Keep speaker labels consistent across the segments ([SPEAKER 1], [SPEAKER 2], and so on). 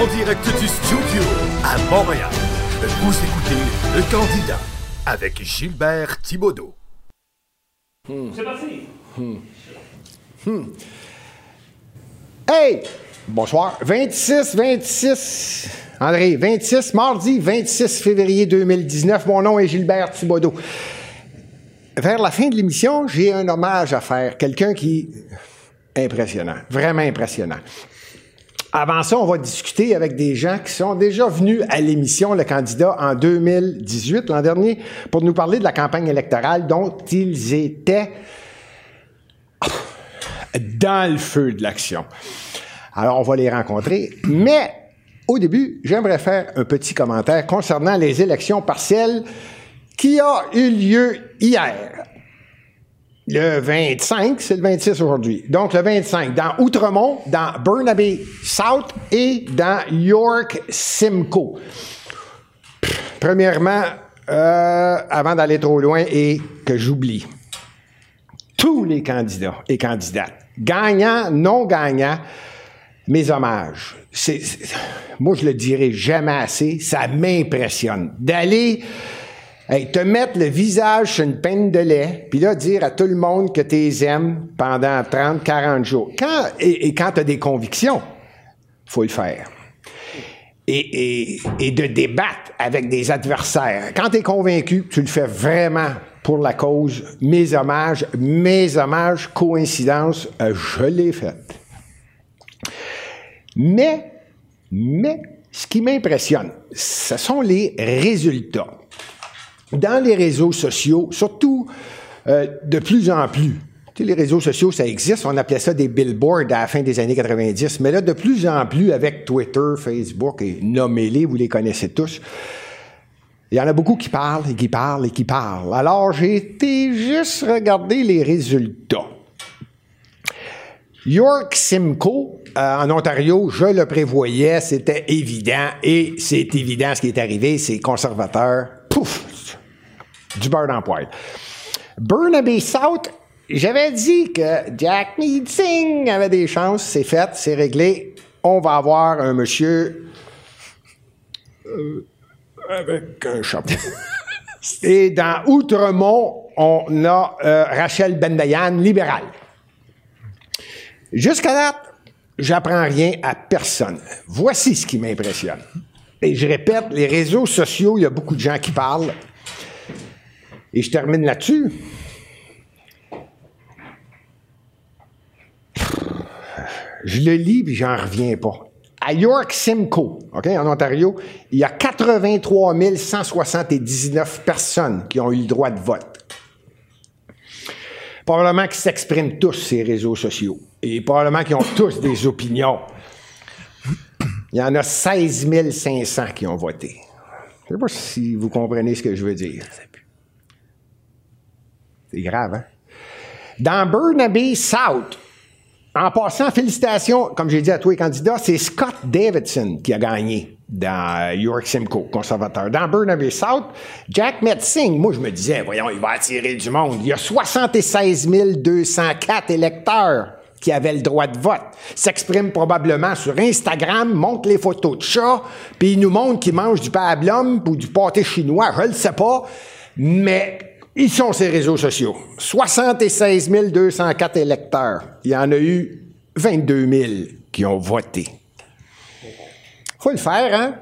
[SPEAKER 1] En direct du studio à Montréal, vous écoutez Le Candidat avec Gilbert Thibaudot.
[SPEAKER 2] C'est parti.
[SPEAKER 3] Hey! Bonsoir. 26, 26. André, 26, mardi 26 février 2019. Mon nom est Gilbert Thibaudot. Vers la fin de l'émission, j'ai un hommage à faire. Quelqu'un qui. impressionnant. Vraiment impressionnant. Avant ça, on va discuter avec des gens qui sont déjà venus à l'émission Le Candidat en 2018, l'an dernier, pour nous parler de la campagne électorale dont ils étaient dans le feu de l'action. Alors, on va les rencontrer. Mais, au début, j'aimerais faire un petit commentaire concernant les élections partielles qui ont eu lieu hier. Le 25, c'est le 26 aujourd'hui. Donc, le 25, dans Outremont, dans Burnaby South et dans York Simcoe. Premièrement, euh, avant d'aller trop loin et que j'oublie, tous les candidats et candidates, gagnants, non gagnants, mes hommages. Moi, je le dirai jamais assez, ça m'impressionne. D'aller te mettre le visage sur une peine de lait, puis là, dire à tout le monde que tu les aimes pendant 30, 40 jours. Quand, et, quand tu as des convictions, faut le faire. Et, et- et de débattre avec des adversaires. Quand tu es convaincu, tu le fais vraiment pour la cause. Mes hommages, mes hommages, coïncidence, euh, je l'ai fait. Mais, mais, ce qui m'impressionne, ce sont les résultats. Dans les réseaux sociaux, surtout euh, de plus en plus, tu sais, les réseaux sociaux, ça existe, on appelait ça des billboards à la fin des années 90, mais là, de plus en plus, avec Twitter, Facebook, et nommez-les, vous les connaissez tous, il y en a beaucoup qui parlent et qui parlent et qui parlent. Alors, j'ai été juste regarder les résultats. York Simcoe, euh, en Ontario, je le prévoyais, c'était évident, et c'est évident ce qui est arrivé, c'est conservateur, pouf, du beurre dans poêle. Burnaby South, j'avais dit que Jack Meeting avait des chances, c'est fait, c'est réglé. On va avoir un monsieur euh, avec un chapeau. Et dans Outremont, on a euh, Rachel Bendayan, libérale. Jusqu'à date, j'apprends rien à personne. Voici ce qui m'impressionne. Et je répète, les réseaux sociaux, il y a beaucoup de gens qui parlent. Et je termine là-dessus. Je le lis puis j'en reviens pas. À York Simcoe, OK, en Ontario, il y a 83 179 personnes qui ont eu le droit de vote probablement qu'ils s'expriment tous ces réseaux sociaux et probablement qu'ils ont tous des opinions. Il y en a 16 500 qui ont voté. Je ne sais pas si vous comprenez ce que je veux dire. C'est grave, hein? Dans Burnaby South, en passant, félicitations, comme j'ai dit à tous les candidats, c'est Scott Davidson qui a gagné dans York Simcoe, conservateur. Dans Burnaby South, Jack Metzing, moi je me disais, voyons, il va attirer du monde. Il y a 76 204 électeurs qui avaient le droit de vote. S'expriment probablement sur Instagram, montrent les photos de chats, puis ils nous montrent qu'ils mangent du pablum ou du pâté chinois, je le sais pas, mais ils sont ces réseaux sociaux. 76 204 électeurs. Il y en a eu 22 000 qui ont voté. Faut le faire, hein?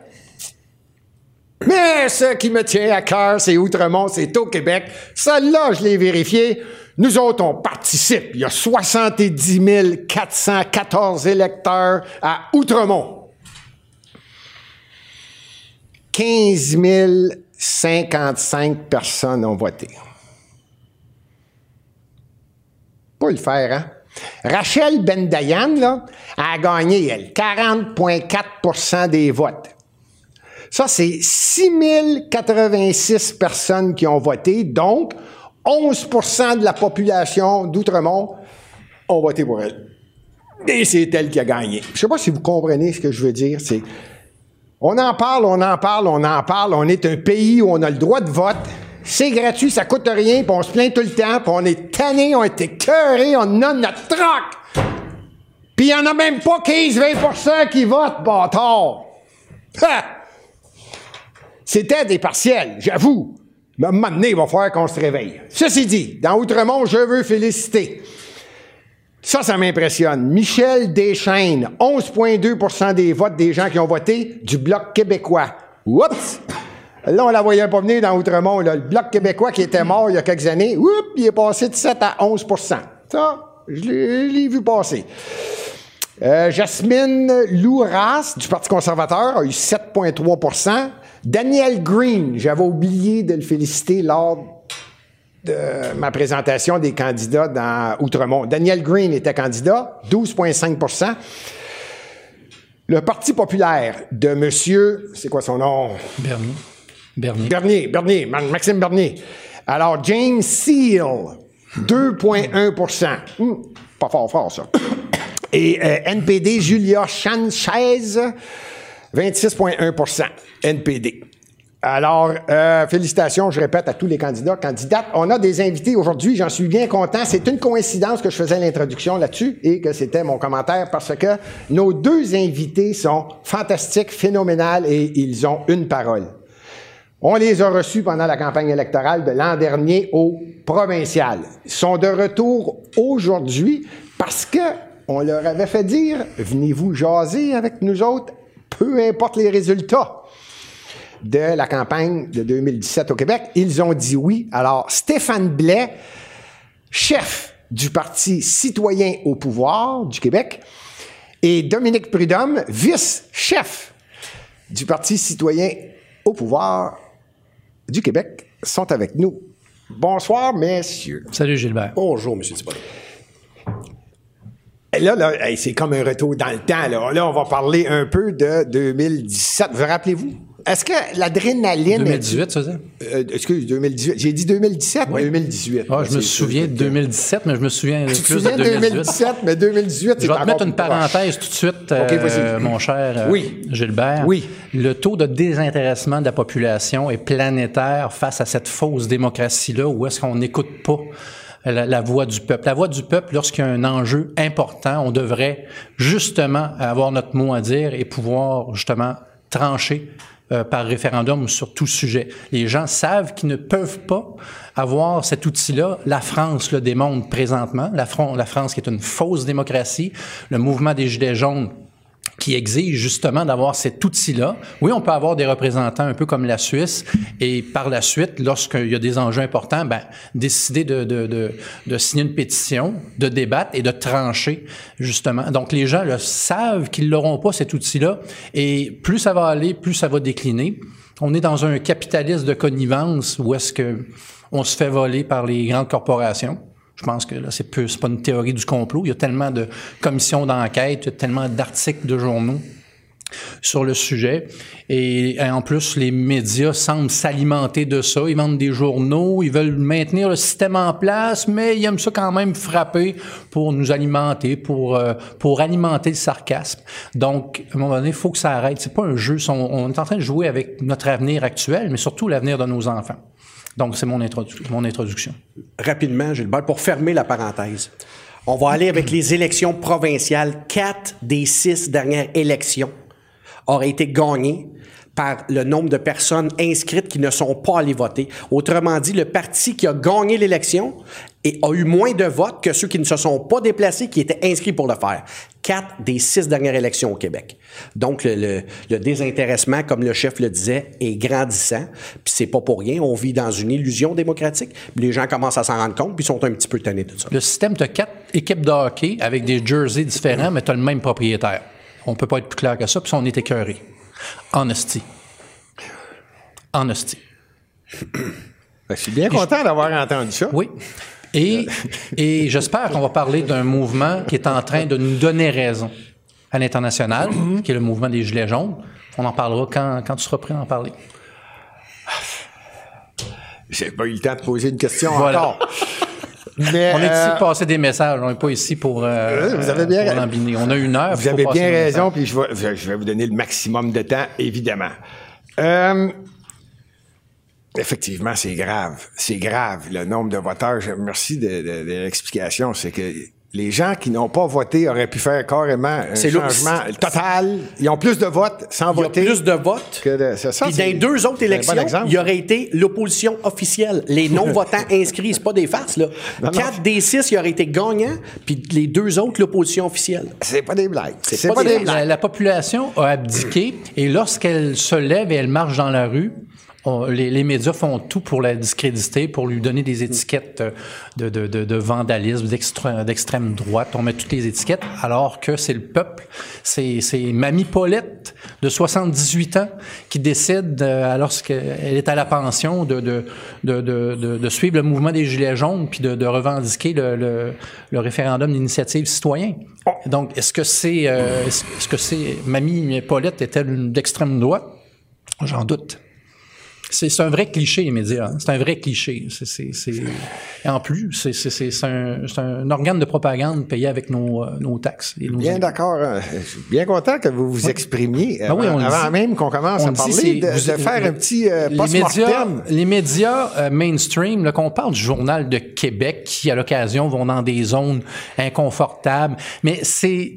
[SPEAKER 3] Mais ce qui me tient à cœur, c'est Outremont, c'est au Québec. Celle-là, je l'ai vérifié. Nous autres, on participe. Il y a 70 414 électeurs à Outremont. 15 055 personnes ont voté. Pas le faire, hein? Rachel Bendayan, là, a gagné, elle, 40,4% des votes. Ça, c'est 6086 personnes qui ont voté, donc 11% de la population d'Outremont ont voté pour elle. Et c'est elle qui a gagné. Je ne sais pas si vous comprenez ce que je veux dire. On en parle, on en parle, on en parle. On est un pays où on a le droit de vote. C'est gratuit, ça coûte rien, puis on se plaint tout le temps, puis on est tanné, on est écœuré, on a notre troc. Puis il n'y en a même pas 15-20% qui votent, bâtard. C'était des partiels, j'avoue. Mais à il va falloir qu'on se réveille. Ceci dit, dans Outremont, je veux féliciter. Ça, ça m'impressionne. Michel Deschaines, 11,2% des votes des gens qui ont voté du Bloc québécois. Oups! Là, on la voyait pas venir dans Outremont. Là. Le Bloc québécois qui était mort il y a quelques années, il est passé de 7 à 11% Ça, je l'ai je l'ai vu passer. Euh, Jasmine Louras, du Parti conservateur, a eu 7,3% Daniel Green, j'avais oublié de le féliciter lors de ma présentation des candidats dans Outremont. Daniel Green était candidat, 12,5% Le Parti populaire de monsieur, c'est quoi son nom?
[SPEAKER 4] Bernier. Bernier.
[SPEAKER 3] Bernier, Bernier, Ma- Maxime Bernier. Alors, James Seal, 2,1% Hmm, Pas fort, fort, ça. Et euh, NPD, Julia Sanchez, 26,1% NPD. Alors, euh, félicitations, je répète, à tous les candidats, candidates. On a des invités aujourd'hui, j'en suis bien content. C'est une coïncidence que je faisais l'introduction là-dessus et que c'était mon commentaire parce que nos deux invités sont fantastiques, phénoménales et ils ont une parole. On les a reçus pendant la campagne électorale de l'an dernier au provincial. Ils sont de retour aujourd'hui parce que on leur avait fait dire venez-vous jaser avec nous autres, peu importe les résultats de la campagne de 2017 au Québec. Ils ont dit oui. Alors, Stéphane Blais, chef du Parti citoyen au pouvoir du Québec, et Dominique Prudhomme, vice-chef du Parti citoyen au pouvoir du Québec, sont avec nous. Bonsoir, messieurs.
[SPEAKER 4] Salut Gilbert.
[SPEAKER 5] Bonjour, M. Thibodeau.
[SPEAKER 3] Là, là hey, c'est comme un retour dans le temps. Là. là, on va parler un peu de 2017. Vous rappelez-vous? Est-ce que l'adrénaline...
[SPEAKER 4] 2018, ça, c'est?
[SPEAKER 3] Euh, excuse, 2018. J'ai dit 2017, 2018.
[SPEAKER 4] Ah, je me souviens de 2017, mais je me souviens
[SPEAKER 3] Tu te
[SPEAKER 4] plus
[SPEAKER 3] souviens
[SPEAKER 4] de
[SPEAKER 3] de
[SPEAKER 4] 2018.
[SPEAKER 3] 2017, mais 2018, c'est
[SPEAKER 4] Je vais te mettre une parenthèse tout de suite, euh,
[SPEAKER 3] OK, vas-y.
[SPEAKER 4] mon cher euh,
[SPEAKER 3] Oui.
[SPEAKER 4] Gilbert.
[SPEAKER 3] Oui.
[SPEAKER 4] Le taux de désintéressement de la population est planétaire face à cette fausse démocratie-là où est-ce qu'on n'écoute pas la, la voix du peuple. La voix du peuple, lorsqu'il y a un enjeu important, on devrait justement avoir notre mot à dire et pouvoir justement trancher euh, par référendum sur tout sujet. Les gens savent qu'ils ne peuvent pas avoir cet outil-là. La France le démontre présentement. La, la France qui est une fausse démocratie. Le mouvement des Gilets jaunes qui exige justement d'avoir cet outil-là. Oui, on peut avoir des représentants un peu comme la Suisse et par la suite, lorsqu'il y a des enjeux importants, ben, décider de, de, de, de signer une pétition, de débattre et de trancher justement. Donc les gens le savent qu'ils n'auront pas cet outil-là et plus ça va aller, plus ça va décliner. On est dans un capitalisme de connivence où est-ce que on se fait voler par les grandes corporations. Je pense que là, c'est pas une théorie du complot. Il y a tellement de commissions d'enquête, il y a tellement d'articles de journaux sur le sujet. Et, en plus, les médias semblent s'alimenter de ça. Ils vendent des journaux, ils veulent maintenir le système en place, mais ils aiment ça quand même frapper pour nous alimenter, pour, euh, pour alimenter le sarcasme. Donc, à un moment donné, il faut que ça arrête. C'est pas un jeu. On est en train de jouer avec notre avenir actuel, mais surtout l'avenir de nos enfants. Donc, c'est mon, introdu- mon introduction.
[SPEAKER 5] Rapidement, Gilbert, pour fermer la parenthèse. On va aller avec les élections provinciales. Quatre des six dernières élections auraient été gagnées par le nombre de personnes inscrites qui ne sont pas allées voter. Autrement dit, le parti qui a gagné l'élection et a eu moins de votes que ceux qui ne se sont pas déplacés, qui étaient inscrits pour le faire. Quatre des six dernières élections au Québec. Donc, le, désintéressement, comme le chef le disait, est grandissant. Puis c'est pas pour rien. On vit dans une illusion démocratique. Les gens commencent à s'en rendre compte, puis sont un petit peu tannés de ça.
[SPEAKER 4] Le système, tu quatre équipes de hockey avec des jerseys différents, mais tu as le même propriétaire. On peut pas être plus clair que ça, puis on est écœuré. Honesty. Honesty.
[SPEAKER 3] Ben, Je suis bien content d'avoir entendu ça.
[SPEAKER 4] Oui. Et, et j'espère qu'on va parler d'un mouvement qui est en train de nous donner raison à l'international, qui est le mouvement des Gilets jaunes. On en parlera quand, quand tu seras prêt à en parler.
[SPEAKER 3] J'ai pas eu le temps de poser une question
[SPEAKER 4] Voilà.
[SPEAKER 3] encore. Mais,
[SPEAKER 4] On est ici
[SPEAKER 3] euh,
[SPEAKER 4] pour passer des messages, on n'est pas ici pour, euh,
[SPEAKER 3] vous avez bien
[SPEAKER 4] pour
[SPEAKER 3] ra-
[SPEAKER 4] lambiner. On a une heure.
[SPEAKER 3] Vous avez bien raison, puis je vais, je- vais vous donner le maximum de temps, évidemment. Euh, effectivement, c'est grave. C'est grave, le nombre de voteurs. Je- Merci de, de- de l'explication. C'est que les gens qui n'ont pas voté auraient pu faire carrément un changement total. Ils ont plus de votes sans voter.
[SPEAKER 5] plus de votes.
[SPEAKER 3] que de- c'est ça,
[SPEAKER 5] Puis
[SPEAKER 3] c'est
[SPEAKER 5] dans les deux autres élections,
[SPEAKER 3] bon
[SPEAKER 5] il y aurait été l'opposition officielle. Les non-votants inscrits, c'est pas des farces, là.
[SPEAKER 3] Non, non.
[SPEAKER 5] Quatre des six, il aurait été gagnant, puis les deux autres, l'opposition officielle.
[SPEAKER 3] C'est pas des blagues. C'est
[SPEAKER 5] pas
[SPEAKER 3] pas,
[SPEAKER 5] des
[SPEAKER 3] des
[SPEAKER 5] blagues.
[SPEAKER 4] La,
[SPEAKER 3] blagues.
[SPEAKER 4] la population a abdiqué et lorsqu'elle se lève et elle marche dans la rue, on- les, les médias font tout pour la discréditer, pour lui donner des étiquettes euh, de, de, de, de vandalisme, d'extrême, droite. On met toutes les étiquettes, alors que c'est le peuple. C'est, Mamie Paulette, de 78 ans, qui décide, euh, alors qu'elle est à la pension, de, de, de, de, de- de suivre le mouvement des Gilets jaunes, puis de, revendiquer le, le, le référendum d'initiative citoyen. Donc, est-ce que c'est, euh, est-ce que c'est Mamie Paulette est-elle d'extrême droite? J'en doute. C'est un vrai cliché, les médias. hein. C'est un vrai cliché. C'est- en plus, c'est un, un organe de propagande payé avec nos, euh, nos taxes. Et nos
[SPEAKER 3] Bien d'accord. hein. Je suis bien content que vous vous exprimiez
[SPEAKER 4] Ben
[SPEAKER 3] avant,
[SPEAKER 4] oui, on le
[SPEAKER 3] avant
[SPEAKER 4] dit.
[SPEAKER 3] même qu'on commence
[SPEAKER 4] On
[SPEAKER 3] à parler de,
[SPEAKER 4] vous-
[SPEAKER 3] de faire un petit euh,
[SPEAKER 4] les médias, les médias euh, mainstream, là, qu'on parle du journal de Québec, qui à l'occasion vont dans des zones inconfortables, mais c'est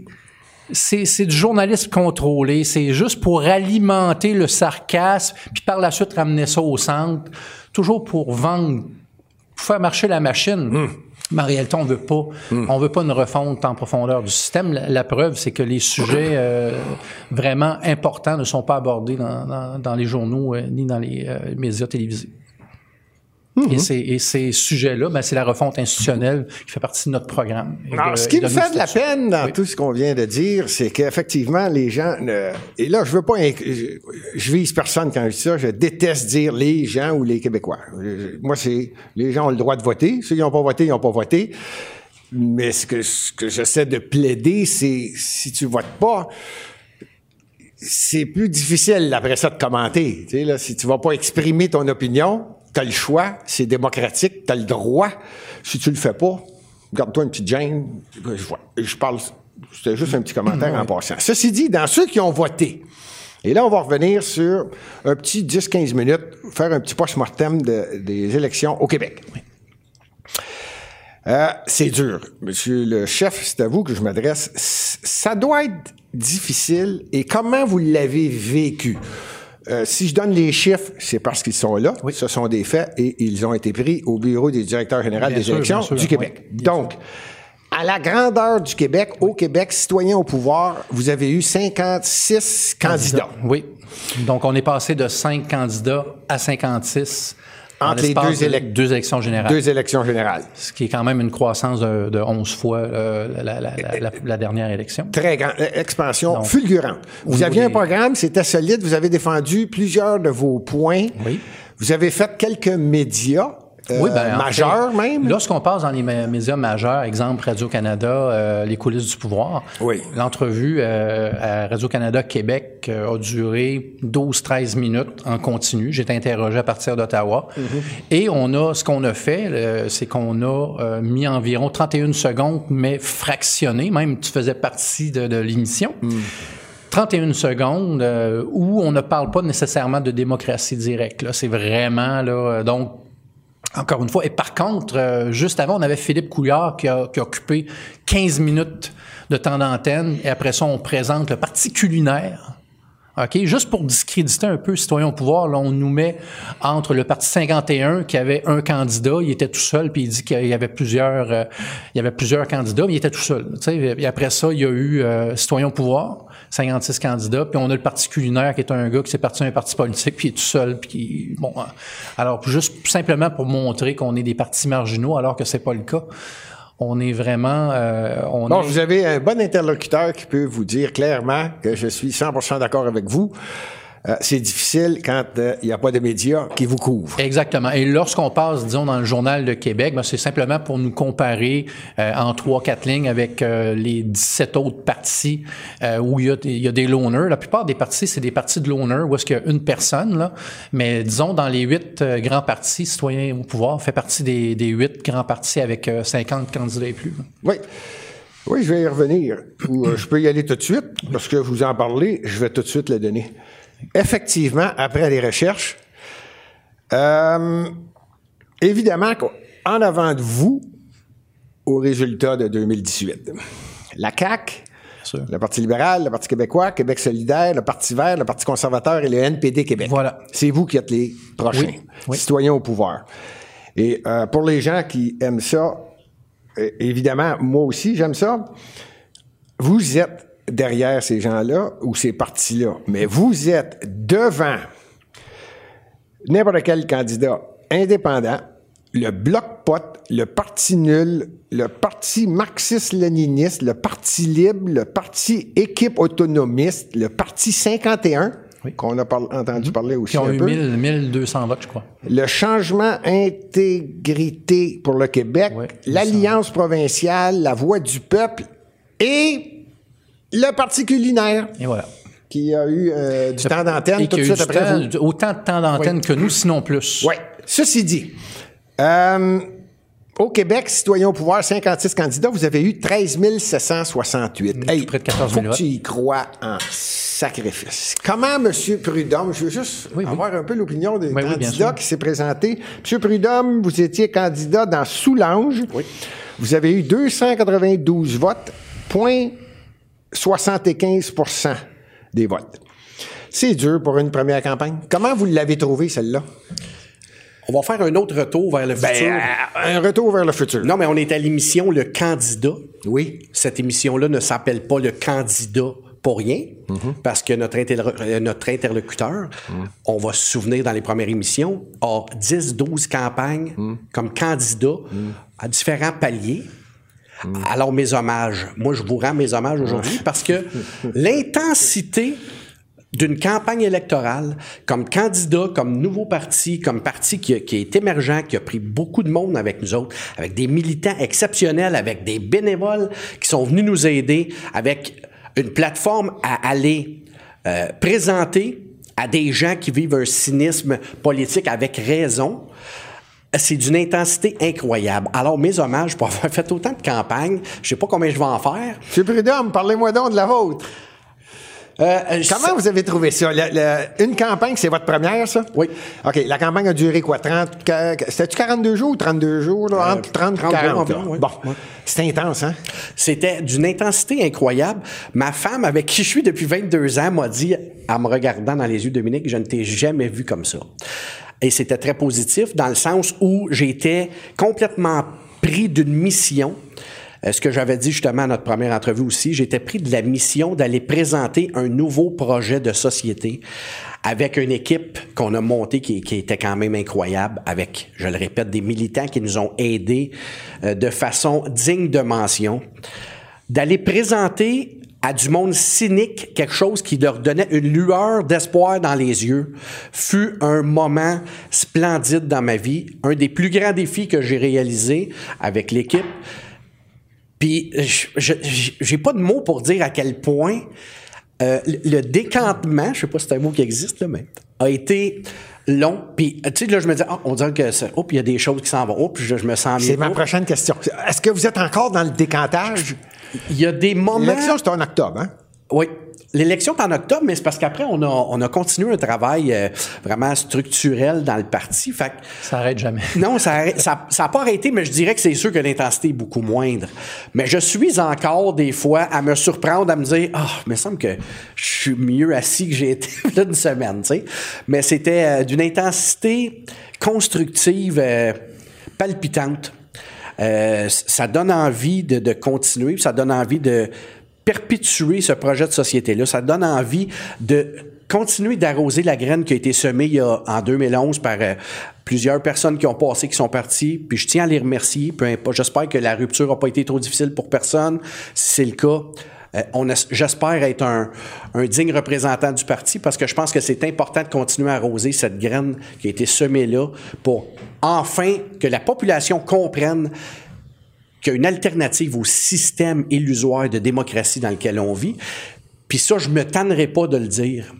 [SPEAKER 4] c'est c'est du journalisme contrôlé, c'est juste pour alimenter le sarcasme, puis par la suite ramener ça au centre, toujours pour vendre, pour faire marcher la machine. Mais en réalité, on veut pas, on veut pas une refonte en profondeur du système. La, la preuve, c'est que les sujets euh, vraiment importants ne sont pas abordés dans, dans, dans les journaux euh, ni dans les euh, médias télévisés. Et, ces, et ces sujets-là, ben, c'est la refonte institutionnelle qui fait partie de notre programme.
[SPEAKER 3] Alors,
[SPEAKER 4] de-
[SPEAKER 3] ce qui me fait de la peine dans
[SPEAKER 4] Oui.
[SPEAKER 3] tout ce qu'on vient de dire, c'est qu'effectivement, les gens, ne- et là, je veux pas, je, je vise personne quand je dis ça, je déteste dire les gens ou les Québécois. Je- Moi, c'est, les gens ont le droit de voter. Ceux qui n'ont pas voté, ils n'ont pas voté. Mais ce que, ce que j'essaie de plaider, c'est, si tu votes pas, c'est plus difficile après ça de commenter. Tu sais, là, si tu vas pas exprimer ton opinion, tu as le choix, c'est démocratique, tu as le droit. Si tu le fais pas, garde-toi une petite gêne. Je, vois, je parle, c'était juste un petit commentaire en passant. Ceci dit, dans ceux qui ont voté, et là, on va revenir sur un petit 10-15 minutes, faire un petit post-mortem de- des élections au Québec. Euh, c'est dur. Monsieur le chef, c'est à vous que je m'adresse. Ça doit être difficile. Et comment vous l'avez vécu? Euh, si je donne les chiffres, c'est parce qu'ils sont là. Ce sont des faits et ils ont été pris au bureau des directeurs généraux
[SPEAKER 4] Bien
[SPEAKER 3] des
[SPEAKER 4] sûr,
[SPEAKER 3] élections
[SPEAKER 4] sûr,
[SPEAKER 3] du Québec.
[SPEAKER 4] oui,
[SPEAKER 3] Donc, à la grandeur du Québec, au Québec, citoyens au pouvoir, vous avez eu 56 candidats.
[SPEAKER 4] Oui. Donc, on est passé de 5 candidats à 56 en
[SPEAKER 3] Entre les deux
[SPEAKER 4] de
[SPEAKER 3] élec-
[SPEAKER 4] deux élections générales.
[SPEAKER 3] Deux élections générales.
[SPEAKER 4] Ce qui est quand même une croissance de, de 11 fois euh, la, la- la- la- la dernière élection.
[SPEAKER 3] Très grande euh, expansion
[SPEAKER 4] Donc,
[SPEAKER 3] fulgurante. Vous aviez un programme, c'était solide, vous avez défendu plusieurs de vos points.
[SPEAKER 4] Oui.
[SPEAKER 3] Vous avez fait quelques médias euh,
[SPEAKER 4] Oui, ben,
[SPEAKER 3] majeurs même?
[SPEAKER 4] Lorsqu'on passe dans les mé- médias majeurs, exemple Radio-Canada, euh, les coulisses du pouvoir,
[SPEAKER 3] Oui.
[SPEAKER 4] l'entrevue euh, à Radio-Canada Québec euh, a duré 12-13 minutes en continu. J'ai été interrogé à partir d'Ottawa.
[SPEAKER 3] Mm-hmm.
[SPEAKER 4] Et on a, ce qu'on a fait, c'est qu'on a mis environ 31 secondes, mais fractionnées. Même tu faisais partie de, de l'émission.
[SPEAKER 3] Mm.
[SPEAKER 4] 31 secondes euh, où on ne parle pas nécessairement de démocratie directe. C'est vraiment là. Donc, encore une fois. Et par contre, euh, juste avant, on avait Philippe Couillard qui a, qui a occupé 15 minutes de temps d'antenne. Et après ça, on présente le Parti culinaire. OK? Juste pour discréditer un peu Citoyen au pouvoir, là, on nous met entre le Parti 51 qui avait un candidat, il était tout seul, puis il dit qu'il y avait plusieurs, euh, il y avait plusieurs candidats, mais il était tout seul. Tu sais, et après ça, il y a eu euh, Citoyen au pouvoir, 56 candidats, puis on a le Parti culinaire qui est un gars qui s'est parti d'un parti politique, puis il est tout seul, puis bon, euh, alors juste simplement pour montrer qu'on est des partis marginaux, alors que c'est pas le cas. On est vraiment, euh, on
[SPEAKER 3] Bon,
[SPEAKER 4] est-
[SPEAKER 3] vous avez un bon interlocuteur qui peut vous dire clairement que je suis 100% d'accord avec vous. Euh, c'est difficile quand euh, il n'y a pas de médias qui vous couvrent.
[SPEAKER 4] Exactement. Et lorsqu'on passe, disons, dans le journal de Québec, ben, c'est simplement pour nous comparer euh, en trois, quatre lignes avec euh, les 17 autres partis euh, où il y, a, des- il y a des loners. La plupart des partis, c'est des partis de loners où est-ce qu'il y a une personne. Là. Mais disons, dans les huit euh, grands partis, citoyens au pouvoir fait partie des, des huit grands partis avec euh, 50 candidats et plus.
[SPEAKER 3] Oui. Oui, je vais y revenir. Ou, euh, je peux y aller tout de suite, parce que vous en parlez, je vais tout de suite le donner. Effectivement, après les recherches, euh, évidemment qu'en avant de vous, aux résultats de 2018. La CAQ,
[SPEAKER 4] sûr.
[SPEAKER 3] le Parti libéral, le Parti québécois, Québec solidaire, le Parti vert, le Parti conservateur et le NPD Québec.
[SPEAKER 4] Voilà.
[SPEAKER 3] C'est vous qui êtes les prochains
[SPEAKER 4] Oui, oui.
[SPEAKER 3] citoyens au pouvoir. Et euh, pour les gens qui aiment ça, euh, évidemment, moi aussi, j'aime ça. Vous êtes derrière ces gens-là ou ces partis-là, mais vous êtes devant n'importe quel candidat indépendant, le bloc pot, le parti nul, le parti marxiste-léniniste, le parti libre, le parti équipe autonomiste, le parti 51, qu'on a par- entendu parler aussi
[SPEAKER 4] Qui ont
[SPEAKER 3] un
[SPEAKER 4] eu
[SPEAKER 3] peu,
[SPEAKER 4] 1000, 1200 votes, je crois.
[SPEAKER 3] le changement intégrité pour le Québec,
[SPEAKER 4] Oui,
[SPEAKER 3] l'Alliance provinciale, la voix du peuple et le parti culinaire
[SPEAKER 4] Et voilà.
[SPEAKER 3] qui a eu euh, du temps d'antenne tout de suite après
[SPEAKER 4] temps-
[SPEAKER 3] vous.
[SPEAKER 4] autant de temps d'antenne que nous, sinon plus.
[SPEAKER 3] Oui. Ceci dit, euh, au Québec, citoyens au pouvoir, 56 candidats, vous avez eu 13 768.
[SPEAKER 4] Tout près de 14 000
[SPEAKER 3] faut que tu y crois en sacrifice. Comment, M. Prudhomme, je veux juste
[SPEAKER 4] Oui, oui.
[SPEAKER 3] avoir un peu l'opinion des
[SPEAKER 4] Oui,
[SPEAKER 3] candidats qui s'est présenté. M. Prudhomme, vous étiez candidat dans Soulanges.
[SPEAKER 5] Oui.
[SPEAKER 3] Vous avez eu 292 votes, point 75% des votes. C'est dur pour une première campagne. Comment vous l'avez trouvé, celle-là?
[SPEAKER 5] On va faire un autre retour vers le futur.
[SPEAKER 3] Ben, un retour vers le futur.
[SPEAKER 5] Non, mais on est à l'émission Le Candidat.
[SPEAKER 3] Oui.
[SPEAKER 5] Cette émission-là ne s'appelle pas Le Candidat pour rien, parce que notre, interlo- euh, notre interlocuteur, on va se souvenir dans les premières émissions, a 10, 12 campagnes comme candidat à différents paliers. Alors, mes hommages. Moi, je vous rends mes hommages aujourd'hui parce que l'intensité d'une campagne électorale comme candidat, comme nouveau parti, comme parti qui est émergent, qui a pris beaucoup de monde avec nous autres, avec des militants exceptionnels, avec des bénévoles qui sont venus nous aider, avec une plateforme à aller euh, présenter à des gens qui vivent un cynisme politique avec raison. C'est d'une intensité incroyable. Alors, mes hommages pour avoir fait autant de campagnes, je sais pas combien je vais en faire.
[SPEAKER 3] M. Prudhomme, parlez-moi donc de la vôtre.
[SPEAKER 5] Euh, euh,
[SPEAKER 3] Comment vous avez trouvé ça? Le- le- une campagne, c'est votre première, ça?
[SPEAKER 5] Oui.
[SPEAKER 3] OK, la campagne a duré quoi? 30, que- que- C'était-tu 42 jours ou 32 jours? Là? Entre 30 et
[SPEAKER 5] 30
[SPEAKER 3] 40.
[SPEAKER 5] jours environ,
[SPEAKER 3] là?
[SPEAKER 5] oui.
[SPEAKER 3] Bon,
[SPEAKER 5] Oui.
[SPEAKER 3] c'est intense, hein?
[SPEAKER 5] C'était d'une intensité incroyable. Ma femme, avec qui je suis depuis 22 ans, m'a dit, en me regardant dans les yeux, Dominique, je ne t'ai jamais vu comme ça. Et c'était très positif dans le sens où j'étais complètement pris d'une mission. Euh, ce que j'avais dit justement à notre première entrevue aussi, j'étais pris de la mission d'aller présenter un nouveau projet de société avec une équipe qu'on a montée qui, était quand même incroyable, avec, je le répète, des militants qui nous ont aidés euh, de façon digne de mention, d'aller présenter à du monde cynique quelque chose qui leur donnait une lueur d'espoir dans les yeux, fut un moment splendide dans ma vie, un des plus grands défis que j'ai réalisé avec l'équipe. Puis, j'ai pas de mots pour dire à quel point euh, le décantement, je sais pas si c'est un mot qui existe, là, mais a été long. Puis, tu sais, là, je me dis, ah, on dirait que ça, oh, puis il y a des choses qui s'en vont. Oh, puis je, je me sens mieux.
[SPEAKER 3] C'est ma
[SPEAKER 5] Oh,
[SPEAKER 3] prochaine question. Est-ce que vous êtes encore dans le décantage?
[SPEAKER 5] Il y a des moments.
[SPEAKER 3] L'élection, c'est en octobre, hein?
[SPEAKER 5] Oui. L'élection est en octobre, mais c'est parce qu'après, on a, on a continué un travail euh, vraiment structurel dans le parti. Fait que,
[SPEAKER 4] Ça arrête jamais.
[SPEAKER 5] non, ça n'a ça, pas arrêté, mais je dirais que c'est sûr que l'intensité est beaucoup moindre. Mais je suis encore des fois à me surprendre, à me dire, ah, il me semble que je suis mieux assis que j'ai été là une semaine, tu sais. Mais c'était euh, d'une intensité constructive, euh, palpitante. Euh, ça donne envie de, de continuer, ça donne envie de perpétuer ce projet de société-là. Ça donne envie de continuer d'arroser la graine qui a été semée il y a, en 2011 par euh, plusieurs personnes qui ont passé, qui sont parties. Puis je tiens à les remercier. Peu importe. J'espère que la rupture n'a pas été trop difficile pour personne. Si c'est le cas, j'espère être un, digne représentant du parti parce que je pense que c'est important de continuer à arroser cette graine qui a été semée là pour enfin que la population comprenne qu'il y a une alternative au système illusoire de démocratie dans lequel on vit. Puis ça, je me tannerai pas de le dire,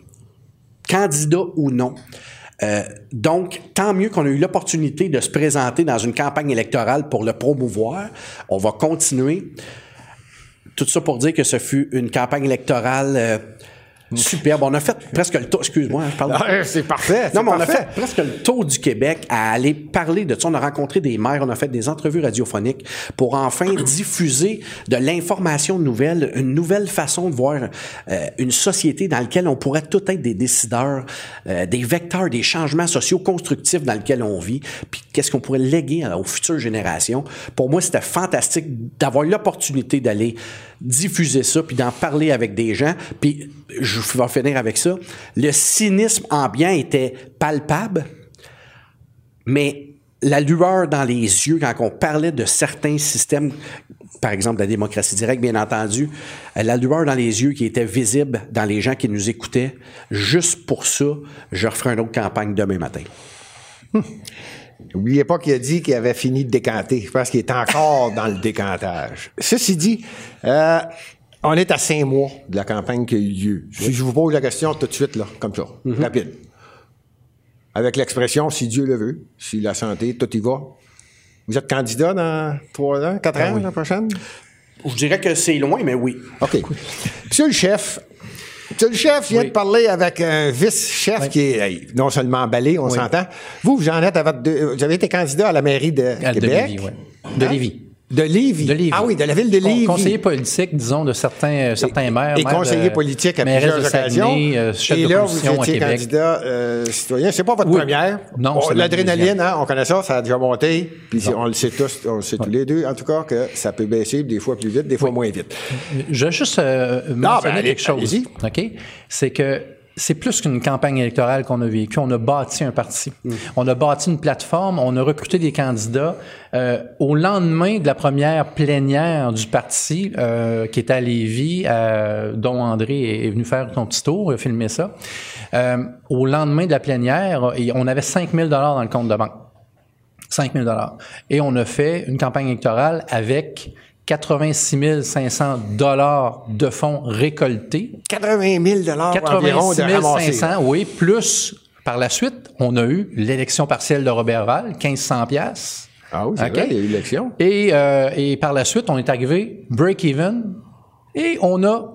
[SPEAKER 5] candidat ou non. Euh, donc, tant mieux qu'on a eu l'opportunité de se présenter dans une campagne électorale pour le promouvoir. On va continuer. Tout ça pour dire que ce fut une campagne électorale euh, superbe. On a fait presque le tour. Excuse-moi, je parle.
[SPEAKER 3] Ah, c'est parfait.
[SPEAKER 5] Non, mais on a fait presque le tour du Québec à aller parler de ça. On a rencontré des maires, on a fait des entrevues radiophoniques pour enfin diffuser de l'information nouvelle, une nouvelle façon de voir euh, une société dans laquelle on pourrait tout être des décideurs, euh, des vecteurs, des changements sociaux constructifs dans lesquels on vit, puis qu'est-ce qu'on pourrait léguer aux futures générations? Pour moi, c'était fantastique d'avoir l'opportunité d'aller diffuser ça, puis d'en parler avec des gens. Puis, je vais finir avec ça. Le cynisme ambiant était palpable, mais la lueur dans les yeux quand on parlait de certains systèmes, par exemple la démocratie directe, bien entendu, la lueur dans les yeux qui était visible dans les gens qui nous écoutaient, juste pour ça, je referai une autre campagne demain matin.
[SPEAKER 3] N'oubliez pas qu'il a dit qu'il avait fini de décanter. Je pense qu'il est encore dans le décantage. Ceci dit, euh, on est à cinq mois de la campagne qui a eu lieu. Si je vous pose la question tout de suite, là, comme ça, rapide. Avec l'expression si Dieu le veut, si la santé, tout y va. Vous êtes candidat dans trois ans, quatre ans, la prochaine?
[SPEAKER 5] Je dirais que c'est loin, mais oui.
[SPEAKER 3] OK. Monsieur le chef, le chef vient
[SPEAKER 4] Oui.
[SPEAKER 3] de parler avec un vice-chef qui est non seulement emballé, on s'entend. Vous, vous en êtes à votre deux- vous avez été candidat à la mairie de
[SPEAKER 4] À- de
[SPEAKER 3] Québec.
[SPEAKER 4] Lévis, ouais. De? Lévis.
[SPEAKER 3] De Lévis.
[SPEAKER 4] De Lévis.
[SPEAKER 3] Ah oui, de la ville de Lévis.
[SPEAKER 4] Conseiller politique, disons, de certains, euh, certains maires.
[SPEAKER 3] et conseiller
[SPEAKER 4] de-
[SPEAKER 3] politique à plusieurs occasions.
[SPEAKER 4] Saguenay, euh, chef
[SPEAKER 3] et là, vous étiez candidat euh, citoyen. C'est pas votre
[SPEAKER 4] Oui.
[SPEAKER 3] première.
[SPEAKER 4] Non, ma
[SPEAKER 3] L'adrénaline, hein, on connaît ça, ça a déjà monté. Puis on le sait tous, on le sait tous les deux, en tout cas, que ça peut baisser des fois plus vite, des fois moins vite.
[SPEAKER 4] Je vais juste euh, mentionner
[SPEAKER 3] ben, allez-
[SPEAKER 4] quelque chose. OK? C'est que c'est plus qu'une campagne électorale qu'on a vécue. On a bâti un parti.
[SPEAKER 3] Mm.
[SPEAKER 4] On a bâti une plateforme. On a recruté des candidats. Euh, au lendemain de la première plénière du parti, euh, qui était à Lévis, euh, dont André est, est venu faire son petit tour, il a filmé ça. Euh, au lendemain de la plénière, on avait 5 000 dans le compte de banque. 5 000 Et on a fait une campagne électorale avec 86 500 dollars de fonds récoltés.
[SPEAKER 3] 80 000 environ
[SPEAKER 4] 86
[SPEAKER 3] de ramasser.
[SPEAKER 4] 500, oui, plus par la suite, on a eu l'élection partielle de Robert Val, 1500 pièces.
[SPEAKER 3] Ah oui, c'est
[SPEAKER 4] OK.
[SPEAKER 3] vrai, il y a eu l'élection.
[SPEAKER 4] Et, euh, et par la suite, on est arrivé break-even et on a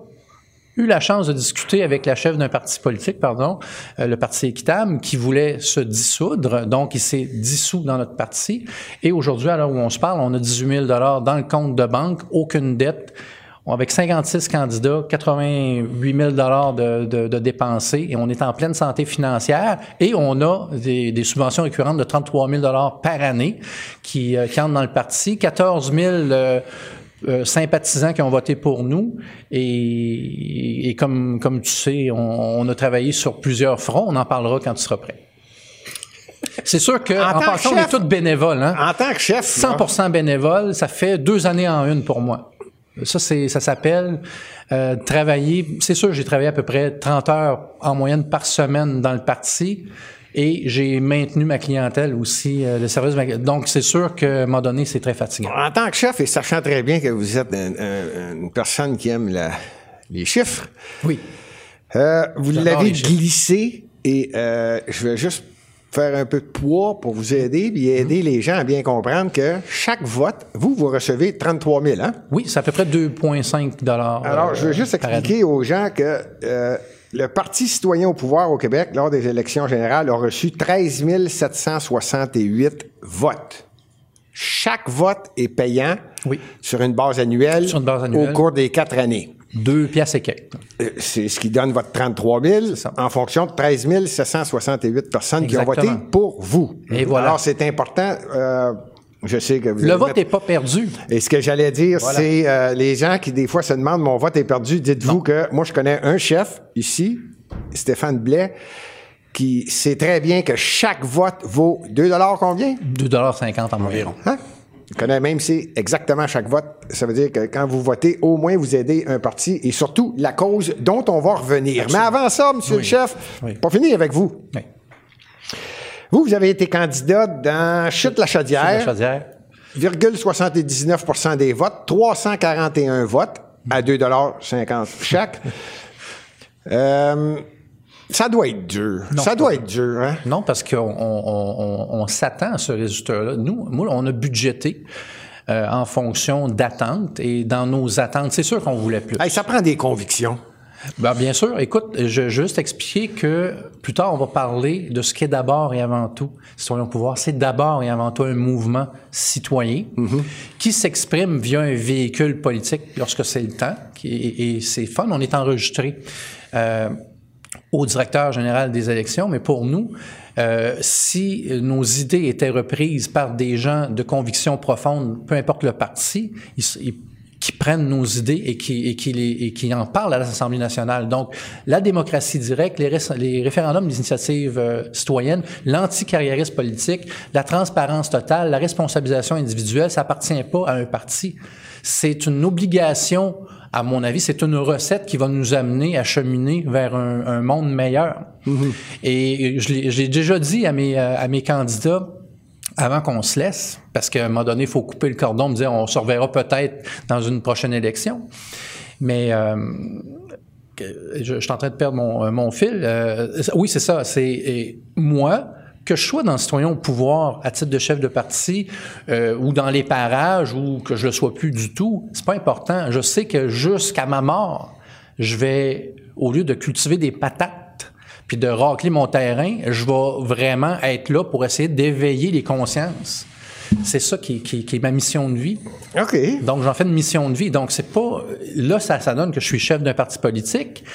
[SPEAKER 4] eu la chance de discuter avec la chef d'un parti politique, pardon, euh, le Parti équitable, qui voulait se dissoudre. Donc, il s'est dissous dans notre parti. Et aujourd'hui, à l'heure où on se parle, on a 18 000 dans le compte de banque, aucune dette. Avec 56 candidats, 88 000 de, de, de dépensés et on est en pleine santé financière et on a des, des subventions récurrentes de 33 000 par année qui, euh, qui entrent dans le parti, 14 000 euh, euh, sympathisants qui ont voté pour nous et, et comme, comme tu sais, on, on a travaillé sur plusieurs fronts. On en parlera quand tu seras prêt. C'est sûr que,
[SPEAKER 3] En
[SPEAKER 4] en, passant, on est tous bénévoles. Hein?
[SPEAKER 3] En tant que chef, là,
[SPEAKER 4] 100% bénévole, ça fait deux années en une pour moi. Ça, c'est, ça s'appelle euh, travailler. C'est sûr, j'ai travaillé à peu près 30 heures en moyenne par semaine dans le parti. Et j'ai maintenu ma clientèle aussi, euh, le service. de ma- Donc, c'est sûr que, à un moment donné, c'est très fatigant.
[SPEAKER 3] En tant que chef, et sachant très bien que vous êtes un- un- une personne qui aime la- les chiffres,
[SPEAKER 4] Oui.
[SPEAKER 3] euh, vous l'avez glissé et euh, je vais juste faire un peu de poids pour vous aider puis aider les gens à bien comprendre que chaque vote, vous, vous recevez 33 000, hein?
[SPEAKER 4] Oui, c'est à peu près 2,5 dollars.
[SPEAKER 3] Alors, je veux juste expliquer aux gens que le Parti citoyen au pouvoir au Québec, lors des élections générales, a reçu 13 768 votes. Chaque vote est payant
[SPEAKER 4] Oui.
[SPEAKER 3] sur une base annuelle,
[SPEAKER 4] Sur une base annuelle.
[SPEAKER 3] au cours des quatre années.
[SPEAKER 4] Deux pièces et quelques.
[SPEAKER 3] Euh, C'est ce qui donne votre 33 000
[SPEAKER 4] ça.
[SPEAKER 3] en fonction de 13 768 personnes qui ont voté pour vous.
[SPEAKER 4] Et voilà.
[SPEAKER 3] Alors, c'est important. euh, je sais que vous
[SPEAKER 4] Le vote
[SPEAKER 3] mettre-
[SPEAKER 4] n'est pas perdu.
[SPEAKER 3] et ce que j'allais dire,
[SPEAKER 4] Voilà.
[SPEAKER 3] c'est euh, les gens qui, des fois, se demandent mon vote est perdu. Dites-vous que moi, je connais un chef ici, Stéphane Blais, qui sait très bien que chaque vote vaut 2 combien?
[SPEAKER 4] 2,50 en moyenne.
[SPEAKER 3] Hein? Il connaît même c'est exactement chaque vote. Ça veut dire que quand vous votez, au moins vous aidez un parti et surtout la cause dont on va revenir. Mais avant ça, monsieur le chef,
[SPEAKER 4] Oui.
[SPEAKER 3] pour finir avec vous.
[SPEAKER 4] Oui.
[SPEAKER 3] Vous, vous avez été candidat dans Chute-la
[SPEAKER 4] La
[SPEAKER 3] Chaudière.
[SPEAKER 4] chaudière.
[SPEAKER 3] 0,79 des votes, 341 votes à 2,50 chaque. Euh, ça doit être dur.
[SPEAKER 4] Non,
[SPEAKER 3] ça doit être dur, hein?
[SPEAKER 4] Non, parce qu'on on, on- on- on s'attend à ce résultat-là. Nous, moi, on a budgété euh, en fonction d'attentes et dans nos attentes, c'est sûr qu'on voulait plus.
[SPEAKER 3] Hey, ça prend des convictions.
[SPEAKER 4] Ben, bien sûr. Écoute, je vais juste expliquer que plus tard, on va parler de ce qu'est d'abord et avant tout Citoyen au pouvoir. C'est d'abord et avant tout un mouvement citoyen qui s'exprime via un véhicule politique lorsque c'est le temps. Et, et c'est fun, on est enregistré euh, au directeur général des élections, mais pour nous, euh, si nos idées étaient reprises par des gens de conviction profonde, peu importe le parti, ils, ils qui prennent nos idées et qui, et qui, les, et qui en parlent à l'Assemblée nationale. Donc, la démocratie directe, les, ré- les référendums d'initiative euh, citoyenne, l'anticarriérisme politique, la transparence totale, la responsabilisation individuelle, ça appartient pas à un parti. C'est une obligation, à mon avis, c'est une recette qui va nous amener à cheminer vers un, un monde meilleur. Et je l'ai je l'ai déjà dit à mes, euh, à mes candidats, avant qu'on se laisse, parce qu'à un moment donné, il faut couper le cordon, me dire on se reverra peut-être dans une prochaine élection. Mais euh, je, suis en train de perdre mon, euh, mon fil. Euh, oui, c'est ça. C'est moi que je sois dans le citoyen au pouvoir à titre de chef de parti euh, ou dans les parages ou que je le sois plus du tout, c'est pas important. Je sais que jusqu'à ma mort, je vais au lieu de cultiver des patates puis de racler mon terrain, je vais vraiment être là pour essayer d'éveiller les consciences. C'est ça qui, qui- qui est ma mission de vie.
[SPEAKER 3] OK.
[SPEAKER 4] Donc, j'en fais une mission de vie. Donc, c'est pas. Là, ça, ça donne que je suis chef d'un parti politique.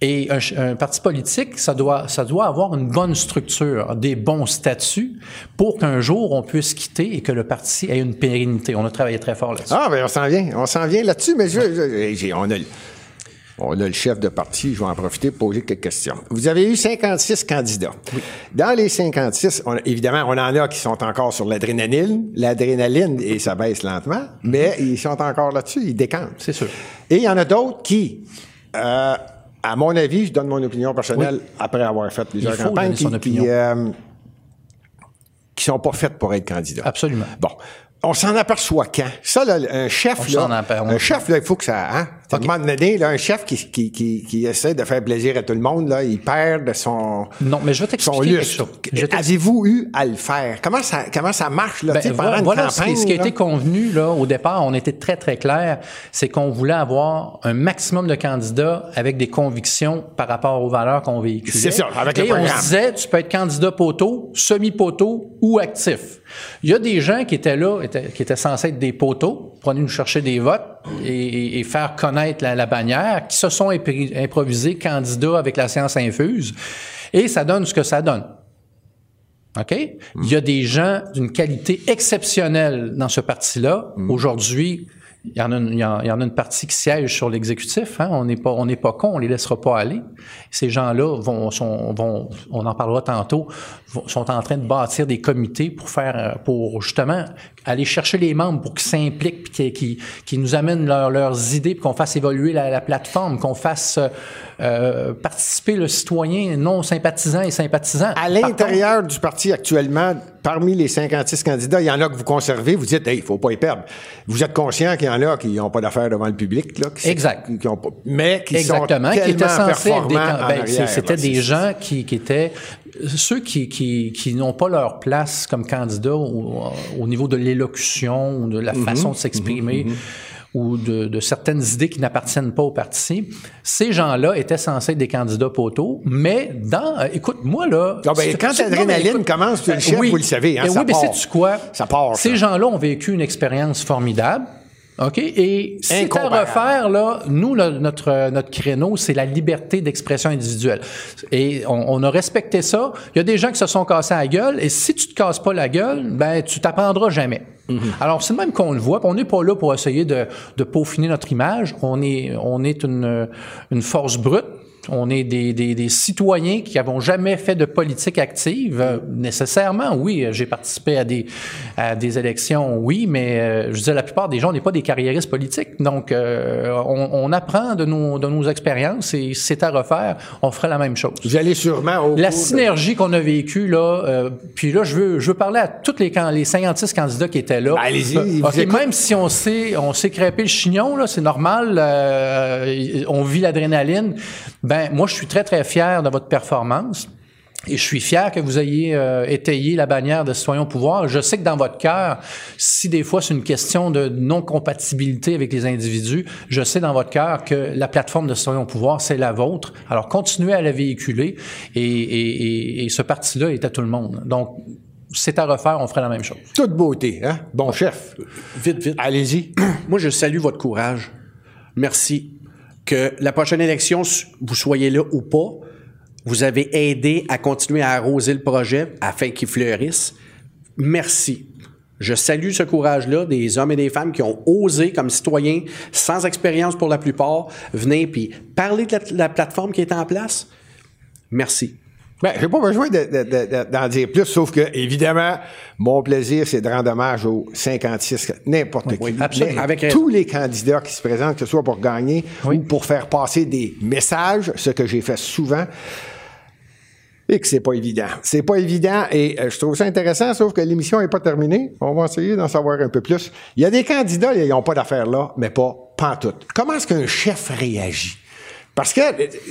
[SPEAKER 4] Et un, parti politique, ça doit, ça doit avoir une bonne structure, des bons statuts pour qu'un jour on puisse quitter et que le parti ait une pérennité. On a travaillé très fort là-dessus.
[SPEAKER 3] Ah, ben on s'en vient. On s'en vient là-dessus, mais je, je- j'ai- on, a, on a le chef de parti. Je vais en profiter pour poser quelques questions. Vous avez eu 56 candidats. Dans les 56, on- évidemment, on en a qui sont encore sur l'adrénaline. L'adrénaline, et ça baisse lentement, mais ils sont encore là-dessus. Ils décampent.
[SPEAKER 4] C'est sûr.
[SPEAKER 3] Et il y en a d'autres qui, euh, à mon avis, je donne mon opinion personnelle après avoir fait plusieurs campagnes, qui, qui, euh, qui sont pas faites pour être candidats.
[SPEAKER 4] Absolument.
[SPEAKER 3] Bon. On s'en aperçoit quand? Ça, là, un chef,
[SPEAKER 4] On
[SPEAKER 3] là, un chef, là, il faut que ça, hein? À un moment donné, là, un chef qui, qui, qui, qui essaie de faire plaisir à tout le monde, là, il perd de son,
[SPEAKER 4] Non, mais je vais t'expliquer
[SPEAKER 3] Avez-vous eu à le faire? Comment ça, comment ça marche, là,
[SPEAKER 4] Ben,
[SPEAKER 3] pendant
[SPEAKER 4] voilà
[SPEAKER 3] une
[SPEAKER 4] voilà ce,
[SPEAKER 3] campagne?
[SPEAKER 4] qui, ce qui a été convenu là au départ. On était très très clair, c'est qu'on voulait avoir un maximum de candidats avec des convictions par rapport aux valeurs qu'on véhiculait.
[SPEAKER 3] C'est ça, avec le
[SPEAKER 4] Et on
[SPEAKER 3] programme.
[SPEAKER 4] se disait, tu peux être candidat poteau, semi-poteau ou actif. Il y a des gens qui étaient là, étaient- qui étaient censés être des poteaux, pour aller nous chercher des votes et, faire connaître la, la bannière, qui se sont improvisés candidats avec la science infuse. Et ça donne ce que ça donne. OK? Il y a des gens d'une qualité exceptionnelle dans ce parti-là. Aujourd'hui, il y, en a une, il, y en, a une partie qui siège sur l'exécutif. Hein? On n'est pas, on n'est pas con, on les laissera pas aller. Ces gens-là vont, sont, vont, on en parlera tantôt, vont- sont en train de bâtir des comités pour faire, euh, pour justement aller chercher les membres pour qu'ils s'impliquent, puis qu'ils, qu'ils- qu'ils nous amènent leur- leurs idées, puis qu'on fasse évoluer la, la plateforme, qu'on fasse euh, participer le citoyen non sympathisant et sympathisant.
[SPEAKER 3] À l'intérieur du parti actuellement, parmi les 56 candidats, il y en a que vous conservez, vous dites, hey, il faut pas y perdre. Vous êtes conscient qu'il y en a qui n'ont pas d'affaires devant le public, là, qui,
[SPEAKER 4] Exact.
[SPEAKER 3] qui ont pas, mais qui
[SPEAKER 4] Exactement,
[SPEAKER 3] sont
[SPEAKER 4] qui étaient censés ben, C'était des gens qui, qui étaient ceux qui, qui, qui n'ont pas leur place comme candidats au, au niveau de l'élocution ou de la
[SPEAKER 3] Mhm.
[SPEAKER 4] façon de s'exprimer. Ou de, de certaines idées qui n'appartiennent pas au parti. Ces gens-là étaient censés être des candidats poteaux, mais dans... euh, écoute, moi, là...
[SPEAKER 3] Non, ben, quand
[SPEAKER 4] non,
[SPEAKER 3] l'adrénaline
[SPEAKER 4] mais écoute,
[SPEAKER 3] commence le chef,
[SPEAKER 4] oui,
[SPEAKER 3] vous le savez, hein,
[SPEAKER 4] Eh
[SPEAKER 3] ça
[SPEAKER 4] oui, mais
[SPEAKER 3] part.
[SPEAKER 4] sais-tu quoi?
[SPEAKER 3] Ça part,
[SPEAKER 4] Ces gens-là ont vécu une expérience formidable. OK? Et c'est à refaire, là, nous, notre, notre créneau, c'est la liberté d'expression individuelle. Et on, on a respecté ça. Il y a des gens qui se sont cassés la gueule, et si tu te casses pas la gueule, ben, tu t'apprendras jamais. Alors, c'est de même qu'on le voit. On n'est pas là pour essayer de, de peaufiner notre image. On est, on est une, une force brute. On est des, des, des citoyens qui n'avons jamais fait de politique active. Euh, nécessairement, oui, euh, j'ai participé à des, à des élections, oui, mais euh, je dire, la plupart des gens, n'est pas des carriéristes politiques. Donc, euh, on, on apprend de nos, de nos expériences et si c'est à refaire, on ferait la même chose.
[SPEAKER 3] Vous allez sûrement au
[SPEAKER 4] La
[SPEAKER 3] de-
[SPEAKER 4] synergie qu'on a vécue, là, euh, puis là, je veux, je veux parler à tous les, les 56 candidats qui étaient là.
[SPEAKER 3] Ben, allez-y,
[SPEAKER 4] Euh,
[SPEAKER 3] vous
[SPEAKER 4] OK,
[SPEAKER 3] écoute.
[SPEAKER 4] même si on s'est, on s'est crêpé le chignon, là, c'est normal, euh, on vit l'adrénaline. Ben, moi, je suis très, très fier de votre performance. Et je suis fier que vous ayez euh, étayé la bannière de au pouvoir. Je sais que dans votre cœur, si des fois c'est une question de non-compatibilité avec les individus, je sais dans votre cœur que la plateforme de au pouvoir, c'est la vôtre. Alors continuez à la véhiculer et, et, et, et ce parti-là est à tout le monde. Donc, c'est à refaire, on ferait la même chose.
[SPEAKER 3] Toute beauté, hein? Bon chef.
[SPEAKER 5] Vite, vite.
[SPEAKER 3] Allez-y.
[SPEAKER 5] Moi, je salue votre courage. Merci. Que la prochaine élection, vous soyez là ou pas, vous avez aidé à continuer à arroser le projet afin qu'il fleurisse. Merci. Je salue ce courage-là des hommes et des femmes qui ont osé, comme citoyens, sans expérience pour la plupart, venir puis parler de la, la plateforme qui est en place. Merci.
[SPEAKER 3] Ben, j'ai pas besoin de- de- de- d'en dire plus, sauf que, évidemment, mon plaisir, c'est de rendre hommage aux 56, n'importe qui.
[SPEAKER 4] absolument.
[SPEAKER 3] Mais
[SPEAKER 5] Avec
[SPEAKER 3] tous les candidats qui se présentent, que ce soit pour gagner ou pour faire passer des messages, ce que j'ai fait souvent, et que c'est pas évident. C'est pas évident et euh, je trouve ça intéressant, sauf que l'émission n'est pas terminée. On va essayer d'en savoir un peu plus. Il y a des candidats, ils n'ont pas d'affaires là, mais pas pantoute. Comment est-ce qu'un chef réagit? Parce que,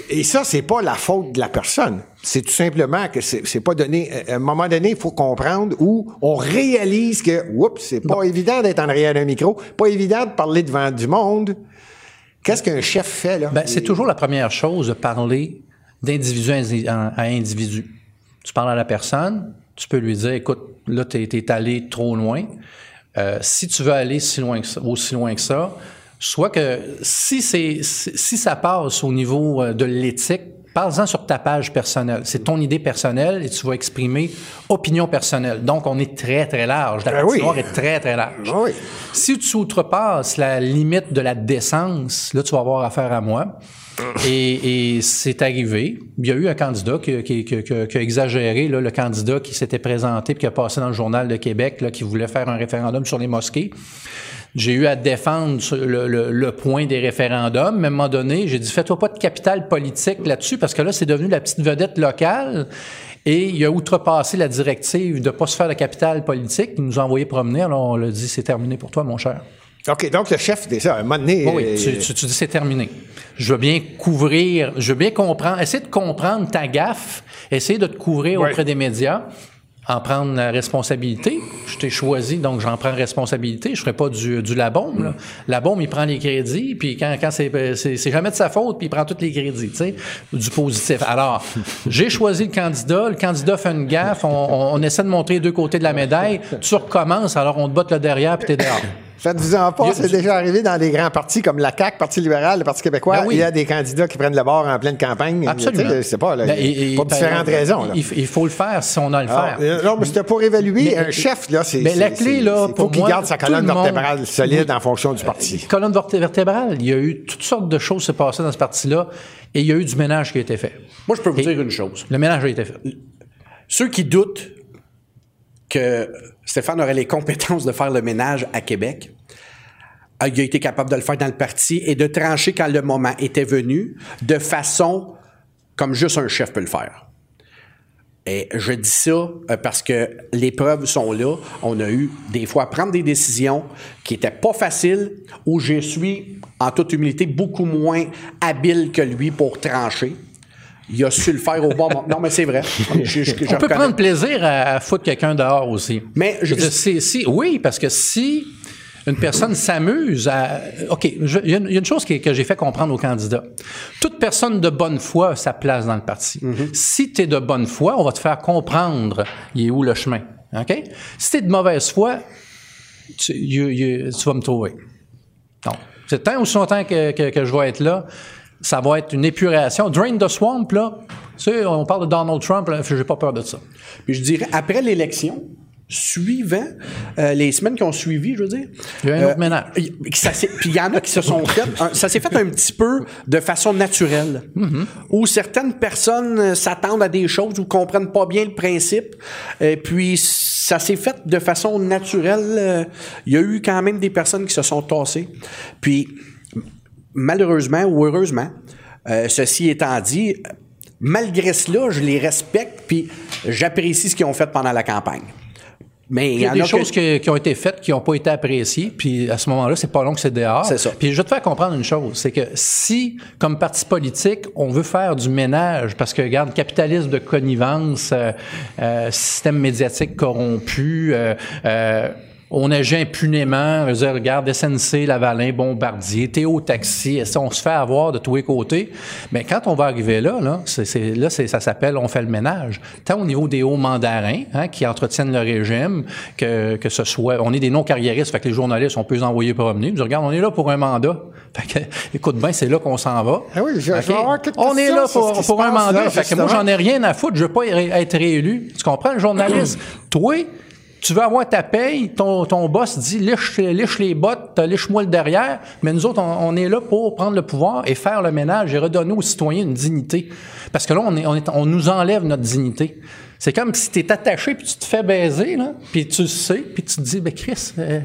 [SPEAKER 3] et ça, c'est pas la faute de la personne. C'est tout simplement que c'est pas donné. À un moment donné, il faut comprendre où on réalise que, oups, c'est pas évident d'être en arrière d'un micro, pas évident de parler devant du monde. Qu'est-ce qu'un chef fait, là?
[SPEAKER 4] Ben, c'est toujours la première chose de parler d'individu à indi- à individu. Tu parles à la personne, tu peux lui dire, écoute, là, tu es, allé trop loin. Euh, si tu veux aller si loin que ça, aussi loin que ça, soit que si, c'est, si si ça passe au niveau euh, de l'éthique, parle-en sur ta page personnelle. C'est ton idée personnelle et tu vas exprimer opinion personnelle. Donc, on est très, très large. La
[SPEAKER 3] Ben oui.
[SPEAKER 4] est très, très large.
[SPEAKER 3] Ben oui.
[SPEAKER 4] Si tu outrepasses la limite de la décence, là, tu vas avoir affaire à moi. Et, et c'est arrivé. Il y a eu un candidat qui, qui- qui- qui- qui a exagéré, là, le candidat qui s'était présenté puis qui a passé dans le journal de Québec, là, qui voulait faire un référendum sur les mosquées. J'ai eu à défendre le, le- le point des référendums. Mais à un moment donné, j'ai dit, fais-toi pas de capital politique là-dessus, parce que là, c'est devenu la petite vedette locale. Et il a outrepassé la directive de pas se faire de capital politique. Il nous a envoyé promener. Alors, on l'a dit, c'est terminé pour toi, mon cher.
[SPEAKER 3] OK, donc le chef, c'est ça, à un moment donné.
[SPEAKER 4] Oui, oui,
[SPEAKER 3] euh,
[SPEAKER 4] tu, tu- tu dis c'est terminé. Je veux bien couvrir, je veux bien comprendre, essayer de comprendre ta gaffe, essayer de te couvrir auprès des médias, en prendre la responsabilité. Je t'ai choisi, donc j'en prends responsabilité. Je ferai pas du, du la bombe. Là. La bombe, il prend les crédits, puis quand, quand c'est, jamais de sa faute, puis il prend tous les crédits, tu sais, du positif. Alors, j'ai choisi le candidat, le candidat fait une gaffe, on essaie de montrer les deux côtés de la médaille, tu recommences, alors on te botte le derrière, puis t'es dehors.
[SPEAKER 3] Faites-vous-en pas, c'est déjà arrivé dans des grands partis comme la CAQ, Parti libéral, le Parti québécois.
[SPEAKER 4] Ben oui.
[SPEAKER 3] Il y a des candidats qui prennent le bord en pleine campagne.
[SPEAKER 4] Absolument.
[SPEAKER 3] Tu sais, C'est pas, là,
[SPEAKER 4] Ben, et- et-
[SPEAKER 3] pour différentes
[SPEAKER 4] ben,
[SPEAKER 3] raisons. Là.
[SPEAKER 4] Il, il faut le faire si on a le
[SPEAKER 3] Alors,
[SPEAKER 4] faire.
[SPEAKER 3] euh, non, mais c'était pour évaluer
[SPEAKER 4] Mais-
[SPEAKER 3] un chef, là, c'est.
[SPEAKER 4] mais la clé,
[SPEAKER 3] c'est-
[SPEAKER 4] là,
[SPEAKER 3] c'est-
[SPEAKER 4] pour
[SPEAKER 3] faut qu'il
[SPEAKER 4] moi,
[SPEAKER 3] garde sa colonne
[SPEAKER 4] monde-
[SPEAKER 3] vertébrale solide en fonction du parti.
[SPEAKER 4] Colonne verte- vertébrale, il y a eu toutes sortes de choses qui se passaient dans ce parti-là et il y a eu du ménage qui a été fait.
[SPEAKER 5] Moi, je peux vous
[SPEAKER 4] Et-
[SPEAKER 5] dire une chose.
[SPEAKER 4] Le ménage a été fait.
[SPEAKER 5] Ceux qui doutent que Stéphane aurait les compétences de faire le ménage à Québec, euh, il a été capable de le faire dans le parti et de trancher quand le moment était venu, de façon comme juste un chef peut le faire. Et je dis ça euh, parce que les preuves sont là. On a eu des fois à prendre des décisions qui étaient pas faciles, où je suis, en toute humilité, beaucoup moins habile que lui pour trancher. Il a su le faire au bon moment. Non, mais c'est vrai. Je- je- je
[SPEAKER 4] On peut
[SPEAKER 5] reconnais.
[SPEAKER 4] prendre plaisir à, foutre quelqu'un dehors aussi.
[SPEAKER 5] Mais je-
[SPEAKER 4] dire, si, oui, parce que si une personne s'amuse à... OK, il y, a une- il y a une chose que j'ai fait comprendre aux candidats. Toute personne de bonne foi a sa place dans le parti.
[SPEAKER 5] Mm-hmm.
[SPEAKER 4] Si tu es de bonne foi, on va te faire comprendre il est où le chemin. OK? Si tu es de mauvaise foi, tu, you- you- tu vas me trouver. Donc, c'est tant longtemps que, que, que je vais être là, ça va être une épuration. Drain the swamp, là, tu sais, on parle de Donald Trump, là, j'ai pas peur de ça.
[SPEAKER 5] Puis je dirais, après l'élection, suivant euh, les semaines qui ont suivi, je veux dire.
[SPEAKER 4] Il y a un autre ménage.
[SPEAKER 5] y- ça s'est- Puis il y en a qui se sont fait. un- ça s'est fait un petit peu de façon naturelle.
[SPEAKER 4] Mm-hmm.
[SPEAKER 5] Où certaines personnes euh, s'attendent à des choses ou comprennent pas bien le principe. Et puis ça s'est fait de façon naturelle. Euh, Il y a eu quand même des personnes qui se sont tassées. Puis malheureusement ou heureusement, euh, ceci étant dit, malgré cela, je les respecte puis j'apprécie ce qu'ils ont fait pendant la campagne. Mais
[SPEAKER 4] Il y a des choses qui, qui ont été faites qui n'ont pas été appréciées, puis à ce moment-là, c'est pas long que c'est dehors.
[SPEAKER 5] C'est ça.
[SPEAKER 4] Puis je vais te faire comprendre une chose, c'est que si, comme parti politique, on veut faire du ménage, parce que, regarde, capitalisme de connivence, euh, euh, système médiatique corrompu, euh, on agit impunément, je veux dire, regarde, SNC, Lavalin, Bombardier, Théo Taxi, on se fait avoir de tous les côtés? Mais quand on va arriver là, là, c'est, c'est- là c'est, ça s'appelle on fait le ménage. Tant au niveau des hauts mandarins, hein, qui entretiennent le régime, que, que ce soit, on est des non-carriéristes, fait que les journalistes, on peut les envoyer promener. Disent, regarde, on est là pour un mandat. Fait que, écoute bien, c'est là qu'on s'en va.
[SPEAKER 3] Ah oui, je- je vais avoir
[SPEAKER 4] On est là pour, pour un mandat.
[SPEAKER 3] là,
[SPEAKER 4] fait que moi, j'en ai rien à foutre. Je veux pas être réélu. Tu comprends, le journaliste? Toi, tu veux avoir ta paye, ton, ton boss dit liche, liche les bottes, liche-moi le derrière, mais nous autres, on, on est là pour prendre le pouvoir et faire le ménage et redonner aux citoyens une dignité. Parce que là, on, est, on, est, on nous enlève notre dignité. C'est comme si tu attaché puis tu te fais baiser, là, puis tu le sais, puis tu te dis, ben Chris, euh,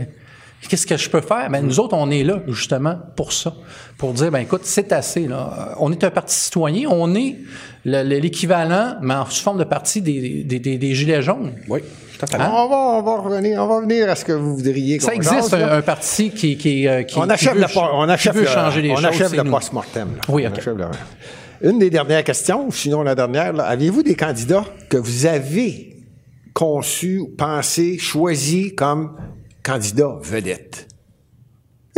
[SPEAKER 4] Qu'est-ce que je peux faire? Ben, nous autres, on est là, justement, pour ça. Pour dire, ben, écoute, c'est assez, là. On est un parti citoyen. On est le- le- l'équivalent, mais en sous forme de parti des, des, des, des Gilets jaunes.
[SPEAKER 5] Oui, totalement.
[SPEAKER 3] On va, on va revenir, on va revenir à ce que vous voudriez.
[SPEAKER 4] Ça existe, un, un parti qui, qui, euh, qui,
[SPEAKER 3] on
[SPEAKER 4] qui
[SPEAKER 3] achève,
[SPEAKER 4] veut,
[SPEAKER 3] on achève,
[SPEAKER 4] qui veut
[SPEAKER 3] le-
[SPEAKER 4] changer les
[SPEAKER 3] on
[SPEAKER 4] choses.
[SPEAKER 3] achève le post-mortem. là.
[SPEAKER 4] Oui,
[SPEAKER 3] On
[SPEAKER 4] OK.
[SPEAKER 3] achève le- Une des dernières questions, sinon la dernière, là. aviez-vous des candidats que vous avez conçus, pensés, choisis comme candidats vedettes?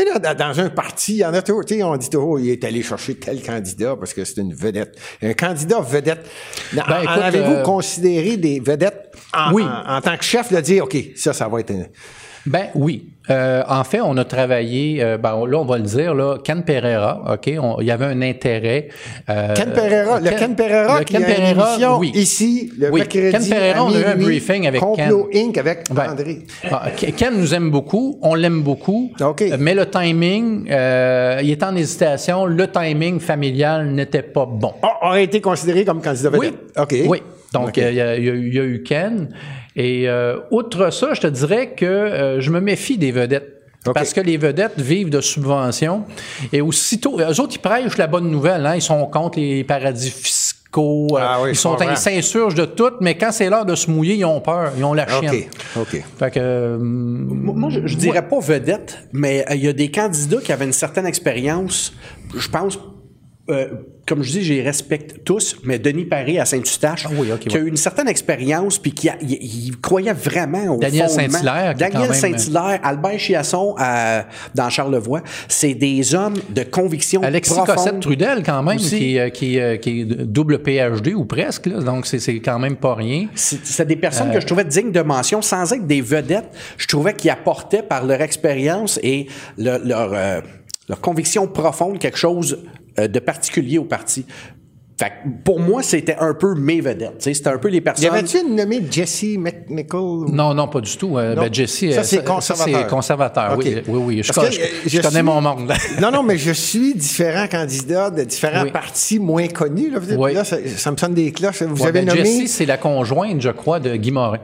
[SPEAKER 3] Et là, dans- un parti, il y en a toujours, on dit toujours, il est allé chercher tel candidat parce que c'est une vedette. Un candidat vedette. En-
[SPEAKER 4] Ben,
[SPEAKER 3] en avez-vous
[SPEAKER 4] euh,
[SPEAKER 3] considéré des vedettes en,
[SPEAKER 4] Oui.
[SPEAKER 3] en- en tant que chef de dire, OK, ça, ça va être un-
[SPEAKER 4] Ben oui. Euh, en fait, on a travaillé, euh, ben, là, on va le dire, là, Ken Pereira, OK, on- il y avait un intérêt. euh,
[SPEAKER 3] Ken Pereira, le Ken Pereira
[SPEAKER 4] le
[SPEAKER 3] qui a une
[SPEAKER 4] Pereira, oui.
[SPEAKER 3] ici, le
[SPEAKER 4] Oui.
[SPEAKER 3] mercredi
[SPEAKER 4] Ken Pereira, on a eu un briefing avec
[SPEAKER 3] Complot
[SPEAKER 4] Ken.
[SPEAKER 3] Inc. avec. André.
[SPEAKER 4] Ah, Ken nous aime beaucoup, on l'aime beaucoup,
[SPEAKER 3] OK.
[SPEAKER 4] euh, mais le timing, euh, il est en hésitation, le timing familial n'était pas bon.
[SPEAKER 3] A- aurait été considéré comme candidat
[SPEAKER 4] Oui.
[SPEAKER 3] OK.
[SPEAKER 4] Oui. Donc, euh, il y, a- il y a eu Ken. Et euh, outre ça, je te dirais que euh, je me méfie des vedettes. Parce que les vedettes vivent de subventions. Et aussitôt, eux autres, ils prêchent la bonne nouvelle. Hein? Ils sont contre les paradis fiscaux. euh,
[SPEAKER 3] Ah oui,
[SPEAKER 4] ils sont ils s'insurgent de tout. Mais quand c'est l'heure de se mouiller, ils ont peur. Ils ont la chienne.
[SPEAKER 3] OK. OK.
[SPEAKER 4] Fait que, euh,
[SPEAKER 5] Moi, je, je dirais pas vedette, mais euh, il y a des candidats qui avaient une certaine expérience. Je pense, euh, comme je dis, je les respecte tous, mais Denis Paris à Saint-Eustache,
[SPEAKER 4] Ah oui,
[SPEAKER 5] qui a eu une certaine expérience, puis qui a- il, il croyait vraiment au
[SPEAKER 4] Daniel. Saint-Hilaire,
[SPEAKER 5] Daniel Saint-Hilaire, Albert Chiasson à- dans Charlevoix, c'est des hommes de conviction
[SPEAKER 4] Alexis
[SPEAKER 5] profonde.
[SPEAKER 4] Cossette-Trudel, quand même,
[SPEAKER 5] Aussi.
[SPEAKER 4] qui, euh, qui, euh, qui est double PhD ou presque. là. donc, c'est quand même pas rien.
[SPEAKER 5] C'est des personnes
[SPEAKER 4] Euh,
[SPEAKER 5] que je trouvais dignes de mention, sans être des vedettes. Je trouvais qu'ils apportaient par leur expérience et le- leur, euh, leur conviction profonde quelque chose euh, de particulier au parti. Fait que pour moi, c'était un peu mes vedettes. C'était un peu les
[SPEAKER 3] Y
[SPEAKER 5] personnes.
[SPEAKER 3] avait-tu une nommée Jesse McNichol?
[SPEAKER 4] Non, non, pas du tout. Euh, ben, Jesse,
[SPEAKER 3] Ça,
[SPEAKER 4] euh,
[SPEAKER 3] c'est conservateur.
[SPEAKER 4] c'est conservateur, oui. Oui, oui. Je,
[SPEAKER 3] Parce que,
[SPEAKER 4] je-
[SPEAKER 3] euh,
[SPEAKER 4] je
[SPEAKER 3] je
[SPEAKER 4] connais
[SPEAKER 3] suis-
[SPEAKER 4] mon monde.
[SPEAKER 3] non, non, mais je suis différents candidats de différents
[SPEAKER 4] Oui.
[SPEAKER 3] partis moins connus. Là,
[SPEAKER 4] Oui.
[SPEAKER 3] Là, ça, ça me sonne des cloches. Vous
[SPEAKER 4] Ouais,
[SPEAKER 3] avez
[SPEAKER 4] ben,
[SPEAKER 3] nommé...
[SPEAKER 4] Jessie, c'est la conjointe, je crois, de Guy Morin.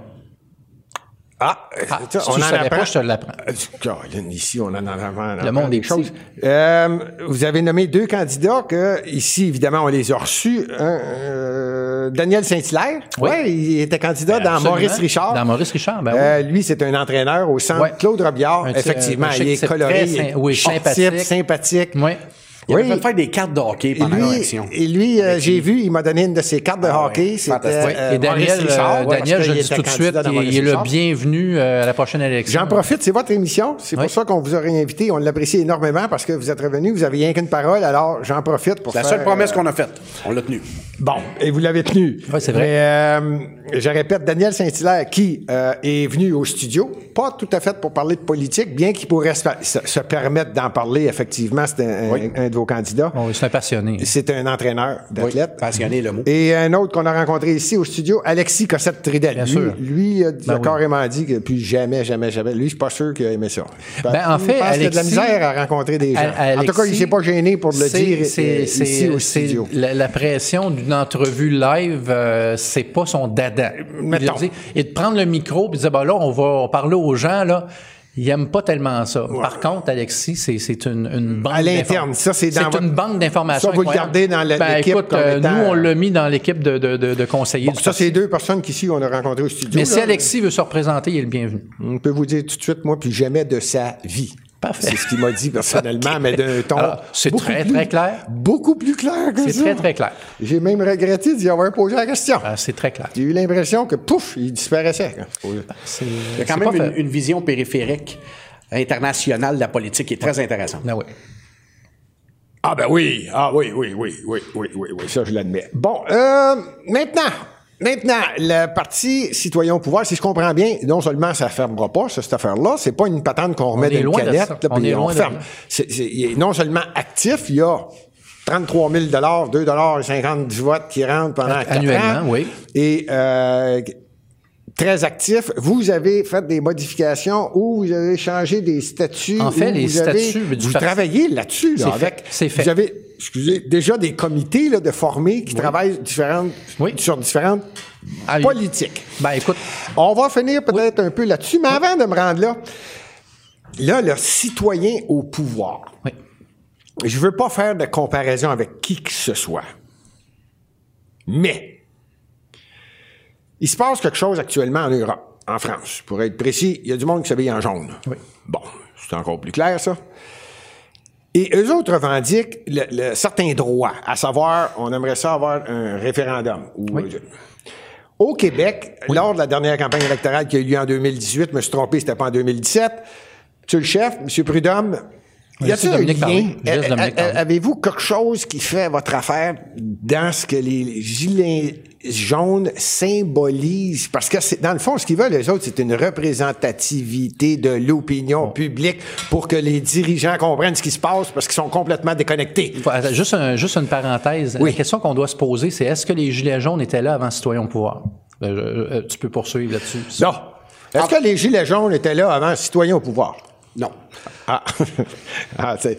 [SPEAKER 3] Ah,
[SPEAKER 4] Ah,
[SPEAKER 3] tu
[SPEAKER 4] si tu ne savais pas, je te l'apprends.
[SPEAKER 3] Euh, ici, on en a
[SPEAKER 4] Le monde est petit.
[SPEAKER 3] Euh, vous avez nommé deux candidats que, ici, évidemment, on les a reçus. Euh, Daniel Saint-Hilaire.
[SPEAKER 4] Oui.
[SPEAKER 3] Ouais, il était candidat dans. Maurice Richard.
[SPEAKER 4] Dans Maurice Richard, ben oui.
[SPEAKER 3] Euh, lui, c'est un entraîneur au centre
[SPEAKER 4] Ouais.
[SPEAKER 3] Claude Robillard. Effectivement,
[SPEAKER 4] euh, sais
[SPEAKER 3] il est coloré,
[SPEAKER 4] très
[SPEAKER 3] il est
[SPEAKER 4] sym- oui, sympathique.
[SPEAKER 3] sympathique.
[SPEAKER 4] Oui.
[SPEAKER 5] Il
[SPEAKER 3] Oui.
[SPEAKER 5] avait fait faire des cartes de hockey
[SPEAKER 3] Et
[SPEAKER 5] pendant
[SPEAKER 3] lui,
[SPEAKER 5] l'élection.
[SPEAKER 3] et lui euh, j'ai vu, il m'a donné une de ses cartes de
[SPEAKER 5] Ah
[SPEAKER 3] hockey.
[SPEAKER 5] ouais,
[SPEAKER 3] C'était
[SPEAKER 5] fantastique.
[SPEAKER 3] euh,
[SPEAKER 4] Et Daniel,
[SPEAKER 3] Richard,
[SPEAKER 4] euh,
[SPEAKER 3] ouais,
[SPEAKER 4] Daniel je le dis tout de suite,
[SPEAKER 3] dans
[SPEAKER 4] il, est le bienvenu euh, à la prochaine élection.
[SPEAKER 3] J'en profite, c'est votre émission. C'est
[SPEAKER 4] Oui.
[SPEAKER 3] pour ça qu'on vous aurait invité. On l'apprécie énormément parce que vous êtes revenu. Vous avez rien qu'une parole, alors j'en profite pour
[SPEAKER 5] La
[SPEAKER 3] faire,
[SPEAKER 5] seule promesse
[SPEAKER 3] euh,
[SPEAKER 5] qu'on a faite, on l'a tenue.
[SPEAKER 3] Bon, et vous l'avez tenu.
[SPEAKER 4] Oui, c'est vrai.
[SPEAKER 3] Mais euh, je répète, Daniel Saint-Hilaire, qui euh, est venu au studio, pas tout à fait pour parler de politique, bien qu'il pourrait se, permettre d'en parler, effectivement, c'est un,
[SPEAKER 5] Oui.
[SPEAKER 3] un de vos candidats.
[SPEAKER 4] Bon, c'est un passionné.
[SPEAKER 3] C'est un entraîneur d'athlète.
[SPEAKER 5] Oui, passionné, le mot.
[SPEAKER 3] Et un autre qu'on a rencontré ici au studio, Alexis Cossette-Tridel.
[SPEAKER 4] Bien
[SPEAKER 3] lui,
[SPEAKER 4] sûr.
[SPEAKER 3] lui a,
[SPEAKER 4] Ben
[SPEAKER 3] a
[SPEAKER 4] oui.
[SPEAKER 3] carrément dit que plus jamais, jamais, jamais. Lui, je suis pas sûr qu'il a aimé ça.
[SPEAKER 4] Ben, en fait,
[SPEAKER 3] pense qu'il y a de la
[SPEAKER 4] Alexis-
[SPEAKER 3] misère à rencontrer des gens. En tout cas, il
[SPEAKER 4] Alexis,
[SPEAKER 3] s'est pas gêné pour le dire
[SPEAKER 4] c'est-
[SPEAKER 3] ici au studio.
[SPEAKER 4] La, la pression d'une entrevue live, euh, c'est pas son dada. Il dit- Et de prendre le micro et de dire, ben là, on va parler aux gens, là. Il aime pas tellement ça. Par contre, Alexis, c'est, c'est une, une banque
[SPEAKER 3] À l'interne, ça, c'est dans
[SPEAKER 4] C'est une banque d'informations.
[SPEAKER 3] Ça, vous le
[SPEAKER 4] incroyable.
[SPEAKER 3] gardez dans le-
[SPEAKER 4] Ben,
[SPEAKER 3] l'équipe comme
[SPEAKER 4] euh,
[SPEAKER 3] étant-
[SPEAKER 4] nous, on l'a mis dans l'équipe de, de, de, de conseillers.
[SPEAKER 3] Bon,
[SPEAKER 4] du
[SPEAKER 3] ça, c'est deux personnes qu'ici, on a rencontrées au studio.
[SPEAKER 4] Mais si. Alexis veut se représenter, il est le bienvenu.
[SPEAKER 3] On peut vous dire tout de suite, moi, plus jamais de sa vie.
[SPEAKER 4] Parfait.
[SPEAKER 3] C'est ce qu'il m'a dit personnellement, mais d'un ton.
[SPEAKER 4] Alors, c'est très,
[SPEAKER 3] plus-
[SPEAKER 4] très clair.
[SPEAKER 3] Beaucoup plus clair que
[SPEAKER 4] C'est
[SPEAKER 3] ça.
[SPEAKER 4] très, très clair.
[SPEAKER 3] J'ai même regretté d'y avoir posé la question.
[SPEAKER 4] Ah, c'est très clair.
[SPEAKER 3] J'ai eu l'impression que, pouf, il disparaissait.
[SPEAKER 4] C'est,
[SPEAKER 5] Il y a quand
[SPEAKER 4] c'est
[SPEAKER 5] même une vision périphérique internationale de la politique qui est très intéressante.
[SPEAKER 4] Ah oui.
[SPEAKER 3] Ah ben oui, ah oui, oui, oui, oui, oui, oui, oui, ça je l'admets. Bon, euh, maintenant, maintenant, le Parti citoyen au pouvoir, si je comprends bien, non seulement ça fermera pas, ça, cette affaire-là, c'est pas une patente qu'on remet dans une canette, là,
[SPEAKER 4] On
[SPEAKER 3] puis
[SPEAKER 4] est
[SPEAKER 3] on
[SPEAKER 4] loin de
[SPEAKER 3] ferme.
[SPEAKER 4] là.
[SPEAKER 3] C'est, c'est- il est non seulement actif, il y a 33 000 2 50 du vote qui rentrent pendant quatre
[SPEAKER 4] Annuellement,
[SPEAKER 3] ans.
[SPEAKER 4] oui.
[SPEAKER 3] Et euh, très actif. Vous avez fait des modifications ou vous avez changé des statuts.
[SPEAKER 4] En fait, les
[SPEAKER 3] vous avez-
[SPEAKER 4] statuts du
[SPEAKER 3] Vous
[SPEAKER 4] parti-
[SPEAKER 3] travaillez là-dessus, là,
[SPEAKER 4] C'est fait. C'est fait.
[SPEAKER 3] Vous avez, excusez, déjà des comités là, de formés qui travaillent différentes,
[SPEAKER 4] Oui.
[SPEAKER 3] sur différentes politiques.
[SPEAKER 4] Ben, écoute,
[SPEAKER 3] On va finir peut-être un peu là-dessus, mais avant de me rendre là, là, le citoyen au pouvoir.
[SPEAKER 4] oui.
[SPEAKER 3] Je veux pas faire de comparaison avec qui que ce soit. Mais, il se passe quelque chose actuellement en Europe, en France. Pour être précis, il y a du monde qui s'habille en jaune.
[SPEAKER 4] Oui.
[SPEAKER 3] Bon, c'est encore plus clair, ça. Et eux autres revendiquent le- le- certains droits, à savoir, on aimerait ça avoir un référendum. Ou,
[SPEAKER 4] Oui.
[SPEAKER 3] euh, Au Québec, lors de la dernière campagne électorale qui a eu lieu en 2018, je me suis trompé, c'était pas en 2017, tu le chef, M. Prudhomme, y a-t-il un lien? Euh, euh. Avez-vous quelque chose qui fait votre affaire dans ce que les gilets jaunes symbolisent? Parce que c'est, dans le fond, ce qu'ils veulent, les autres, c'est une représentativité de l'opinion publique pour que les dirigeants comprennent ce qui se passe parce qu'ils sont complètement déconnectés.
[SPEAKER 4] Juste, un- juste une parenthèse.
[SPEAKER 3] Oui.
[SPEAKER 4] La question qu'on doit se poser, c'est est-ce que les Gilets jaunes étaient là avant Citoyens au pouvoir? Ben, je- euh, tu peux poursuivre là-dessus.
[SPEAKER 3] Non. Est-ce que les gilets jaunes étaient là avant citoyens au pouvoir?
[SPEAKER 5] Non.
[SPEAKER 3] Ah, ah c'est.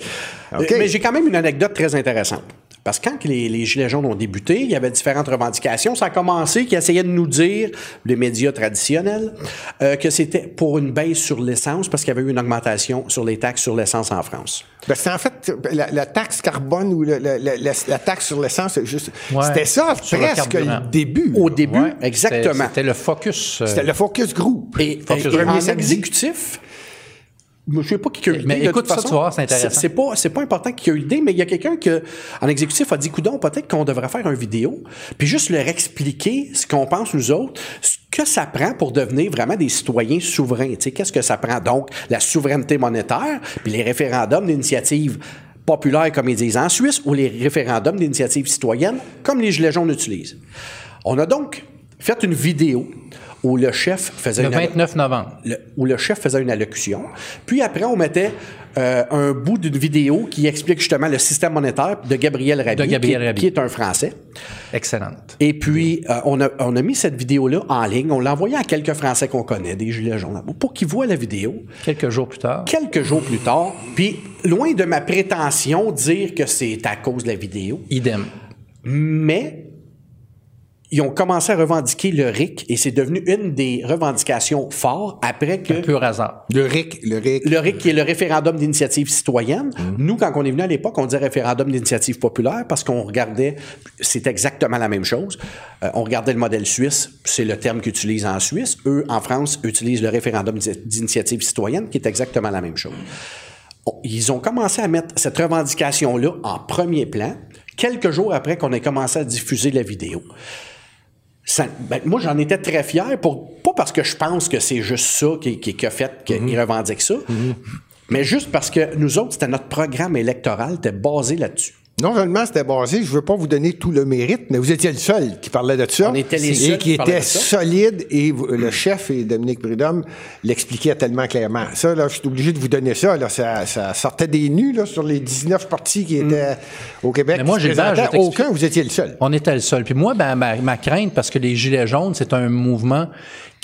[SPEAKER 3] OK.
[SPEAKER 5] Mais j'ai quand même une anecdote très intéressante. Parce que quand les, les Gilets jaunes ont débuté, il y avait différentes revendications. Ça a commencé qu'ils essayaient de nous dire, les médias traditionnels, euh, que c'était pour une baisse sur l'essence parce qu'il y avait eu une augmentation sur les taxes sur l'essence en France.
[SPEAKER 3] Ben, c'est en fait la, la taxe carbone ou le- le- le- la, la taxe sur l'essence, c'est juste.
[SPEAKER 4] Ouais.
[SPEAKER 3] C'était ça presque le, début.
[SPEAKER 5] Au début,
[SPEAKER 4] Ouais,
[SPEAKER 5] exactement.
[SPEAKER 4] C'était le focus. euh,
[SPEAKER 3] C'était le focus group.
[SPEAKER 5] Et,
[SPEAKER 4] Focus
[SPEAKER 5] et- en exécutif, je ne sais pas qui a eu l'idée.
[SPEAKER 4] Mais
[SPEAKER 5] de
[SPEAKER 4] écoute
[SPEAKER 5] toute
[SPEAKER 4] ça,
[SPEAKER 5] façon.
[SPEAKER 4] tu voir, c'est intéressant.
[SPEAKER 5] C'est pas, c'est pas important qui a eu l'idée, mais il y a quelqu'un qui, en exécutif, a dit, coudon, peut-être qu'on devrait faire une vidéo, puis juste leur expliquer ce qu'on pense nous autres, ce que ça prend pour devenir vraiment des citoyens souverains. Tu sais, qu'est-ce que ça prend? Donc, la souveraineté monétaire, puis les référendums d'initiative populaire, comme ils disent en Suisse, ou les référendums d'initiative citoyenne, comme les Gilets jaunes utilisent. On a donc fait une vidéo où le chef faisait
[SPEAKER 4] le
[SPEAKER 5] une
[SPEAKER 4] 29 novembre.
[SPEAKER 5] le- où le chef faisait une allocution. Puis après, on mettait euh, un bout d'une vidéo qui explique justement le système monétaire de Gabriel Rabi,
[SPEAKER 4] De Gabriel
[SPEAKER 5] qui, qui est un Français.
[SPEAKER 4] Excellente.
[SPEAKER 5] Et puis, euh, on, a, on a mis cette vidéo-là en ligne. On l'a envoyée à quelques Français qu'on connaît, des gilets jaunes, pour qu'ils voient la vidéo.
[SPEAKER 4] Quelques jours plus tard.
[SPEAKER 5] Quelques jours plus tard, puis loin de ma prétention dire que c'est à cause de la vidéo,
[SPEAKER 4] Idem.
[SPEAKER 5] mais ils ont commencé à revendiquer le RIC et c'est devenu une des revendications fortes après que
[SPEAKER 4] Pur hasard.
[SPEAKER 3] Le RIC, le RIC.
[SPEAKER 5] le RIC, qui est le référendum d'initiative citoyenne.
[SPEAKER 3] Mmh.
[SPEAKER 5] Nous, quand on est venu à l'époque, on disait référendum d'initiative populaire parce qu'on regardait, c'est exactement la même chose. Euh, on regardait le modèle suisse, c'est le terme qu'ils utilisent en Suisse. Eux, en France, utilisent le référendum d'initiative citoyenne, qui est exactement la même chose. Ils ont commencé à mettre cette revendication-là en premier plan, quelques jours après qu'on ait commencé à diffuser la vidéo. Ça- ben, moi, j'en étais très fier, pour, pas parce que je pense que c'est juste ça qui, qui, qui a fait qu'ils revendiquent ça, mais juste parce que nous autres, c'était notre programme électoral, était basé là-dessus.
[SPEAKER 3] Non seulement c'était basé, je veux pas vous donner tout le mérite, mais vous étiez le seul qui parlait de ça.
[SPEAKER 5] On était les
[SPEAKER 3] Et
[SPEAKER 5] seuls
[SPEAKER 3] qui
[SPEAKER 5] qui
[SPEAKER 3] était solide et vous- le chef et Dominique Prudhomme l'expliquaient tellement clairement. Ça, là, je suis obligé de vous donner ça, là. Ça, ça sortait des nus, là, sur les 19 partis qui étaient au Québec.
[SPEAKER 4] Mais moi, t'explique.
[SPEAKER 3] Aucun, vous étiez le seul.
[SPEAKER 4] On était le seul. Puis moi, ben, ma, ma crainte, parce que les Gilets jaunes, c'est un mouvement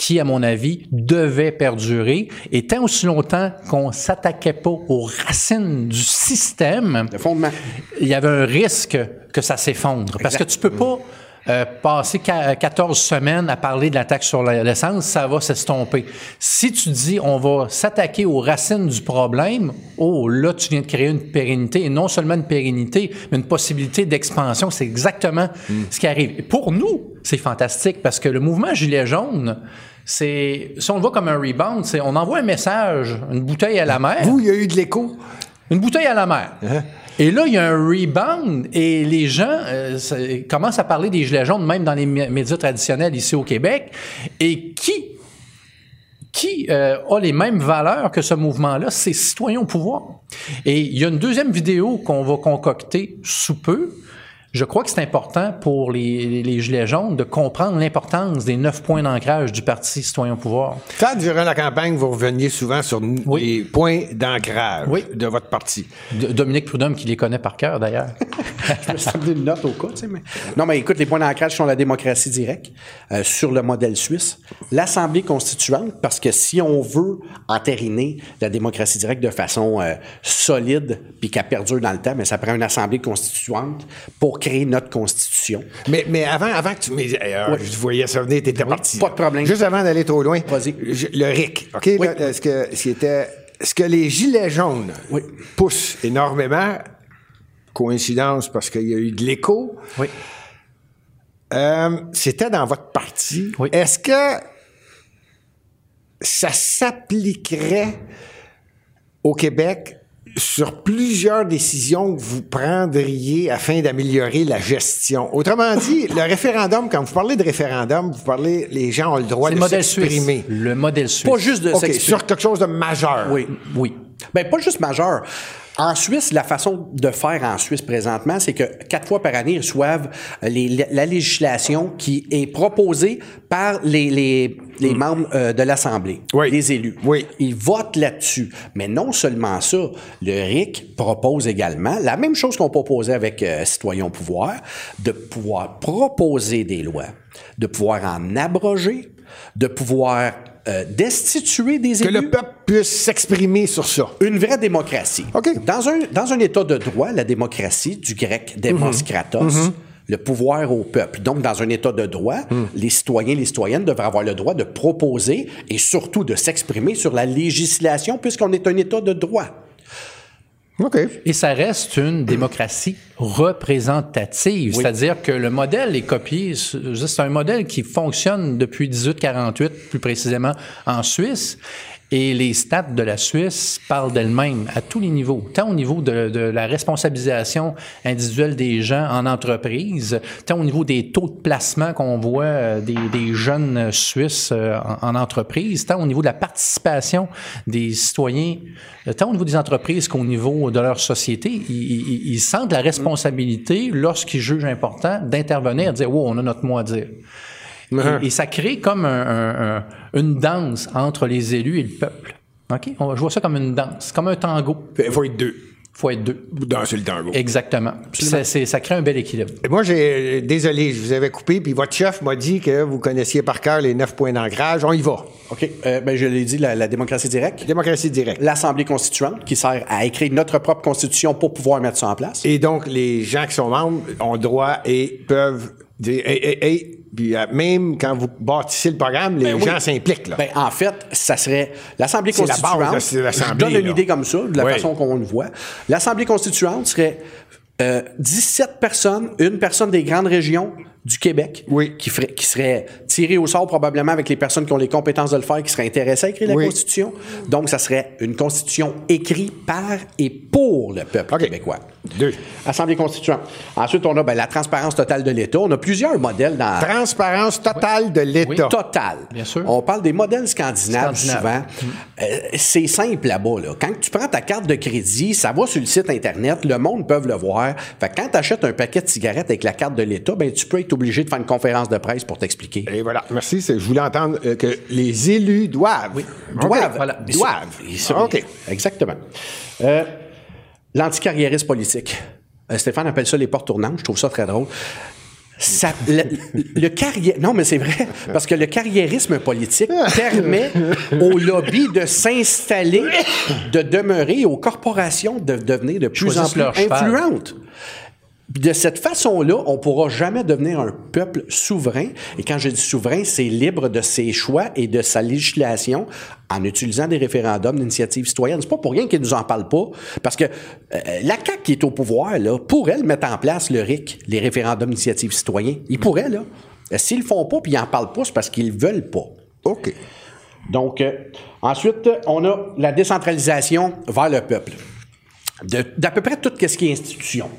[SPEAKER 4] qui, à mon avis, devait perdurer. Et tant aussi longtemps qu'on s'attaquait pas aux racines du système,
[SPEAKER 5] Le fondement.
[SPEAKER 4] il y avait un risque que ça s'effondre. Parce que tu peux pas euh, passer qua- 14 semaines à parler de la taxe sur l'essence, ça va s'estomper. Si tu dis on va s'attaquer aux racines du problème, oh là, tu viens de créer une pérennité, et non seulement une pérennité, mais une possibilité d'expansion. C'est exactement ce qui arrive. Et pour nous, c'est fantastique parce que le mouvement Gilet jaune, c'est, si on le voit comme un rebound, c'est on envoie un message, une bouteille à la mer.
[SPEAKER 3] Vous, il y a eu de l'écho.
[SPEAKER 4] Une bouteille à la mer. Et là, il y a un rebound et les gens euh, ça- commencent à parler des gilets jaunes, même dans les mé- médias traditionnels ici au Québec. Et qui, qui euh, a les mêmes valeurs que ce mouvement-là? C'est Citoyens au pouvoir. Et il y a une deuxième vidéo qu'on va concocter sous peu. Je crois que c'est important pour les, les, les gilets jaunes de comprendre l'importance des neuf points d'ancrage du Parti Citoyen au pouvoir.
[SPEAKER 3] Quand, durant la campagne, vous reveniez souvent sur
[SPEAKER 4] Oui.
[SPEAKER 3] les points d'ancrage
[SPEAKER 4] Oui.
[SPEAKER 3] de votre parti.
[SPEAKER 4] D- Dominique Prudhomme, qui les connaît par cœur d'ailleurs.
[SPEAKER 5] Je me suis amené une note au cas, tu sais, mais... Non, mais écoute, les points d'ancrage sont la démocratie directe, euh, sur le modèle suisse, l'Assemblée constituante, parce que si on veut entériner la démocratie directe de façon euh, solide, puis qu'elle perdure dans le temps, mais ça prend une Assemblée constituante pour créer notre Constitution.
[SPEAKER 3] Mais, mais avant, avant que tu. Mais, euh, Je voyais ça venir, t'étais parti.
[SPEAKER 5] pas de problème.
[SPEAKER 3] Juste avant d'aller trop loin.
[SPEAKER 5] Vas-y.
[SPEAKER 3] Le RIC. OK? là, est-ce que, ce qui était, ce que les gilets jaunes
[SPEAKER 5] Oui.
[SPEAKER 3] poussent énormément, coïncidence parce qu'il y a eu de l'écho,
[SPEAKER 4] Oui.
[SPEAKER 3] euh, c'était dans votre parti.
[SPEAKER 4] Oui.
[SPEAKER 3] Est-ce que ça s'appliquerait au Québec sur plusieurs décisions que vous prendriez afin d'améliorer la gestion. Autrement dit, le référendum, quand vous parlez de référendum, vous parlez, les gens ont le droit de
[SPEAKER 4] le modèle
[SPEAKER 3] s'exprimer.
[SPEAKER 4] Le modèle suisse.
[SPEAKER 5] Pas juste de
[SPEAKER 3] OK,
[SPEAKER 5] s'exprimer.
[SPEAKER 3] sur quelque chose de majeur.
[SPEAKER 5] Oui.
[SPEAKER 4] Oui.
[SPEAKER 5] Ben, pas juste majeur. En Suisse, la façon de faire en Suisse présentement, c'est que quatre fois par année, ils reçoivent les- la législation qui est proposée par les, les, les membres euh, de l'Assemblée,
[SPEAKER 3] Oui.
[SPEAKER 5] les élus.
[SPEAKER 3] Oui.
[SPEAKER 5] Ils votent là-dessus. Mais non seulement ça, le RIC propose également la même chose qu'on proposait avec euh, Citoyens au pouvoir, de pouvoir proposer des lois, de pouvoir en abroger, de pouvoir euh, destituer des
[SPEAKER 3] Que
[SPEAKER 5] élus
[SPEAKER 3] le peuple puisse s'exprimer sur ça.
[SPEAKER 5] une vraie démocratie.
[SPEAKER 3] OK.
[SPEAKER 5] Dans, un, dans un État de droit, la démocratie, du grec demos kratos, le pouvoir au peuple. Donc, dans un État de droit, les citoyens, les citoyennes devraient avoir le droit de proposer et surtout de s'exprimer sur la législation puisqu'on est un État de droit.
[SPEAKER 3] OK.
[SPEAKER 4] Et ça reste une démocratie représentative, c'est-à-dire que le modèle est copié. C'est un modèle qui fonctionne depuis 1848, plus précisément en Suisse. Et les stats de la Suisse parlent d'elles-mêmes à tous les niveaux, tant au niveau de, la responsabilisation individuelle des gens en entreprise, tant au niveau des taux de placement qu'on voit euh, des, jeunes Suisses euh, en, en entreprise, tant au niveau de la participation des citoyens, euh, tant au niveau des entreprises qu'au niveau de leur société. Ils, ils- ils sentent la responsabilité lorsqu'ils jugent important d'intervenir, de dire, wow, on a notre mot à dire. Et, et ça crée comme un- un- un- une danse entre les élus et le peuple. OK? On va jouer ça comme une danse, comme un tango.
[SPEAKER 3] Il faut être deux.
[SPEAKER 4] Il faut être deux.
[SPEAKER 3] Danser le tango.
[SPEAKER 4] Exactement. Ça, crée un bel équilibre.
[SPEAKER 3] Et Moi, j'ai. Désolé, je vous avais coupé, puis votre chef m'a dit que vous connaissiez par cœur les neuf points d'ancrage. On y va.
[SPEAKER 5] OK. Euh, ben, je l'ai dit, la, la démocratie directe.
[SPEAKER 3] Démocratie directe.
[SPEAKER 5] L'Assemblée constituante qui sert à écrire notre propre constitution pour pouvoir mettre ça en place.
[SPEAKER 3] Et donc, les gens qui sont membres ont le droit et peuvent dire, hey, hey, hey. Puis euh, même quand vous bâtissez le programme, les
[SPEAKER 5] Ben oui.
[SPEAKER 3] gens s'impliquent. Là.
[SPEAKER 5] Ben, en fait, ça serait l'Assemblée
[SPEAKER 3] C'est la base
[SPEAKER 5] constituante. je donne une
[SPEAKER 3] là.
[SPEAKER 5] idée comme ça, de la
[SPEAKER 3] Oui.
[SPEAKER 5] façon qu'on le voit. L'Assemblée constituante serait euh, 17 personnes, une personne des grandes régions du Québec,
[SPEAKER 3] Oui.
[SPEAKER 5] qui, ferait, qui serait tirée au sort probablement avec les personnes qui ont les compétences de le faire, qui seraient intéressées à écrire la. Constitution. Donc, ça serait une Constitution écrite par et pour le peuple québécois.
[SPEAKER 3] Deux.
[SPEAKER 5] Assemblée constituante. Ensuite, on a ben, la transparence totale de l'État. On a plusieurs modèles dans...
[SPEAKER 3] Transparence totale de l'État.
[SPEAKER 5] Total.
[SPEAKER 4] Bien sûr.
[SPEAKER 5] On parle des modèles scandinaves
[SPEAKER 4] Scandinaves.
[SPEAKER 5] souvent. Euh, c'est simple là-bas. Là. Quand tu prends ta carte de crédit, ça va sur le site Internet, le monde peut le voir. Fait que quand tu achètes un paquet de cigarettes avec la carte de l'État, ben, tu peux être obligé de faire une conférence de presse pour t'expliquer.
[SPEAKER 3] Et voilà. Merci. Je voulais entendre euh, que les élus doivent. OK.
[SPEAKER 5] Doivent.
[SPEAKER 4] voilà.
[SPEAKER 3] Doivent.
[SPEAKER 5] Ça,
[SPEAKER 3] OK.
[SPEAKER 5] Exactement. Euh, L'anticarriérisme politique. Euh, Stéphane appelle ça les portes tournantes. Je trouve ça très drôle. Ça, le, le carrière, non, mais c'est vrai, parce que le carriérisme politique permet aux lobbies de s'installer, de demeurer, aux corporations de devenir de plus en plus influentes. De cette façon-là, on pourra jamais devenir un peuple souverain. Et quand je dis souverain, c'est libre de ses choix et de sa législation en utilisant des référendums d'initiative citoyenne. C'est pas pour rien qu'ils nous en parlent pas. Parce que euh, la CAQ qui est au pouvoir, là, pourrait le mettre en place, le RIC, les référendums d'initiative citoyenne. Ils pourraient, là. Euh, S'ils le font pas puis ils en parlent pas, c'est parce qu'ils veulent pas.
[SPEAKER 3] OK.
[SPEAKER 5] Donc, euh, ensuite, on a la décentralisation vers le peuple. D'à peu près tout ce qui est institution.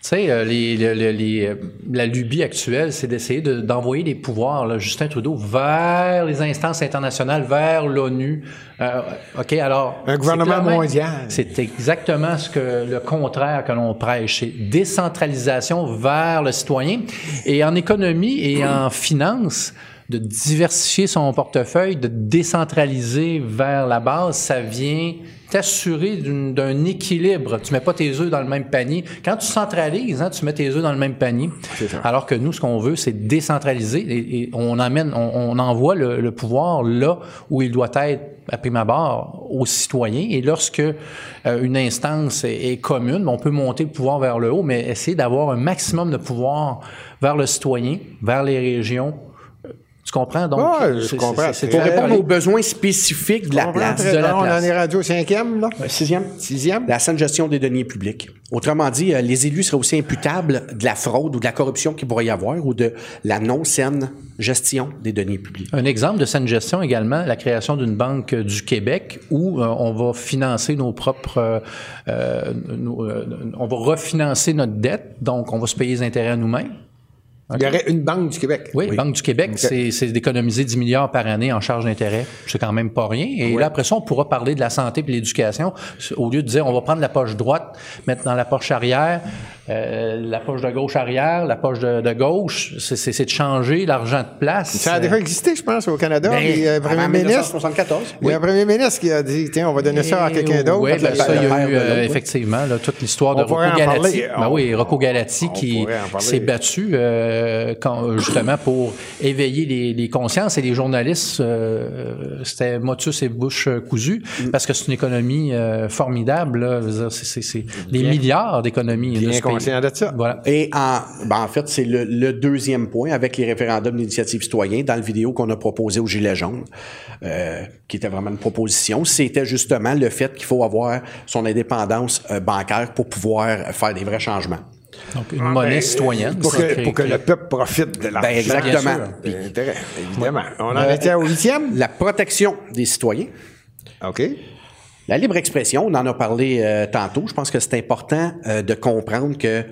[SPEAKER 4] Tu sais, euh, les, les- les- les, euh, la lubie actuelle, c'est d'essayer de- d'envoyer des pouvoirs, là, Justin Trudeau, vers les instances internationales, vers l'ONU. Euh, OK, alors...
[SPEAKER 3] Un gouvernement mondial.
[SPEAKER 4] C'est exactement ce que le contraire que l'on prêche. C'est décentralisation vers le citoyen. Et en économie et en finance, de diversifier son portefeuille, de décentraliser vers la base, ça vient t'assurer d'une- d'un équilibre. Tu mets pas tes œufs dans le même panier. Quand tu centralises, hein, tu mets tes œufs dans le même panier. Alors que nous, ce qu'on veut, c'est décentraliser et, et on amène, on, on envoie le, le pouvoir là où il doit être à prime abord aux citoyens. Et lorsque euh, une instance est, est commune, on peut monter le pouvoir vers le haut, mais essayer d'avoir un maximum de pouvoir vers le citoyen, vers les régions. Tu comprends? Donc,
[SPEAKER 3] Ouais, je comprends.
[SPEAKER 4] c'est-
[SPEAKER 5] Pour répondre aux besoins spécifiques de la place.
[SPEAKER 4] de la
[SPEAKER 3] On
[SPEAKER 4] place.
[SPEAKER 3] en est rendu au cinquième, là?
[SPEAKER 5] Sixième.
[SPEAKER 3] Sixième?
[SPEAKER 5] La saine gestion des deniers publics. Autrement dit, euh, les élus seraient aussi imputables de la fraude ou de la corruption qu'il pourrait y avoir ou de la non-saine gestion des deniers publics.
[SPEAKER 4] Un exemple de saine gestion également, la création d'une banque du Québec où euh, on va financer nos propres, euh, euh, nos, euh, on va refinancer notre dette, donc on va se payer les intérêts à nous-mêmes.
[SPEAKER 3] Il y aurait une banque du Québec.
[SPEAKER 4] Oui, Banque du Québec, c'est c'est d'économiser 10 milliards par année en charge d'intérêt. C'est quand même pas rien. Et là, après ça, on pourra parler de la santé et de l'éducation. Au lieu de dire, on va prendre la poche droite, mettre dans la poche arrière, euh, la poche de gauche arrière, la poche de, de gauche, c'est- de changer l'argent de place.
[SPEAKER 3] Ça a déjà existé, je pense, au Canada.
[SPEAKER 5] Ben,
[SPEAKER 3] il y a un premier ministre.
[SPEAKER 5] 1974.
[SPEAKER 3] Il y a un premier ministre qui a dit, tiens, on va donner ça à quelqu'un d'autre.
[SPEAKER 4] Oui, ben, ça, il y a eu euh, effectivement là, toute l'histoire de Rocco Galati. Ben oui, Rocco Galati
[SPEAKER 3] on
[SPEAKER 4] qui s'est battu euh, quand, justement pour éveiller les, les consciences et les journalistes. euh, C'était motus et bouche cousue
[SPEAKER 3] Mm.
[SPEAKER 4] parce que c'est une économie euh, formidable. C'est des milliards d'économies. de
[SPEAKER 3] Bien
[SPEAKER 4] pays.
[SPEAKER 3] conscient de ça.
[SPEAKER 4] Voilà.
[SPEAKER 5] Et en, ben, en fait, c'est le, le deuxième point avec les référendums d'initiative citoyen dans le vidéo qu'on a proposé au Gilet jaune, euh, qui était vraiment une proposition. C'était justement le fait qu'il faut avoir son indépendance euh, bancaire pour pouvoir faire des vrais changements.
[SPEAKER 4] Donc, une monnaie citoyenne.
[SPEAKER 3] Pour que, pour le peuple profite de l'argent.
[SPEAKER 5] Ben, exactement.
[SPEAKER 3] Évidemment. On en était au huitième?
[SPEAKER 5] La protection des citoyens.
[SPEAKER 3] OK.
[SPEAKER 5] La libre expression, on en a parlé euh, tantôt. Je pense que c'est important euh, de comprendre que,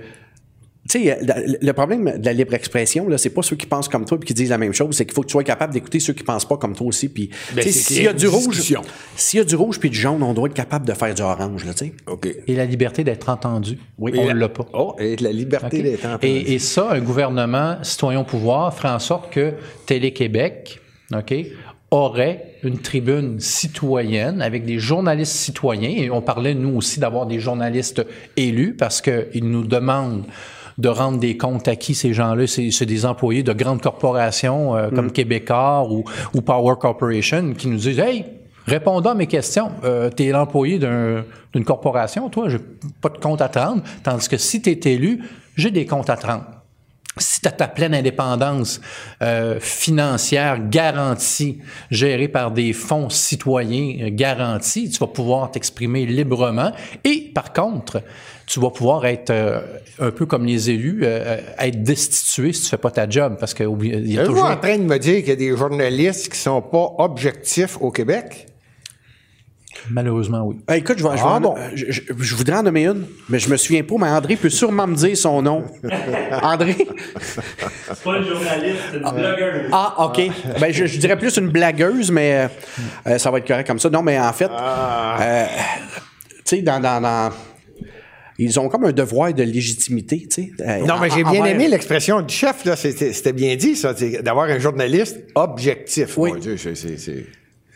[SPEAKER 5] tu sais, le le problème de la libre expression, là, c'est pas ceux qui pensent comme toi et qui disent la même chose, c'est qu'il faut que tu sois capable d'écouter ceux qui pensent pas comme toi aussi. Puis,
[SPEAKER 3] Ben,
[SPEAKER 5] s'il y a
[SPEAKER 3] une
[SPEAKER 5] du rouge, s'il y a du rouge puis du jaune, on doit être capable de faire du orange, là, tu sais.
[SPEAKER 3] OK.
[SPEAKER 4] Et la liberté d'être entendu.
[SPEAKER 5] Oui.
[SPEAKER 4] on
[SPEAKER 3] Et
[SPEAKER 4] ne
[SPEAKER 3] la-
[SPEAKER 4] pas.
[SPEAKER 3] Oh, et la liberté d'être entendu.
[SPEAKER 4] Et, et ça, un gouvernement citoyen au pouvoir ferait en sorte que Télé-Québec, OK, aurait une tribune citoyenne avec des journalistes citoyens. Et on parlait, nous aussi, d'avoir des journalistes élus parce qu'ils nous demandent de rendre des comptes à qui ces gens-là, c'est c'est des employés de grandes corporations euh, comme Québécois ou, ou Power Corporation qui nous disent Hey, répondant à mes questions, euh, tu es l'employé d'un- d'une corporation, toi, j'ai pas de compte à te rendre, tandis que si tu es élu, j'ai des comptes à te rendre. Si tu as ta pleine indépendance euh, financière garantie, gérée par des fonds citoyens euh, garantis, tu vas pouvoir t'exprimer librement. Et par contre, tu vas pouvoir être euh, un peu comme les élus, euh, être destitué si tu fais pas ta job, parce qu'il y a toujours...
[SPEAKER 3] en train de me dire qu'il y a des journalistes qui sont pas objectifs au Québec?
[SPEAKER 4] Malheureusement, oui.
[SPEAKER 5] Ah, écoute, je, vais, je,
[SPEAKER 3] Ah,
[SPEAKER 5] vais en-
[SPEAKER 3] bon?
[SPEAKER 5] euh, je, je- je voudrais en nommer une, mais je me souviens pas, mais André peut sûrement me dire son nom. André?
[SPEAKER 2] C'est pas une journaliste, c'est une blogueuse.
[SPEAKER 5] Ah, OK. Ben, je, je dirais plus une blagueuse, mais euh, euh, ça va être correct comme ça. Non, mais en fait, euh, tu sais, dans, dans, dans- Ils ont comme un devoir de légitimité, tu sais. euh,
[SPEAKER 3] Non, mais j'ai
[SPEAKER 5] en-
[SPEAKER 3] bien
[SPEAKER 5] envers-
[SPEAKER 3] aimé l'expression du chef, là. C'était bien dit, ça. D'avoir un journaliste objectif.
[SPEAKER 5] Oui.
[SPEAKER 3] Mon Dieu, c'est-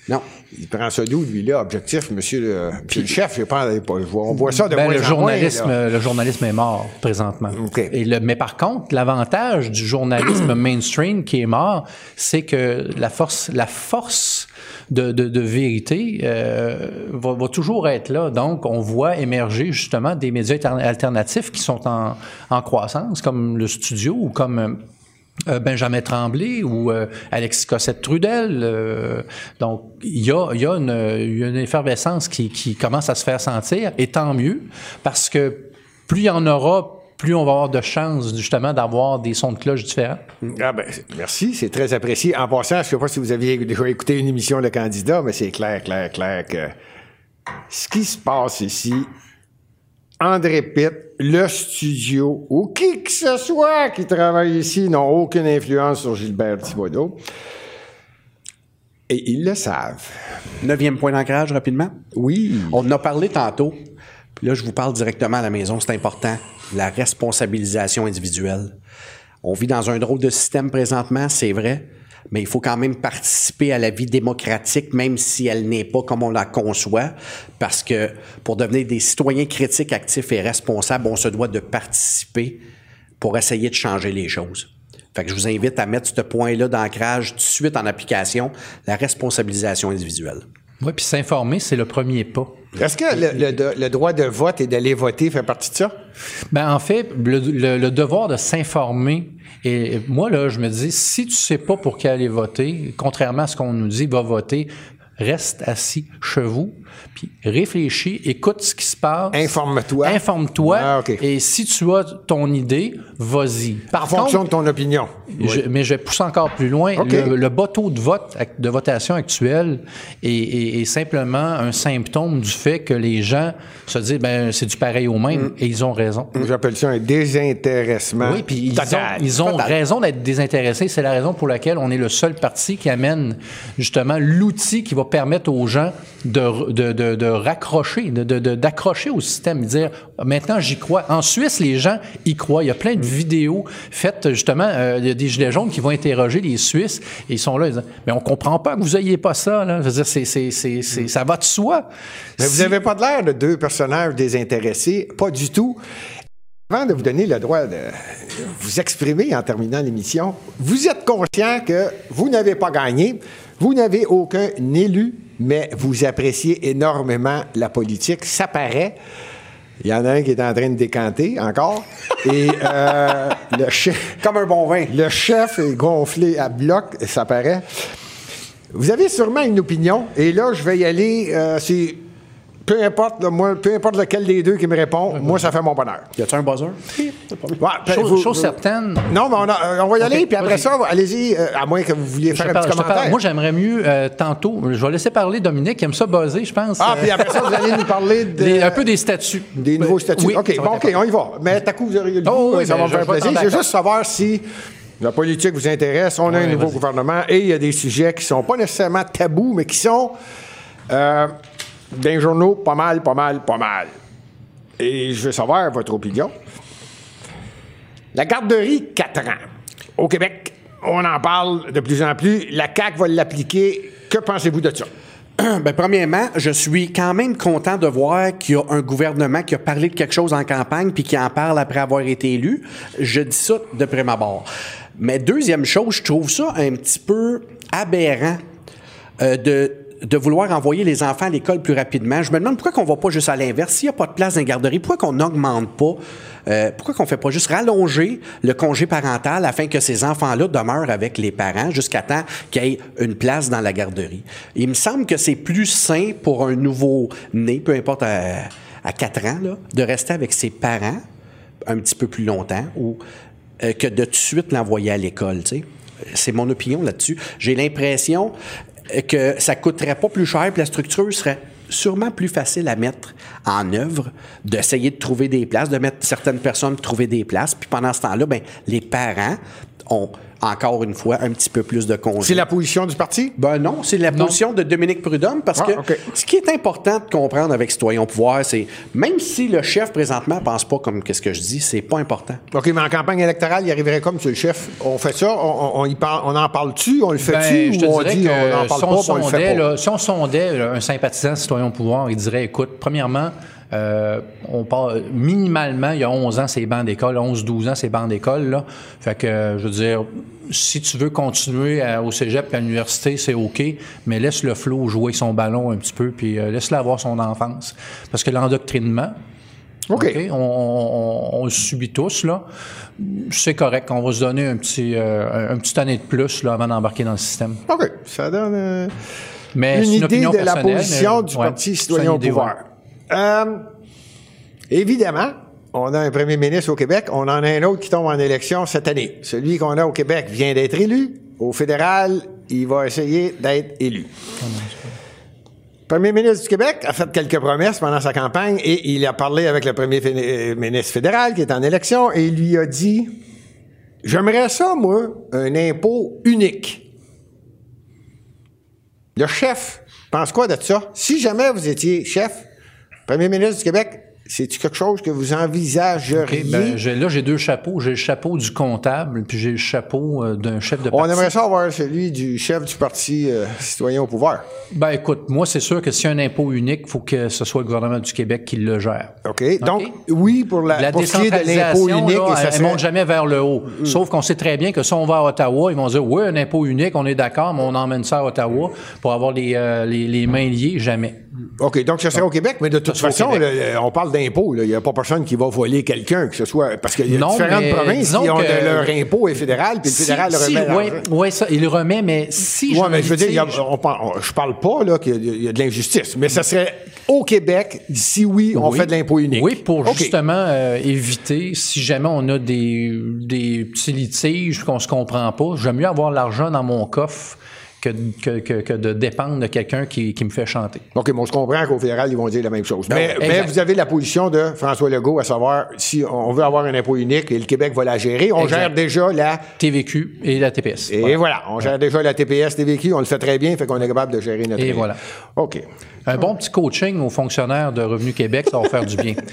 [SPEAKER 5] Non.
[SPEAKER 3] Il prend ça d'où, lui-là, objectif, monsieur le, monsieur le chef, je vois- on voit ça de
[SPEAKER 4] Ben,
[SPEAKER 3] moins
[SPEAKER 4] le
[SPEAKER 3] en
[SPEAKER 4] journalisme,
[SPEAKER 3] moins, là.
[SPEAKER 4] le journalisme est mort présentement.
[SPEAKER 3] OK.
[SPEAKER 4] Et le, mais par contre, l'avantage du journalisme mainstream qui est mort, c'est que la force, la force de, vérité euh, va, toujours être là. Donc, on voit émerger justement des médias alter- alternatifs qui sont en, croissance, comme le Studio ou comme euh, euh, Benjamin Tremblay ou euh, Alexis Cossette-Trudel. euh, donc, il y a, y, a une, une effervescence qui, qui commence à se faire sentir, et tant mieux, parce que plus il y en aura, plus on va avoir de chances, justement, d'avoir des sons de cloche différents.
[SPEAKER 3] Ah ben, merci, c'est très apprécié. En passant, je ne sais pas si vous aviez déjà écouté une émission de candidat, mais c'est clair, clair, clair que ce qui se passe ici, André Pitt, le studio, ou qui que ce soit qui travaille ici, n'ont aucune influence sur Gilbert Thibodeau. Et ils le savent.
[SPEAKER 5] Neuvième point d'ancrage, rapidement?
[SPEAKER 3] Oui.
[SPEAKER 5] On en a parlé tantôt. Puis là, je vous parle directement à la maison. C'est important. La responsabilisation individuelle. On vit dans un drôle de système présentement, c'est vrai. Mais il faut quand même participer à la vie démocratique, même si elle n'est pas comme on la conçoit. Parce que pour devenir des citoyens critiques, actifs et responsables, on se doit de participer pour essayer de changer les choses. Fait que je vous invite à mettre ce point-là d'ancrage tout de suite en application, la responsabilisation individuelle.
[SPEAKER 4] Oui, puis s'informer, c'est le premier pas.
[SPEAKER 3] Est-ce que le, le- le droit de vote et d'aller voter fait partie de ça?
[SPEAKER 4] Ben, en fait, le, le- le devoir de s'informer, et moi, là, je me dis, si tu sais pas pour qui aller voter, contrairement à ce qu'on nous dit, va voter, reste assis chez vous, puis réfléchis, écoute ce qui se passe.
[SPEAKER 3] Informe-toi.
[SPEAKER 4] Informe-toi.
[SPEAKER 3] Ah, OK.
[SPEAKER 4] Et si tu as ton idée, vas-y. Par
[SPEAKER 3] En fonction
[SPEAKER 4] contre,
[SPEAKER 3] de ton opinion.
[SPEAKER 4] je- mais je vais pousser encore plus loin. Le, le bas taux de vote, de votation actuel est, est- est simplement un symptôme du fait que les gens se disent, ben, c'est du pareil au même,
[SPEAKER 3] Mm.
[SPEAKER 4] et ils ont raison.
[SPEAKER 3] J'appelle ça un désintéressement.
[SPEAKER 4] Oui, puis ils ont,
[SPEAKER 3] total.
[SPEAKER 4] ils ont
[SPEAKER 5] Total.
[SPEAKER 4] raison d'être désintéressés. C'est la raison pour laquelle on est le seul parti qui amène justement l'outil qui va permettre aux gens de, de, de, de raccrocher, de- d'accrocher au système, dire maintenant j'y crois. En Suisse, les gens y croient. Il y a plein de vidéos faites justement. euh, il y a des gilets jaunes qui vont interroger les Suisses et ils sont là. Ils disent, mais on comprend pas que vous ayez pas ça. Là. Je veux dire, c'est, c'est, c'est, c'est- ça va de soi.
[SPEAKER 3] Mais vous n'avez pas de l'air de deux personnages désintéressés, pas du tout. Avant de vous donner le droit de vous exprimer en terminant l'émission, vous êtes conscient que vous n'avez pas gagné, vous n'avez aucun élu, mais vous appréciez énormément la politique. Ça paraît. Il y en a un qui est en train de décanter encore. Et euh, le chef.
[SPEAKER 5] Comme un bon vin.
[SPEAKER 3] Le chef est gonflé à bloc, ça paraît. Vous avez sûrement une opinion, et là, je vais y aller. euh, c'est peu importe, là, moi, peu importe lequel des deux qui me répond, moi, ça fait mon bonheur.
[SPEAKER 5] Y a-tu un buzzer?
[SPEAKER 3] Ouais, ben,
[SPEAKER 4] Chose,
[SPEAKER 3] vous-
[SPEAKER 4] chose
[SPEAKER 3] vous-
[SPEAKER 4] certaine.
[SPEAKER 3] Non, mais on, a- euh, on va y aller, puis après ça, allez-y, euh, à moins que vous vouliez
[SPEAKER 4] Je
[SPEAKER 3] faire un
[SPEAKER 4] parle-
[SPEAKER 3] petit
[SPEAKER 4] parle-
[SPEAKER 3] commentaire.
[SPEAKER 4] moi, j'aimerais mieux euh, tantôt. Je vais laisser parler Dominique, il aime ça buzzer, je pense.
[SPEAKER 3] ah,
[SPEAKER 4] Euh,
[SPEAKER 3] puis après ça, vous allez nous parler de,
[SPEAKER 4] des- un peu des statuts.
[SPEAKER 3] des nouveaux statuts.
[SPEAKER 4] Oui,
[SPEAKER 3] OK, bon, OK, on y va. Mais à coup, vous aurez le
[SPEAKER 4] Oh, oui,
[SPEAKER 3] ça va me
[SPEAKER 4] je-
[SPEAKER 3] faire plaisir.
[SPEAKER 4] t'en
[SPEAKER 3] Je veux
[SPEAKER 4] d'accord.
[SPEAKER 3] juste savoir si la politique vous intéresse. On a un
[SPEAKER 4] Ouais,
[SPEAKER 3] nouveau gouvernement et il y a des sujets qui sont pas nécessairement tabous, mais qui sont euh, les journaux pas mal, pas mal, pas mal. Et je veux savoir votre opinion. La garderie, 4 ans. Au Québec, on en parle de plus en plus. La CAQ va l'appliquer. Que pensez-vous de ça?
[SPEAKER 5] Ben, premièrement, je suis quand même content de voir qu'il y a un gouvernement qui a parlé de quelque chose en campagne puis qui en parle après avoir été élu. Je dis ça de prime abord. Mais deuxième chose, je trouve ça un petit peu aberrant euh, de de vouloir envoyer les enfants à l'école plus rapidement. Je me demande pourquoi qu'on va pas juste à l'inverse. S'il n'y a pas de place dans les garderies, pourquoi qu'on n'augmente pas, euh, pourquoi qu'on fait pas juste rallonger le congé parental afin que ces enfants-là demeurent avec les parents jusqu'à temps qu'il y ait une place dans la garderie? Il me semble que c'est plus sain pour un nouveau-né, peu importe à, à 4 ans, de rester avec ses parents un petit peu plus longtemps ou euh, que de tout de suite l'envoyer à l'école. C'est mon opinion là-dessus. J'ai l'impression euh, que ça coûterait pas plus cher, puis la structure serait sûrement plus facile à mettre en œuvre, d'essayer de trouver des places, de mettre certaines personnes trouver des places, puis pendant ce temps-là, ben les parents ont encore une fois, un petit peu plus de congés.
[SPEAKER 3] C'est la position du parti?
[SPEAKER 5] Ben non, c'est la position de Dominique Prudhomme parce
[SPEAKER 3] Ah,
[SPEAKER 5] que ce qui est important de comprendre avec Citoyen au pouvoir, c'est même si le chef présentement pense pas comme qu'est-ce que je dis, c'est pas important.
[SPEAKER 3] OK, mais en campagne électorale, il arriverait comme sur le chef. On fait ça, on, on- on y parle, on en parle-tu, on le fait-tu,
[SPEAKER 4] Ben, je te
[SPEAKER 3] ou on
[SPEAKER 4] dirais
[SPEAKER 3] dit on n'en parle
[SPEAKER 4] si on
[SPEAKER 3] pas, puis on le
[SPEAKER 4] sondait,
[SPEAKER 3] fait pas?
[SPEAKER 4] là, si on sondait là, un sympathisant citoyen au pouvoir, il dirait, écoute, premièrement, euh, on parle minimalement, il y a 11 ans, c'est bancs d'école, 11-12 ans, c'est bancs d'école. Là. Fait que, euh, je veux dire, si tu veux continuer à- au cégep et à l'université, c'est OK, mais laisse le flot jouer son ballon un petit peu, puis euh, laisse-le avoir son enfance. Parce que l'endoctrinement,
[SPEAKER 3] OK.
[SPEAKER 4] On, on- on le subit tous, là. C'est correct, on va se donner un petit, euh, un, un petit année de plus là, avant d'embarquer dans le système.
[SPEAKER 3] OK, ça donne euh,
[SPEAKER 4] Mais
[SPEAKER 3] une
[SPEAKER 4] c'est
[SPEAKER 3] idée
[SPEAKER 4] opinion
[SPEAKER 3] de la position
[SPEAKER 4] mais-
[SPEAKER 3] du
[SPEAKER 4] ouais,
[SPEAKER 3] Parti citoyen
[SPEAKER 4] une
[SPEAKER 3] au
[SPEAKER 4] idée,
[SPEAKER 3] pouvoir.
[SPEAKER 4] ouais.
[SPEAKER 3] Euh, évidemment, on a un premier ministre au Québec, on en a un autre qui tombe en élection cette année. Celui qu'on a au Québec vient d'être élu. Au fédéral, il va essayer d'être élu. premier ministre du Québec a fait quelques promesses pendant sa campagne et il a parlé avec le premier euh, ministre fédéral qui est en élection et il lui a dit J'aimerais ça, moi, un impôt unique. Le chef pense quoi de ça? Si jamais vous étiez chef, premier ministre du Québec, c'est-tu quelque chose que vous envisageriez?
[SPEAKER 4] OK, ben, là, j'ai deux chapeaux. J'ai le chapeau du comptable, puis j'ai le chapeau euh, d'un chef de
[SPEAKER 3] On
[SPEAKER 4] parti.
[SPEAKER 3] aimerait ça avoir celui du chef du Parti euh, citoyen au pouvoir.
[SPEAKER 4] Ben, écoute, moi, c'est sûr que s'il y a un impôt unique, il faut que ce soit le gouvernement du Québec qui le gère.
[SPEAKER 3] OK? Donc, oui, pour, la,
[SPEAKER 4] La
[SPEAKER 3] pour est de l'impôt
[SPEAKER 4] décentralisation,
[SPEAKER 3] unique,
[SPEAKER 4] là,
[SPEAKER 3] et ça
[SPEAKER 4] elle,
[SPEAKER 3] serait-
[SPEAKER 4] monte jamais vers le haut. Sauf qu'on sait très bien que si on va à Ottawa, ils vont dire, oui, un impôt unique, on est d'accord, mais on emmène ça à Ottawa pour avoir les, euh, les, les mains liées, jamais.
[SPEAKER 3] OK, donc ce serait au Québec, mais de toute façon, là, on parle d'impôts. Il n'y a pas personne qui va voler quelqu'un, que ce soit. Parce qu'il y a
[SPEAKER 4] Non,
[SPEAKER 3] différentes provinces qui ont de- leur impôt est fédéral, puis le fédéral le remet.
[SPEAKER 4] oui, ouais, ça, il le remet, mais si
[SPEAKER 3] mais je veux dire, a- on parle- on- je parle pas là qu'il y a- de l'injustice, mais ça serait au Québec, si oui, on
[SPEAKER 4] Oui.
[SPEAKER 3] fait de l'impôt unique.
[SPEAKER 4] Oui, pour justement euh, éviter, si jamais on a des, des petits litiges qu'on se comprend pas, j'aime mieux avoir l'argent dans mon coffre que, que, que, que de dépendre de quelqu'un qui, qui me fait chanter.
[SPEAKER 3] OK, mais on se comprend qu'au fédéral, ils vont dire la même chose. mais, vous avez la position de François Legault à savoir si on veut avoir un impôt unique et le Québec va la gérer, on
[SPEAKER 4] Exact.
[SPEAKER 3] gère déjà la.
[SPEAKER 4] TVQ et la TPS.
[SPEAKER 3] Et
[SPEAKER 4] Voilà.
[SPEAKER 3] voilà, on gère déjà la TPS, TVQ, on le fait très bien, fait qu'on est capable de gérer notre.
[SPEAKER 4] Et voilà.
[SPEAKER 3] OK.
[SPEAKER 4] Un bon petit coaching aux fonctionnaires de Revenu Québec, ça va faire du bien.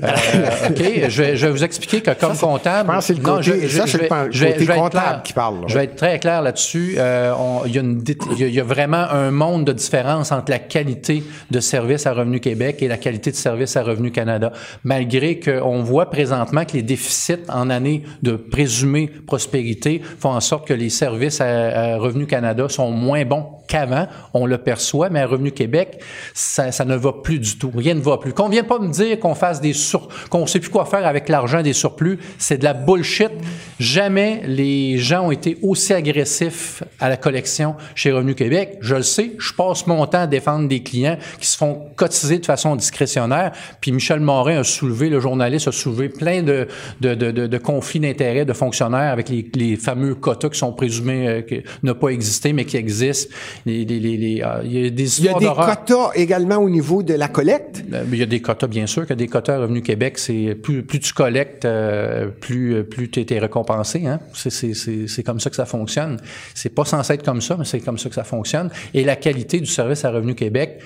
[SPEAKER 4] Euh, OK, je vais, je vais vous expliquer que comme comptable...
[SPEAKER 3] je pense que c'est ça, c'est le pan-
[SPEAKER 4] je vais-
[SPEAKER 3] côté
[SPEAKER 4] je vais être
[SPEAKER 3] comptable qui parle, là.
[SPEAKER 4] Je vais être très clair là-dessus. Euh, on- Il y, a une dé- il y a- il y a vraiment un monde de différence entre la qualité de service à Revenu Québec et la qualité de service à Revenu Canada. Malgré qu'on voit présentement que les déficits en année de présumée prospérité font en sorte que les services à, à Revenu Canada sont moins bons qu'avant. On le perçoit, mais à Revenu Québec, ça, ça ne va plus du tout. Rien ne va plus. Qu'on vienne pas me dire qu'on fasse des sur, qu'on sait plus quoi faire avec l'argent des surplus, c'est de la bullshit. Jamais les gens ont été aussi agressifs à la collection chez Revenu Québec. Je le sais, je passe mon temps à défendre des clients qui se font cotiser de façon discrétionnaire. Puis Michel Morin a soulevé, le journaliste a soulevé plein de, de, de, de- de conflits d'intérêts de fonctionnaires avec les, les fameux quotas qui sont présumés euh, ne pas exister, mais qui existent. Les, les, les, les, euh, il y a des
[SPEAKER 3] Il y a
[SPEAKER 4] histoires
[SPEAKER 3] des
[SPEAKER 4] d'horreur.
[SPEAKER 3] Quotas également au niveau de la collecte?
[SPEAKER 4] Euh, Il y a des quotas, bien sûr, que des quotas à Revenu Québec, c'est plus, plus tu collectes, euh, plus, plus tu es récompensé. Hein? C'est, comme ça que ça fonctionne. C'est pas censé être comme ça, mais c'est comme ça que ça fonctionne. Et la qualité du service à Revenu Québec,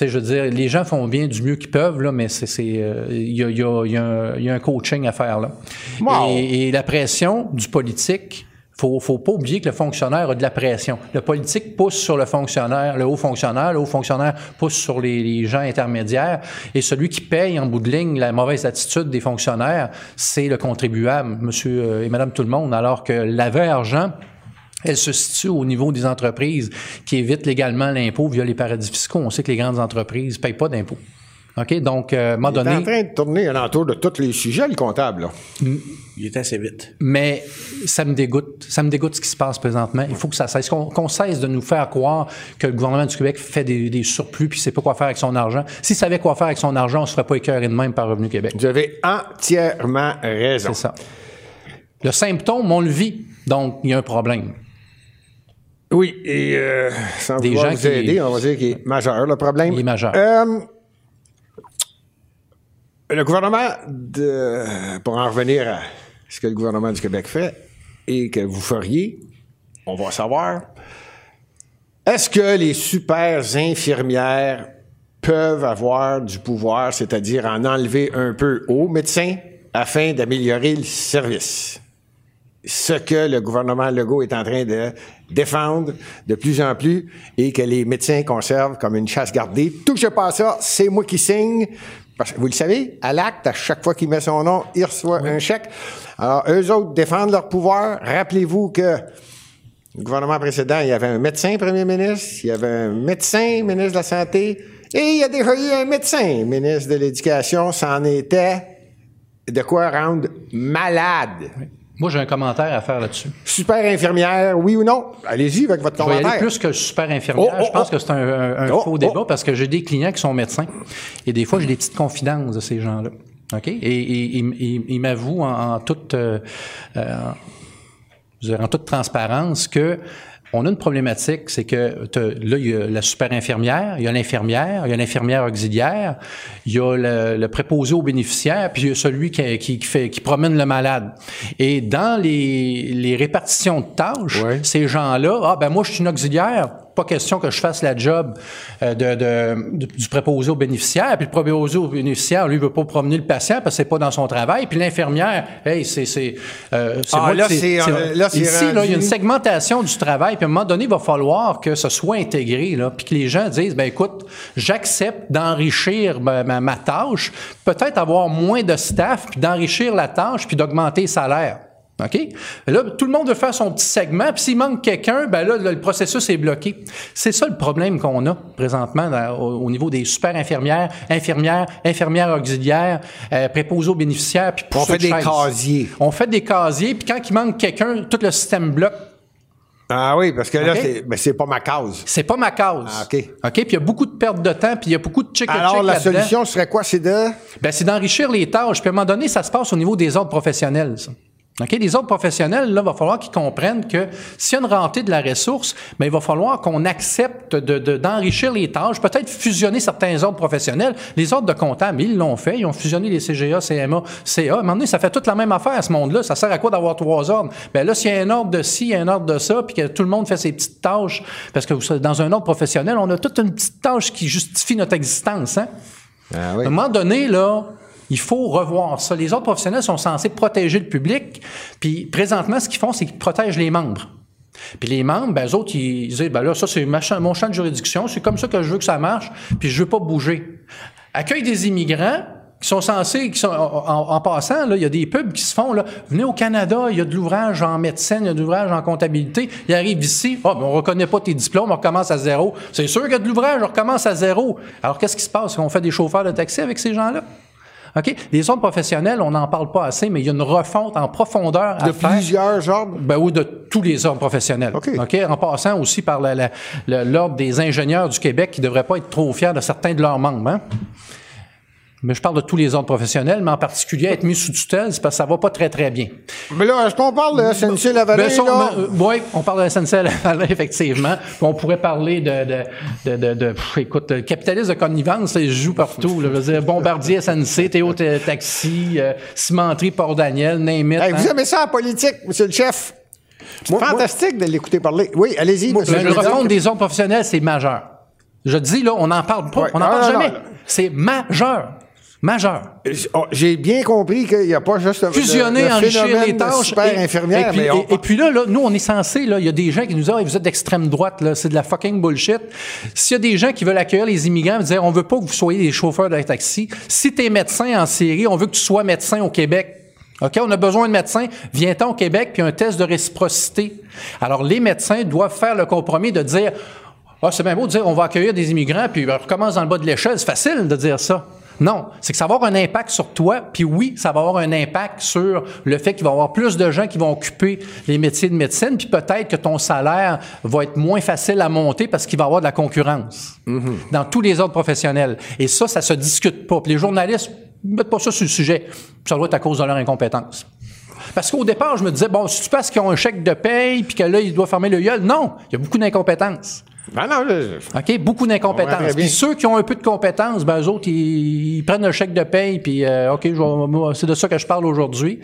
[SPEAKER 4] je veux dire, les gens font bien du mieux qu'ils peuvent, là, mais c'est, euh, il y, a, il y, a, il y, a un- il y a un coaching à faire là.
[SPEAKER 3] Wow.
[SPEAKER 4] Et, et la pression du politique. Faut, faut pas oublier que le fonctionnaire a de la pression. Le politique pousse sur le fonctionnaire, le haut fonctionnaire, le haut fonctionnaire pousse sur les, gens intermédiaires, et celui qui paye en bout de ligne la mauvaise attitude des fonctionnaires, c'est le contribuable, monsieur euh, et madame tout le monde, alors que la vraie argent, elle se situe au niveau des entreprises qui évitent légalement l'impôt via les paradis fiscaux. On sait que les grandes entreprises payent pas d'impôt. OK? Donc, euh, à un moment
[SPEAKER 3] Il est en
[SPEAKER 4] donné,
[SPEAKER 3] train de tourner alentour de tous les sujets, le comptable. là.
[SPEAKER 5] Il est assez vite.
[SPEAKER 4] Mais ça me dégoûte. Ça me dégoûte ce qui se passe présentement. Il faut que ça cesse. Qu'on cesse de nous faire croire que le gouvernement du Québec fait des, des surplus puis ne sait pas quoi faire avec son argent. S'il savait quoi faire avec son argent, on ne se ferait pas écœurer de même par Revenu Québec.
[SPEAKER 3] Vous avez entièrement raison.
[SPEAKER 4] C'est ça. Le symptôme, on le vit. Donc, il y a un problème.
[SPEAKER 3] Oui, et euh, sans
[SPEAKER 4] Des
[SPEAKER 3] vouloir
[SPEAKER 4] gens
[SPEAKER 3] vous
[SPEAKER 4] qui-
[SPEAKER 3] aider, on va dire qu'il est majeur, le problème.
[SPEAKER 4] Il est majeur.
[SPEAKER 3] Euh, le gouvernement, de, pour en revenir à ce que le gouvernement du Québec fait, et que vous feriez, on va savoir. Est-ce que les super infirmières peuvent avoir du pouvoir, c'est-à-dire en enlever un peu aux médecins afin d'améliorer le service? Ce que le gouvernement Legault est en train de défendre de plus en plus et que les médecins conservent comme une chasse gardée. Touchez pas à ça, c'est moi qui signe. Parce que vous le savez, à l'acte, à chaque fois qu'il met son nom, il reçoit un chèque. Alors, eux autres défendent leur pouvoir. Rappelez-vous que le gouvernement précédent, il y avait un médecin premier ministre, il y avait un médecin ministre de la Santé, et il y a déjà eu un médecin ministre de l'Éducation. Ça en était de quoi rendre malade.
[SPEAKER 4] Moi, j'ai un commentaire à faire là-dessus.
[SPEAKER 3] Super infirmière, oui ou non? Allez-y avec votre
[SPEAKER 4] Je
[SPEAKER 3] commentaire.
[SPEAKER 4] aller plus que super infirmière.
[SPEAKER 3] Oh, oh,
[SPEAKER 4] je pense
[SPEAKER 3] oh.
[SPEAKER 4] que c'est un, un- un faux débat parce que j'ai des clients qui sont médecins et des fois j'ai des petites confidences de ces gens-là. OK? Et, et- ils- m'avouent en, en toute euh, euh, je en toute transparence que on a une problématique, c'est que là, il y a la super infirmière, il y a l'infirmière, il y a l'infirmière auxiliaire, il y a le, le préposé aux bénéficiaires, puis il y a celui qui, qui, qui fait, qui promène le malade. Et dans les, les répartitions de tâches,
[SPEAKER 3] Ouais.
[SPEAKER 4] ces gens-là, ah ben moi je suis une auxiliaire, pas question que je fasse la job euh, de, de- de- du préposé aux bénéficiaires, puis le préposé aux bénéficiaires, lui, veut pas promener le patient parce que c'est pas dans son travail, puis l'infirmière, hey, c'est c'est euh,
[SPEAKER 3] Ah, là, c'est, euh, là,
[SPEAKER 4] ici là, il y a une segmentation du travail, puis à un moment donné, il va falloir que ce soit intégré, là, puis que les gens disent, ben écoute, j'accepte d'enrichir ma, ma- ma tâche, peut-être avoir moins de staff, puis d'enrichir la tâche, puis d'augmenter les salaires. OK? Là, tout le monde veut faire son petit segment, puis s'il manque quelqu'un, ben là, le, processus est bloqué. C'est ça le problème qu'on a présentement dans- au, au niveau des super infirmières, infirmières, infirmières auxiliaires, euh, préposés aux bénéficiaires, puis
[SPEAKER 3] On fait
[SPEAKER 4] de
[SPEAKER 3] des
[SPEAKER 4] chaise.
[SPEAKER 3] casiers.
[SPEAKER 4] On fait des casiers, puis quand il manque quelqu'un, tout le système bloque.
[SPEAKER 3] Ah oui, parce que là, c'est, ben, c'est pas ma cause.
[SPEAKER 4] C'est pas ma cause.
[SPEAKER 3] Ah, OK.
[SPEAKER 4] OK? Puis il y a beaucoup de perte de temps, puis il y a beaucoup de check
[SPEAKER 3] Alors, la solution serait quoi? C'est de...
[SPEAKER 4] Ben, c'est d'enrichir les tâches. Puis à un moment donné, ça se passe au niveau des ordres professionnels. Ça. OK? Les ordres professionnels, là, il va falloir qu'ils comprennent que s'il y a une rentrée de la ressource, ben, il va falloir qu'on accepte de, de- d'enrichir les tâches, peut-être fusionner certains ordres professionnels. Les ordres de comptables, ils l'ont fait. Ils ont fusionné les CGA, CMA, CA. À un moment donné, ça fait toute la même affaire à ce monde-là. Ça sert à quoi d'avoir trois ordres? Ben là, s'il y a un ordre de ci, un ordre de ça, puis que tout le monde fait ses petites tâches, parce que dans un ordre professionnel, on a toute une petite tâche qui justifie notre existence, hein?
[SPEAKER 3] Ah
[SPEAKER 4] À un moment donné, là, il faut revoir ça. Les autres professionnels sont censés protéger le public, puis présentement, ce qu'ils font, c'est qu'ils protègent les membres. Puis les membres, ben, eux autres, ils disent, ben là, ça, c'est mon champ de juridiction, c'est comme ça que je veux que ça marche, puis je veux pas bouger. Accueil des immigrants, qui sont censés, qui sont, en, passant, là, il y a des pubs qui se font, là, venez au Canada, il y a de l'ouvrage en médecine, il y a de l'ouvrage en comptabilité, ils arrivent ici, ah, ben, on reconnaît pas tes diplômes, on recommence à zéro. C'est sûr qu'il y a de l'ouvrage, on recommence à zéro. Alors, qu'est-ce qui se passe? On fait des chauffeurs de taxi avec ces gens-là? OK? Les autres professionnels, on n'en parle pas assez, mais il y a une refonte en profondeur à
[SPEAKER 3] De
[SPEAKER 4] faire.
[SPEAKER 3] plusieurs ordres?
[SPEAKER 4] Ben oui, de tous les ordres professionnels.
[SPEAKER 3] OK.
[SPEAKER 4] En passant aussi par l'ordre des ingénieurs du Québec qui ne devraient pas être trop fiers de certains de leurs membres. hein? Mais je parle de tous les ordres professionnels, mais en particulier être mis sous tutelle, c'est parce que ça va pas très, très bien.
[SPEAKER 3] Mais là, est-ce qu'on parle de SNC Lavalin,
[SPEAKER 4] Ben, ça,
[SPEAKER 3] là?
[SPEAKER 4] on- euh, oui, on parle de la SNCL, effectivement. Puis on pourrait parler de, de, de, de, de- pff, écoute, le capitalisme de connivence, ça, il se joue partout. là. je veux dire, Bombardier SNC, Théo Taxi, euh, Cimenterie Port-Daniel, name it,
[SPEAKER 3] Hey, vous
[SPEAKER 4] hein.
[SPEAKER 3] aimez ça en politique, monsieur le chef?
[SPEAKER 5] Moi-
[SPEAKER 3] Fantastique de l'écouter parler. Oui, allez-y. monsieur
[SPEAKER 4] Le,
[SPEAKER 3] le
[SPEAKER 4] refonte des ordres professionnels, c'est majeur. Je dis, là, on n'en parle pas.
[SPEAKER 3] Ouais.
[SPEAKER 4] On n'en
[SPEAKER 3] Ah,
[SPEAKER 4] parle
[SPEAKER 3] non,
[SPEAKER 4] jamais. C'est majeur. Majeur.
[SPEAKER 3] Oh, J'ai bien compris qu'il n'y a pas juste
[SPEAKER 4] Fusionner,
[SPEAKER 3] le, le
[SPEAKER 4] enrichir les tâches.
[SPEAKER 3] super
[SPEAKER 4] et,
[SPEAKER 3] infirmière,
[SPEAKER 4] et puis,
[SPEAKER 3] mais on-
[SPEAKER 4] et- et puis là, là, nous, on est censé, là, il y a des gens qui nous disent, Ah, vous êtes d'extrême droite, là, c'est de la fucking bullshit. S'il y a des gens qui veulent accueillir les immigrants, dire, on veut pas que vous soyez des chauffeurs de taxi. Si t'es médecin en série, on veut que tu sois médecin au Québec. OK, on a besoin de médecins. Viens-t'en au Québec, puis un test de réciprocité. Alors, les médecins doivent faire le compromis de dire, ah, c'est bien beau de dire, on va accueillir des immigrants, puis on recommence dans le bas de l'échelle. C'est facile de dire ça. Non, c'est que ça va avoir un impact sur toi, puis oui, ça va avoir un impact sur le fait qu'il va y avoir plus de gens qui vont occuper les métiers de médecine, puis peut-être que ton salaire va être moins facile à monter parce qu'il va y avoir de la concurrence dans tous les ordres professionnels. Et ça, ça se discute pas. Puis les journalistes mettent pas ça sur le sujet. Ça doit être à cause de leur incompétence. Parce qu'au départ, je me disais, bon, si tu penses qu'ils ont un chèque de paye, puis que là, ils doivent fermer le gueule, non, il y a beaucoup d'incompétence.
[SPEAKER 3] Ah non, je-
[SPEAKER 4] OK? Beaucoup d'incompétences. Puis ceux qui ont un peu de compétences, ben, eux autres, ils, ils prennent le chèque de paye, puis euh, OK, je vais- moi, c'est de ça que je parle aujourd'hui.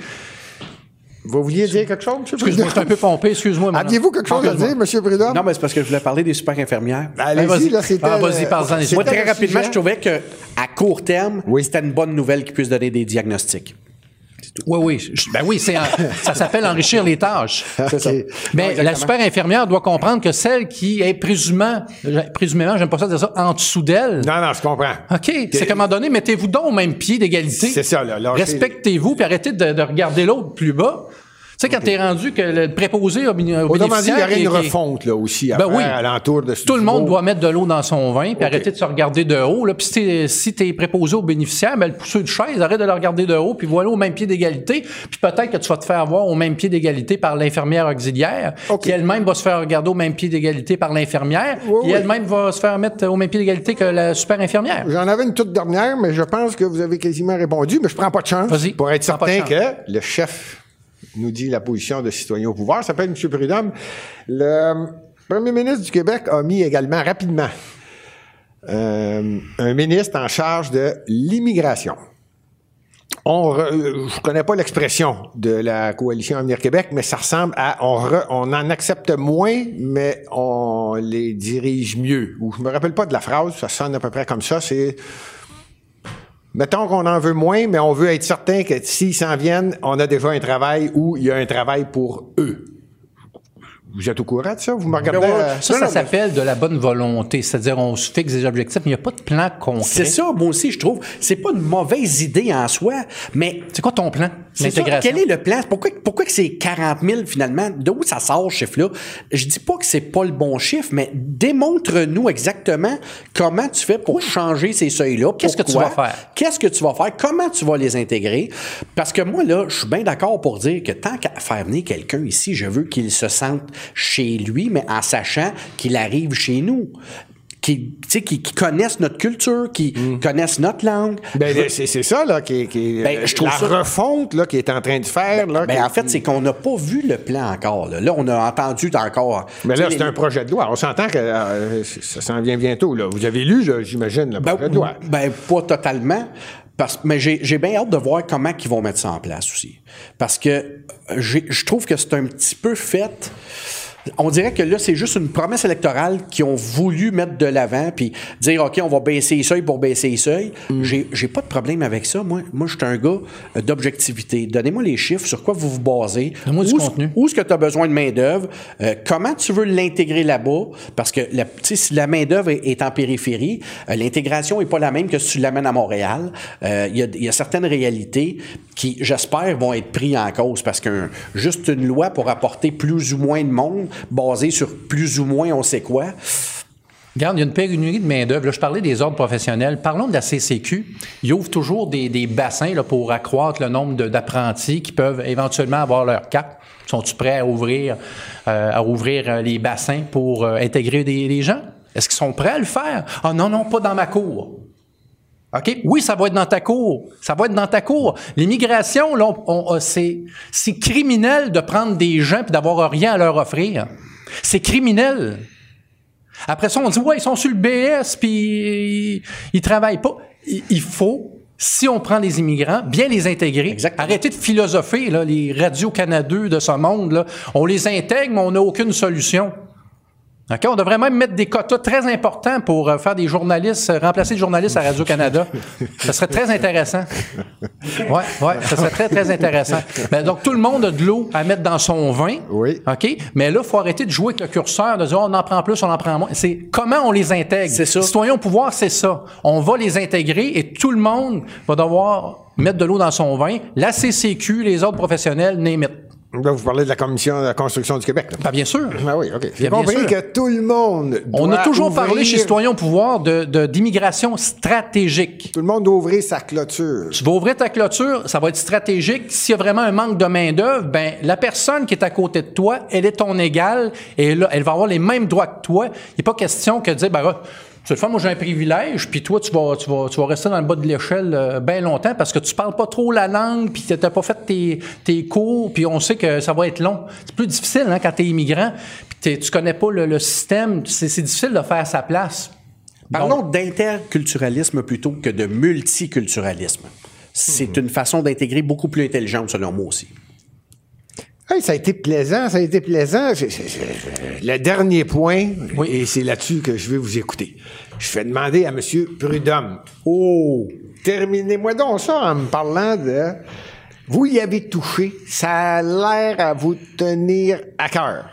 [SPEAKER 3] Vous vouliez dire quelque chose, M.
[SPEAKER 4] Excuse-moi, je suis un peu pompé, excuse-moi. madame.
[SPEAKER 3] Aviez-vous quelque chose à dire, M. Prudhomme?
[SPEAKER 5] Non, mais c'est parce que je voulais parler des super infirmières.
[SPEAKER 3] Allez-y,
[SPEAKER 4] vas-y.
[SPEAKER 3] là, c'était...
[SPEAKER 4] Ah, vas-y, parle-en, les
[SPEAKER 3] c'était
[SPEAKER 5] Moi, très rapidement,
[SPEAKER 3] sujet.
[SPEAKER 5] je trouvais que à court terme,
[SPEAKER 3] Oui.
[SPEAKER 5] c'était une bonne nouvelle qu'ils puissent donner des diagnostics.
[SPEAKER 4] Oui, oui. je- Ben oui, c'est ça s'appelle enrichir les tâches.
[SPEAKER 5] C'est ça.
[SPEAKER 3] Ok.
[SPEAKER 4] Mais la super infirmière doit comprendre que celle qui est présumément, présumément, j'aime pas ça dire ça, en dessous d'elle.
[SPEAKER 3] Non, non, je comprends.
[SPEAKER 4] OK. C'est qu'à un moment donné, mettez-vous donc au même pied d'égalité.
[SPEAKER 3] C'est ça, là.
[SPEAKER 4] Respectez-vous, puis arrêtez de, de regarder l'autre plus bas. Tu sais, quand t'es rendu que le préposé au
[SPEAKER 3] Autrement dit, il y
[SPEAKER 4] bénéficiaire
[SPEAKER 3] aurait une refonte, là, aussi, à
[SPEAKER 4] Ben oui.
[SPEAKER 3] alentour de ce
[SPEAKER 4] Tout le monde doit mettre de l'eau dans son vin, puis arrêter de se regarder de haut. Là. Puis si t'es, si t'es préposé au bénéficiaire, ben, le pousseux de chaise, arrête de le regarder de haut, puis voilà au même pied d'égalité. Puis peut-être que tu vas te faire avoir au même pied d'égalité par l'infirmière auxiliaire,
[SPEAKER 3] OK.
[SPEAKER 4] qui elle-même va se faire regarder au même pied d'égalité par l'infirmière,
[SPEAKER 3] Oui,
[SPEAKER 4] elle-même va se faire mettre au même pied d'égalité que la super infirmière.
[SPEAKER 3] J'en avais une toute dernière, mais je pense que vous avez quasiment répondu, mais je prends pas de chance pour être certain que le chef nous dit la position de citoyen au pouvoir. Ça s'appelle M. Prudhomme. Le premier ministre du Québec a mis également rapidement euh, un ministre en charge de l'immigration. On re- je connais pas l'expression de la coalition Avenir Québec, mais ça ressemble à on, re- on en accepte moins, mais on les dirige mieux. Ou je me rappelle pas de la phrase, ça sonne à peu près comme ça. C'est mettons qu'on en veut moins, mais on veut être certain que s'ils s'en viennent, on a déjà un travail ou il y a un travail pour eux. Vous êtes au courant de ça? Vous me regardez
[SPEAKER 5] ouais,
[SPEAKER 3] euh,
[SPEAKER 4] Ça,
[SPEAKER 5] Non,
[SPEAKER 4] ça s'appelle de la bonne volonté. C'est-à-dire, on se fixe des objectifs, mais il n'y a pas de plan concret.
[SPEAKER 5] C'est ça, moi aussi, je trouve. C'est pas une mauvaise idée en soi, mais
[SPEAKER 4] C'est quoi ton plan
[SPEAKER 5] C'est? Quel est le plan? Pourquoi, pourquoi que c'est 40 000 finalement? D'où ça sort ce chiffre-là? Je dis pas que c'est pas le bon chiffre, mais démontre-nous exactement comment tu fais pour changer ces seuils-là.
[SPEAKER 4] Qu'est-ce que tu vas faire?
[SPEAKER 5] Qu'est-ce que tu vas faire? Comment tu vas les intégrer? Parce que moi, là, je suis bien d'accord pour dire que tant qu'à faire venir quelqu'un ici, je veux qu'il se sente chez lui, mais en sachant qu'il arrive chez nous. Qui, qui, qui connaissent notre culture, qui connaissent notre langue.
[SPEAKER 3] Ben, c'est c'est ça là qui, est- qui
[SPEAKER 5] Ben, je trouve
[SPEAKER 3] la
[SPEAKER 5] ça-
[SPEAKER 3] refonte là qui est en train de faire là.
[SPEAKER 5] Ben, en fait, c'est qu'on n'a pas vu le plan encore. Là, Là, on a entendu encore.
[SPEAKER 3] Mais là, c'est
[SPEAKER 5] les-
[SPEAKER 3] un projet de loi. On s'entend que euh, ça s'en vient bientôt. Là. Vous avez lu, j'imagine, le
[SPEAKER 5] Ben,
[SPEAKER 3] projet de loi.
[SPEAKER 5] ben, pas totalement. Parce, mais j'ai bien hâte de voir comment ils vont mettre ça en place aussi. Parce que j'ai- je trouve que c'est un petit peu fait. On dirait que là, c'est juste une promesse électorale qu'ils ont voulu mettre de l'avant, puis dire, OK, on va baisser les seuils pour baisser les seuils. J'ai J'ai pas de problème avec ça. Moi, moi je suis un gars euh, d'objectivité. Donnez-moi les chiffres, sur quoi vous vous basez.
[SPEAKER 4] Donne-moi du
[SPEAKER 5] Où-
[SPEAKER 4] contenu.
[SPEAKER 5] où est-ce que tu as besoin de main-d'œuvre? Euh, comment tu veux l'intégrer là-bas? Parce que la, si la main-d'œuvre est, est en périphérie, euh, l'intégration n'est pas la même que si tu l'amènes à Montréal. Euh, Il y, y a certaines réalités qui, j'espère, vont être prises en cause parce que juste une loi pour apporter plus ou moins de monde basée sur plus ou moins on sait quoi.
[SPEAKER 4] Regarde, il y a une pénurie de main-d'œuvre. Je parlais des ordres professionnels. Parlons de la CCQ. Ils ouvrent toujours des, bassins là, pour accroître le nombre d'apprentis qui peuvent éventuellement avoir leur cap. Sont-ils prêts à ouvrir, euh, euh, les bassins pour euh, intégrer des, des gens? Est-ce qu'ils sont prêts à le faire? Ah non, non, pas dans ma cour. OK? Oui, ça va être dans ta cour. Ça va être dans ta cour. L'immigration, là, on- on- c'est, c'est criminel de prendre des gens et d'avoir rien à leur offrir. C'est criminel. Après ça, on dit, ouais, ils sont sur le BS, puis ils, ils travaillent pas. Il, il faut, si on prend les immigrants, bien les intégrer.
[SPEAKER 5] Exactement.
[SPEAKER 4] Arrêtez de philosopher, là, les radios canadeux de ce monde, là. On les intègre, mais on n'a aucune solution. OK? On devrait même mettre des quotas très importants pour euh, faire des journalistes, euh, remplacer les journalistes à Radio-Canada. ça serait très intéressant. Ouais, ouais, ça serait très, très intéressant. Ben, donc, tout le monde a de l'eau à mettre dans son vin.
[SPEAKER 3] Oui.
[SPEAKER 4] OK? Mais là, il faut arrêter de jouer avec le curseur, de dire, oh, on en prend plus, on en prend moins. C'est comment on les intègre?
[SPEAKER 5] C'est ça.
[SPEAKER 4] Citoyens au pouvoir, c'est ça. On va les intégrer et tout le monde va devoir mettre de l'eau dans son vin. La CCQ, les autres professionnels, n'émettent.
[SPEAKER 3] Là, vous parlez de la Commission de la construction du Québec. là.
[SPEAKER 4] Ben, bien sûr.
[SPEAKER 3] Ah oui, OK. J'ai compris
[SPEAKER 4] sûr.
[SPEAKER 3] que tout le monde
[SPEAKER 4] On
[SPEAKER 3] doit
[SPEAKER 4] a toujours
[SPEAKER 3] ouvrir-
[SPEAKER 4] parlé chez Citoyens au pouvoir de, de- d'immigration stratégique.
[SPEAKER 3] Tout le monde doit ouvrir sa clôture.
[SPEAKER 4] Tu vas ouvrir ta clôture, ça va être stratégique. S'il y a vraiment un manque de main-d'œuvre, ben, la personne qui est à côté de toi, elle est ton égale et là, elle va avoir les mêmes droits que toi. Il n'est pas question que de dire, ben, ah, tu sais, moi j'ai un privilège, puis toi tu vas, tu vas, tu vas rester dans le bas de l'échelle bien longtemps parce que tu parles pas trop la langue, puis tu n'as pas fait tes, tes cours, puis on sait que ça va être long. C'est plus difficile hein, quand tu es immigrant, puis tu connais pas le, le système, c'est, c'est difficile de faire sa place.
[SPEAKER 5] Parlons d'interculturalisme plutôt que de multiculturalisme. C'est une façon d'intégrer beaucoup plus intelligente, selon moi aussi.
[SPEAKER 3] Hey, ça a été plaisant, ça a été plaisant. Le dernier point, et c'est là-dessus que je vais vous écouter. Je vais demander à M. Prudhomme. Oh, terminez-moi donc ça en me parlant de. Vous y avez touché, ça a l'air à vous tenir à cœur.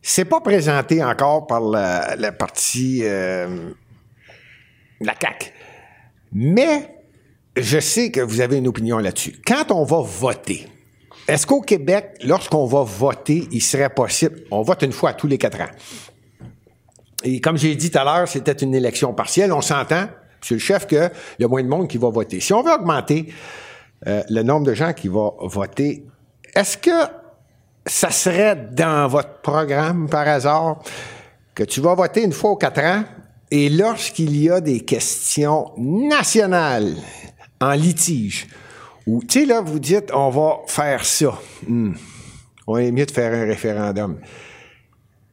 [SPEAKER 3] C'est pas présenté encore par la, la partie euh, la CAC. Mais je sais que vous avez une opinion là-dessus. Quand on va voter, est-ce qu'au Québec, lorsqu'on va voter, il serait possible, on vote une fois tous les quatre ans? Et comme j'ai dit tout à l'heure, c'était une élection partielle. On s'entend, monsieur le chef, qu'il y a moins de monde qui va voter. Si on veut augmenter euh, le nombre de gens qui vont voter, est-ce que ça serait dans votre programme, par hasard, que tu vas voter une fois aux quatre ans? Et lorsqu'il y a des questions nationales en litige, ou, tu sais, là, vous dites, on va faire ça. Hmm. On est mieux de faire un référendum.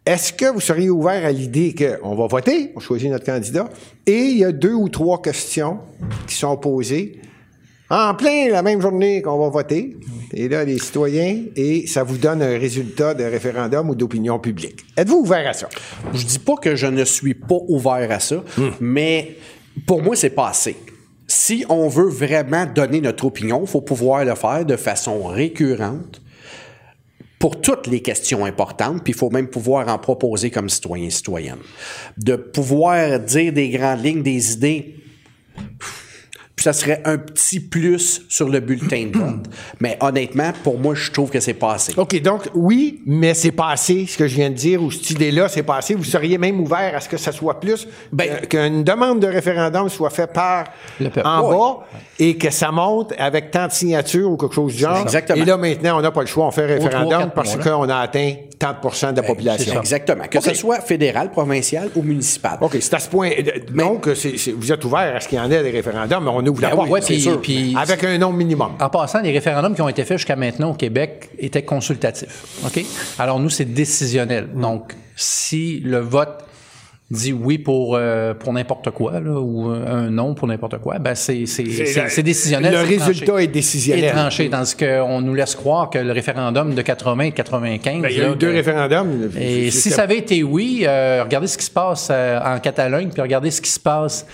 [SPEAKER 3] Est-ce que vous seriez ouvert à l'idée qu'on va voter, on choisit notre candidat, et il y a deux ou trois questions qui sont posées en plein la même journée qu'on va voter, et là, les citoyens, et ça vous donne un résultat de référendum ou d'opinion publique. Êtes-vous ouvert à ça?
[SPEAKER 5] Je dis pas que je ne suis pas ouvert à ça, mais pour moi, c'est pas assez. Si on veut vraiment donner notre opinion, il faut pouvoir le faire de façon récurrente pour toutes les questions importantes, puis il faut même pouvoir en proposer comme citoyen citoyenne. De pouvoir dire des grandes lignes, des idées, puis ça serait un petit plus sur le bulletin de vote. Mais honnêtement, pour moi, je trouve que c'est pas assez.
[SPEAKER 3] OK, donc oui, mais c'est pas assez, ce que je viens de dire, ou cette idée-là, c'est pas assez. Vous seriez même ouvert à ce que ça soit plus,
[SPEAKER 5] Ben-
[SPEAKER 3] euh, qu'une demande de référendum soit faite par
[SPEAKER 4] Le peuple.
[SPEAKER 3] en bas et que ça monte avec tant de signatures ou quelque chose du genre.
[SPEAKER 5] Exactement.
[SPEAKER 3] Et là, maintenant, on n'a pas le choix, on fait un référendum parce qu'on a atteint tant de pourcents de la population.
[SPEAKER 5] Exactement. Que ce soit fédéral, provincial ou municipal.
[SPEAKER 3] OK, c'est à ce point. euh, Donc, vous êtes ouvert à ce qu'il y en ait des référendums, mais on ouvre la
[SPEAKER 5] Ben
[SPEAKER 3] porte.
[SPEAKER 5] oui,
[SPEAKER 3] c'est
[SPEAKER 5] puis-
[SPEAKER 3] sûr.
[SPEAKER 4] puis-
[SPEAKER 3] avec un nombre minimum.
[SPEAKER 4] En passant, les référendums qui ont été faits jusqu'à maintenant au Québec étaient consultatifs. OK? Alors, nous, c'est décisionnel. Donc, si le vote dit oui pour, euh, pour n'importe quoi, là, ou un non pour n'importe quoi, ben c'est, c'est, décisionnel.
[SPEAKER 3] Le résultat
[SPEAKER 4] tranché.
[SPEAKER 3] est décisionnel.
[SPEAKER 4] Est tranché, tandis qu'on nous laisse croire que le référendum de 80 et 95...
[SPEAKER 3] Ben, il y a eu deux référendums.
[SPEAKER 4] Et si ça avait été oui, euh, regardez ce qui se passe euh, en Catalogne, puis regardez ce qui se passe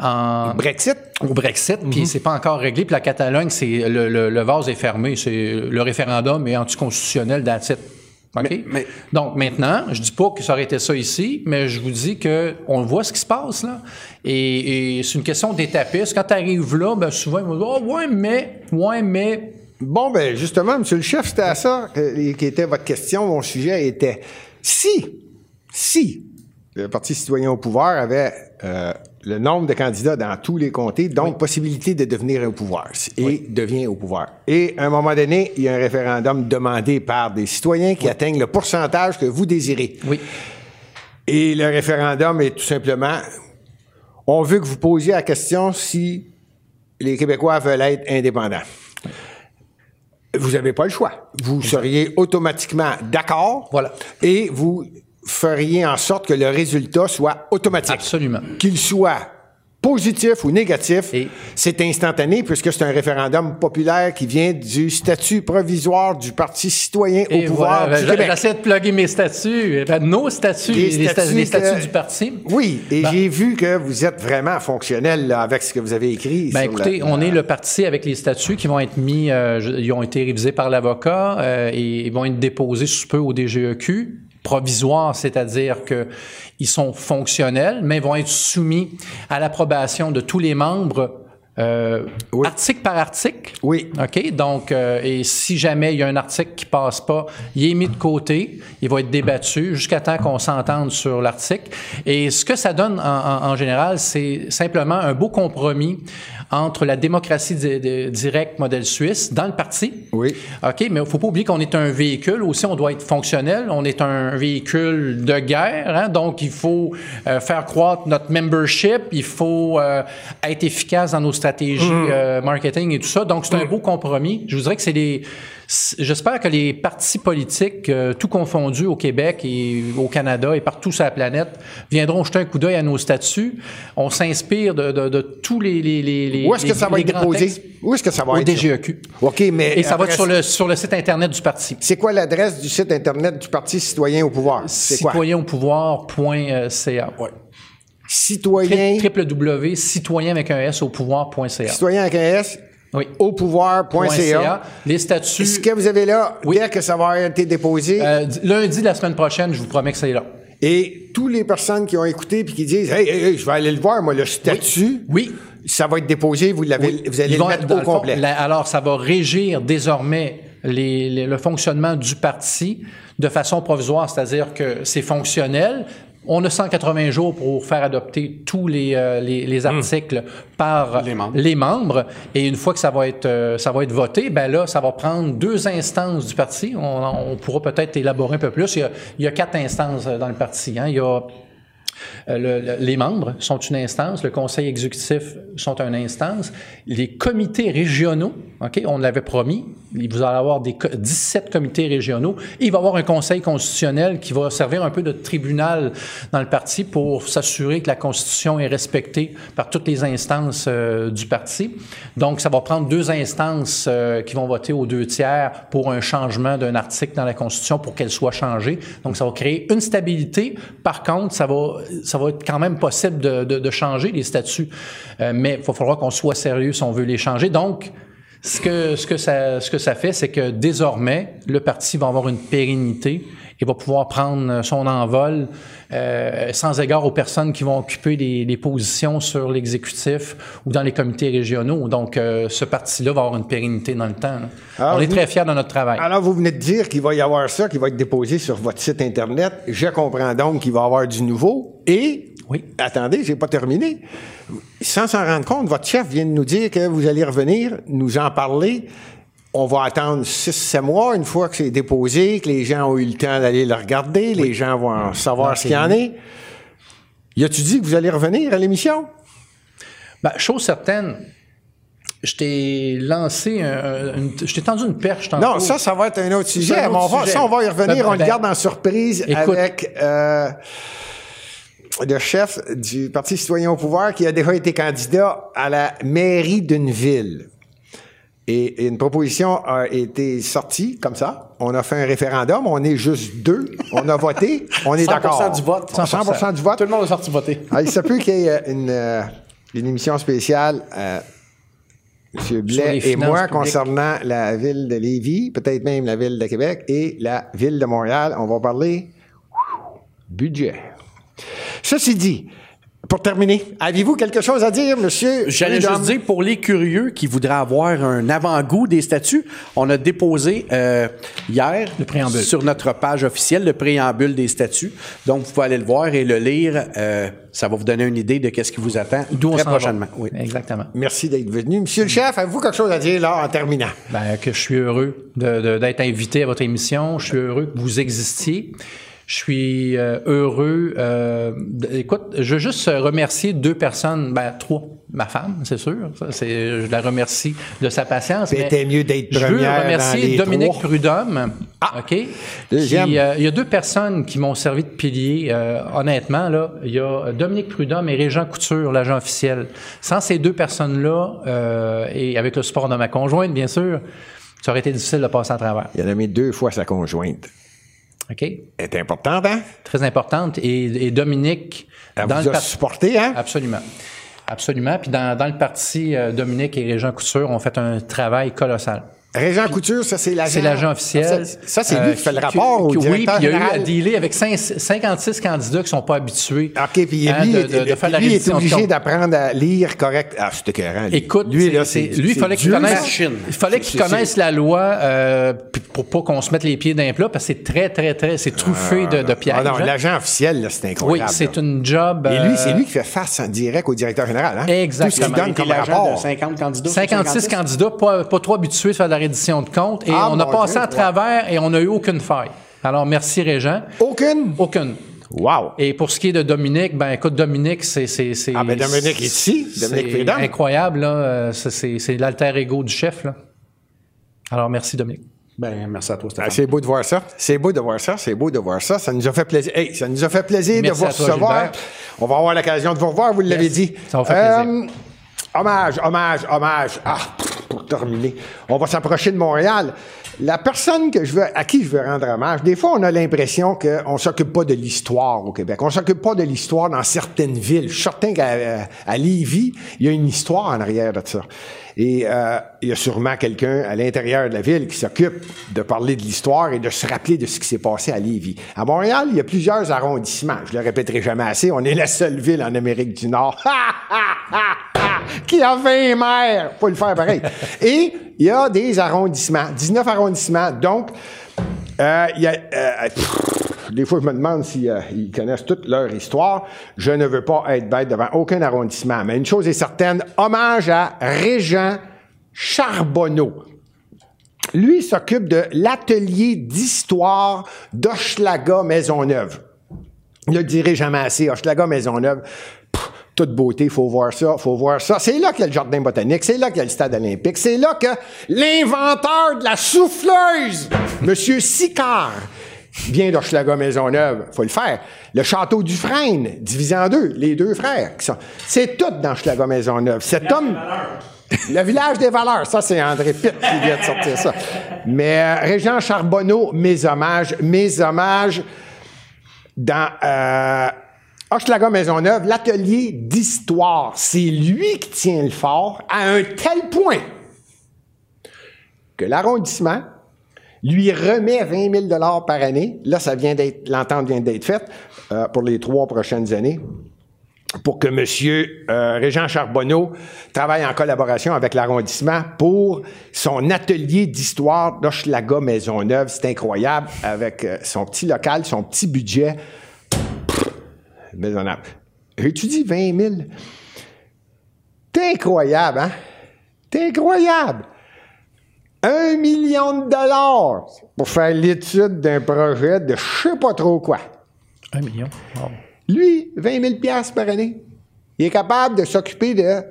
[SPEAKER 4] en,
[SPEAKER 3] Brexit,
[SPEAKER 4] au Brexit, puis c'est pas encore réglé. Puis la Catalogne, c'est le, le- le vase est fermé. C'est le référendum est anticonstitutionnel that's it. OK?
[SPEAKER 5] Mais- mais-
[SPEAKER 4] Donc maintenant, je dis pas que ça aurait été ça ici, mais je vous dis que on voit ce qui se passe là. Et, et c'est une question d'étapisme. Quand tu arrives là, ben souvent ils vont dire oh, ouais mais ouais mais
[SPEAKER 3] Bon, ben justement, Monsieur le chef, c'était à ça qui était votre question. Mon sujet était si, si le Parti citoyen au pouvoir avait euh, le nombre de candidats dans tous les comtés, donc possibilité de devenir au pouvoir et devient au pouvoir. Et à un moment donné, il y a un référendum demandé par des citoyens qui atteignent le pourcentage que vous désirez.
[SPEAKER 4] oui.
[SPEAKER 3] Et le référendum est tout simplement, on veut que vous posiez la question si les Québécois veulent être indépendants. Vous n'avez pas le choix. Vous seriez automatiquement d'accord.
[SPEAKER 4] Voilà.
[SPEAKER 3] Et vous feriez en sorte que le résultat soit automatique.
[SPEAKER 4] Absolument.
[SPEAKER 3] Qu'il soit positif ou négatif,
[SPEAKER 4] Et-
[SPEAKER 3] c'est instantané puisque c'est un référendum populaire qui vient du statut provisoire du Parti citoyen
[SPEAKER 4] Et
[SPEAKER 3] au pouvoir
[SPEAKER 4] voilà,
[SPEAKER 3] du
[SPEAKER 4] ben,
[SPEAKER 3] Québec.
[SPEAKER 4] j'essaie de plugger mes statuts, Eh ben, nos statuts,
[SPEAKER 3] Les
[SPEAKER 4] les, sta-
[SPEAKER 3] statuts
[SPEAKER 4] les statuts
[SPEAKER 3] que-
[SPEAKER 4] du parti.
[SPEAKER 3] Oui, et
[SPEAKER 4] Ben-
[SPEAKER 3] j'ai vu que vous êtes vraiment fonctionnel là, avec ce que vous avez écrit.
[SPEAKER 4] Ben écoutez,
[SPEAKER 3] la-
[SPEAKER 4] on est le parti avec les statuts qui vont être mis, euh, ils ont été révisés par l'avocat euh, et ils vont être déposés sous peu au DGEQ provisoire, c'est-à-dire que ils sont fonctionnels, mais vont être soumis à l'approbation de tous les membres. euh,
[SPEAKER 3] Oui.
[SPEAKER 4] Article par article.
[SPEAKER 3] Oui.
[SPEAKER 4] OK? Donc, euh, et si jamais il y a un article qui passe pas, il est mis de côté, il va être débattu jusqu'à temps qu'on s'entende sur l'article. Et ce que ça donne en, en- en général, c'est simplement un beau compromis entre la démocratie di- di- directe modèle suisse dans le parti.
[SPEAKER 3] Oui.
[SPEAKER 4] OK, mais il faut pas oublier qu'on est un véhicule aussi, on doit être fonctionnel, on est un véhicule de guerre, hein, donc il faut euh, faire croître notre membership, il faut euh, être efficace dans nos stratégies euh, marketing et tout ça. Donc c'est un beau compromis. Je vous dirais que c'est les c- J'espère que les partis politiques, euh, tout confondus au Québec et au Canada et partout sur la planète, viendront jeter un coup d'œil à nos statuts. On s'inspire de, de- de tous les, les- les-
[SPEAKER 3] Où est-ce que ça va être déposé? Où est-ce que ça va
[SPEAKER 4] Au
[SPEAKER 3] être?
[SPEAKER 4] DGEQ.
[SPEAKER 3] OK, mais.
[SPEAKER 4] Et ça va être sur le, sur le site Internet du parti.
[SPEAKER 3] C'est quoi l'adresse du site Internet du Parti citoyen au pouvoir?
[SPEAKER 4] Citoyen au pouvoir.ca. Ouais.
[SPEAKER 3] Citoyen,
[SPEAKER 4] www.citoyen avec un S au pouvoir.ca.
[SPEAKER 3] citoyen avec un S,
[SPEAKER 4] Oui.
[SPEAKER 3] au pouvoir.ca.
[SPEAKER 4] Les statuts.
[SPEAKER 3] Ce que vous avez là,
[SPEAKER 4] Oui.
[SPEAKER 3] dès que ça va été déposé,
[SPEAKER 4] euh, lundi de la semaine prochaine, je vous promets que c'est là.
[SPEAKER 3] et toutes les personnes qui ont écouté puis qui disent Hey, hey, hey, je vais aller le voir, moi, le statut,
[SPEAKER 4] Oui.
[SPEAKER 3] ça va être déposé, vous, l'avez, vous allez
[SPEAKER 4] Ils
[SPEAKER 3] le mettre au
[SPEAKER 4] le fond,
[SPEAKER 3] complet.
[SPEAKER 4] la- alors, ça va régir désormais les- les- le fonctionnement du parti de façon provisoire, c'est-à-dire que c'est fonctionnel. On a 180 jours pour faire adopter tous les, euh, les, les articles par
[SPEAKER 5] Les membres.
[SPEAKER 4] les membres. Et une fois que ça va être, euh, ça va être voté, ben là, ça va prendre deux instances du parti. On, on pourra peut-être élaborer un peu plus. Il y a, il y a quatre instances euh, dans le parti. Hein. Il y a le- les membres sont une instance, le conseil exécutif sont une instance, les comités régionaux, OK, on l'avait promis, vous allez avoir des co- 17 comités régionaux, et il va y avoir un conseil constitutionnel qui va servir un peu de tribunal dans le parti pour s'assurer que la Constitution est respectée par toutes les instances euh, du parti. Donc, ça va prendre deux instances euh, qui vont voter aux deux tiers pour un changement d'un article dans la Constitution pour qu'elle soit changée. Donc, ça va créer une stabilité. Par contre, ça va, ça va être quand même possible de, de- de changer les statuts. Euh, mais il va falloir qu'on soit sérieux si on veut les changer. Donc, ce que, ce que, ça, ce que ça fait, c'est que désormais, le parti va avoir une pérennité et va pouvoir prendre son envol euh, sans égard aux personnes qui vont occuper les, les positions sur l'exécutif ou dans les comités régionaux. Donc, euh, ce parti-là va avoir une pérennité dans le temps.
[SPEAKER 3] Alors,
[SPEAKER 4] On est
[SPEAKER 3] vous-
[SPEAKER 4] très fiers de notre travail.
[SPEAKER 3] Alors, vous venez de dire qu'il va y avoir ça, qui va être déposé sur votre site Internet. Je comprends donc qu'il va y avoir du nouveau. Et,
[SPEAKER 4] Oui.
[SPEAKER 3] attendez, j'ai pas terminé. Sans s'en rendre compte, votre chef vient de nous dire que vous allez revenir, nous en parler. On va attendre 6-7 mois, une fois que c'est déposé, que les gens ont eu le temps d'aller le regarder, les gens vont savoir ce qu'il y en est. Y a-tu dit que vous allez revenir à l'émission?
[SPEAKER 4] Ben, chose certaine, je t'ai lancé, un- une- je t'ai tendu une perche tantôt.
[SPEAKER 3] Non, ça, ça va être un autre sujet.
[SPEAKER 4] un
[SPEAKER 3] on va,
[SPEAKER 4] sujet.
[SPEAKER 3] ça, on va y revenir.
[SPEAKER 4] Ben,
[SPEAKER 3] on le
[SPEAKER 4] ben,
[SPEAKER 3] garde en surprise
[SPEAKER 4] écoute.
[SPEAKER 3] avec euh, le chef du Parti citoyen au pouvoir qui a déjà été candidat à la mairie d'une ville. Et une proposition a été sortie comme ça. On a fait un référendum. On est juste deux. On a voté. On est
[SPEAKER 5] 100%
[SPEAKER 3] d'accord.
[SPEAKER 5] du vote.
[SPEAKER 3] 100% du vote.
[SPEAKER 5] Tout le monde est sorti voter.
[SPEAKER 3] Ah, il se peut qu'il y ait une, euh, une émission spéciale, euh, M. Blais et moi,
[SPEAKER 4] publiques.
[SPEAKER 3] concernant la ville de Lévis, peut-être même la ville de Québec et la ville de Montréal. On va parler budget. Ceci dit, pour terminer, avez-vous quelque chose à dire, monsieur?
[SPEAKER 5] J'allais juste dire, pour les curieux qui voudraient avoir un avant-goût des statuts, on a déposé euh, hier
[SPEAKER 4] Le préambule.
[SPEAKER 5] sur notre page officielle le préambule des statuts. Donc, vous pouvez aller le voir et le lire. Euh, ça va vous donner une idée de qu'est-ce qui vous attend
[SPEAKER 4] D'où on
[SPEAKER 5] très
[SPEAKER 4] va.
[SPEAKER 5] prochainement. Oui.
[SPEAKER 4] Exactement.
[SPEAKER 3] Merci d'être venu. Monsieur le chef, avez-vous quelque chose à dire là en terminant?
[SPEAKER 4] Ben, que je suis heureux de- de- d'être invité à votre émission. Je suis heureux que vous existiez. Je suis euh, heureux. euh, écoute, je veux juste remercier deux personnes, ben trois. Ma femme, c'est sûr. Ça, c'est, je la remercie de sa patience.
[SPEAKER 3] C'était mieux d'être
[SPEAKER 4] Je veux
[SPEAKER 3] première
[SPEAKER 4] remercier Dominique
[SPEAKER 3] trois.
[SPEAKER 4] Prudhomme. OK?
[SPEAKER 3] Deuxième.
[SPEAKER 4] Qui, euh, il y a deux personnes qui m'ont servi de pilier. euh, honnêtement, là, il y a Dominique Prudhomme et Régent Couture, l'agent officiel. Sans ces deux personnes-là, euh, et avec le support de ma conjointe, bien sûr, ça aurait été difficile de passer à travers.
[SPEAKER 3] Il a nommé deux fois sa conjointe.
[SPEAKER 4] OK?
[SPEAKER 3] Est importante, hein?
[SPEAKER 4] Très importante. Et, et Dominique,
[SPEAKER 3] Elle
[SPEAKER 4] dans
[SPEAKER 3] vous
[SPEAKER 4] le
[SPEAKER 3] a
[SPEAKER 4] parti.
[SPEAKER 3] supporté, hein?
[SPEAKER 4] Absolument. Absolument. Puis dans, dans le parti, euh, Dominique et Régent Couture ont fait un travail colossal.
[SPEAKER 3] Régent Couture, ça, c'est l'agent.
[SPEAKER 4] C'est l'agent officiel.
[SPEAKER 3] Ça, ça, c'est
[SPEAKER 4] euh,
[SPEAKER 3] lui qui fait le
[SPEAKER 4] qui-
[SPEAKER 3] rapport au directeur
[SPEAKER 4] Oui, puis il y a eu à dealer avec cinq- 56 candidats qui sont pas habitués
[SPEAKER 3] OK, puis
[SPEAKER 4] hein,
[SPEAKER 3] lui,
[SPEAKER 4] de, de- de faire la
[SPEAKER 3] est obligé d'apprendre à lire correct. Ah, c'était écœurant.
[SPEAKER 4] Écoute,
[SPEAKER 3] lui,
[SPEAKER 4] c'est-
[SPEAKER 3] là,
[SPEAKER 4] c'est-
[SPEAKER 3] c'est
[SPEAKER 4] lui, il
[SPEAKER 3] c'est
[SPEAKER 4] fallait qu'il connaisse, il fallait qu'il
[SPEAKER 3] C'est-
[SPEAKER 4] connaisse la loi euh, pour pas qu'on se mette les pieds d'un plat parce que c'est très, très, très, c'est truffé de, de pièges.
[SPEAKER 3] Ah non,
[SPEAKER 4] hein.
[SPEAKER 3] l'agent officiel, là, c'est
[SPEAKER 4] oui,
[SPEAKER 3] incroyable.
[SPEAKER 4] c'est
[SPEAKER 3] là.
[SPEAKER 4] une job.
[SPEAKER 3] Et lui,
[SPEAKER 4] euh,
[SPEAKER 3] c'est lui qui fait face en direct au directeur général. Hein?
[SPEAKER 4] Exactement.
[SPEAKER 3] Tout ce qu'il
[SPEAKER 5] Il
[SPEAKER 3] donne comme rapport.
[SPEAKER 5] de 50 candidats.
[SPEAKER 4] 56 candidats, pas, pas trop habitués de faire de la reddition de comptes, et
[SPEAKER 3] Ah,
[SPEAKER 4] on a passé
[SPEAKER 3] Dieu,
[SPEAKER 4] à travers et on n'a eu aucune faille. Alors, merci, Régent.
[SPEAKER 3] Aucune?
[SPEAKER 4] Aucune.
[SPEAKER 3] Wow!
[SPEAKER 4] Et pour ce qui est de Dominique, ben écoute, Dominique, c'est... c'est, c'est
[SPEAKER 3] Ah, ben, Dominique est ici. Dominique
[SPEAKER 4] c'est
[SPEAKER 3] Prudhomme.
[SPEAKER 4] incroyable, là. Euh, C'est, c'est, c'est l'alter ego du chef, là. Alors, merci, Dominique.
[SPEAKER 5] Ben, merci à toi,
[SPEAKER 3] Ah,
[SPEAKER 5] Stéphane.
[SPEAKER 3] c'est beau de voir ça. C'est beau de voir ça. C'est beau de voir ça. Ça nous a fait plaisir. Hey, ça nous a fait plaisir
[SPEAKER 4] Merci
[SPEAKER 3] de vous
[SPEAKER 4] à toi,
[SPEAKER 3] recevoir.
[SPEAKER 4] Gilbert.
[SPEAKER 3] On va avoir l'occasion de vous revoir, vous l'avez
[SPEAKER 4] Yes.
[SPEAKER 3] dit.
[SPEAKER 4] Ça va faire
[SPEAKER 3] Euh,
[SPEAKER 4] plaisir.
[SPEAKER 3] Hommage, hommage, hommage. Ah, pour terminer, on va s'approcher de Montréal. La personne que je veux, à qui je veux rendre hommage, des fois, on a l'impression qu'on s'occupe pas de l'histoire au Québec. On s'occupe pas de l'histoire dans certaines villes. Je suis certain qu'à à Lévis, il y a une histoire en arrière de ça. Et euh, il y a sûrement quelqu'un à l'intérieur de la ville qui s'occupe de parler de l'histoire et de se rappeler de ce qui s'est passé à Lévis. À Montréal, il y a plusieurs arrondissements. Je le répéterai jamais assez. On est la seule ville en Amérique du Nord qui a 20 maires. Faut le faire pareil. Et il y a des arrondissements, 19 arrondissements. Donc, euh, il y a... Euh, des fois, je me demande s'ils ils connaissent toute leur histoire. Je ne veux pas être bête devant aucun arrondissement. Mais une chose est certaine, hommage à Régent Charbonneau. Lui il s'occupe de l'atelier d'histoire d'Hochelaga Maisonneuve. Je le dirai jamais assez, Hochelaga Maisonneuve. Pff, toute beauté, faut voir ça, faut voir ça. C'est là qu'il y a le jardin botanique, c'est là qu'il y a le stade olympique, c'est là que l'inventeur de la souffleuse, Monsieur Sicard, vient d'Hochelaga Maisonneuve. Faut le faire. Le château du Frêne, divisé en deux, les deux frères. qui sont- C'est tout dans Hochelaga Maisonneuve. Cet homme... Le village des valeurs, ça c'est André Pitt qui vient de sortir ça. Mais euh, Régent Charbonneau, mes hommages, mes hommages dans euh, Hochelaga Maisonneuve, l'atelier d'histoire. C'est lui qui tient le fort à un tel point que l'arrondissement lui remet 20 000 par année. Là, vient d'être, l'entente vient d'être faite euh, pour les trois prochaines années pour que M. Euh, Régent Charbonneau travaille en collaboration avec l'arrondissement pour son atelier d'histoire d'Hochelaga Maisonneuve. C'est incroyable, avec euh, son petit local, son petit budget. Maisonneuve. J'ai-tu dit 20 000? C'est incroyable, hein? C'est incroyable! Un million de dollars pour faire l'étude d'un projet de je sais pas trop quoi.
[SPEAKER 4] Un million? Wow.
[SPEAKER 3] Lui, 20 000 piastres par année. Il est capable de s'occuper de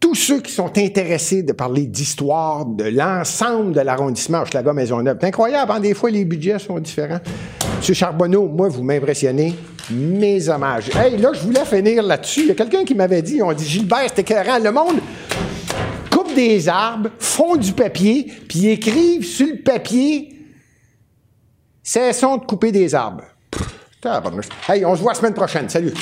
[SPEAKER 3] tous ceux qui sont intéressés de parler d'histoire, de l'ensemble de l'arrondissement Hochelaga Maisonneuve. C'est incroyable, hein? des fois les budgets sont différents. M. Charbonneau, moi, vous m'impressionnez. Mes hommages. Hey, là, je voulais finir là-dessus. Il y a quelqu'un qui m'avait dit, on dit, Gilbert, c'était éclairant. Le monde coupe des arbres, font du papier, puis écrivent sur le papier Cessons de couper des arbres. Hey, on se voit la semaine prochaine. Salut.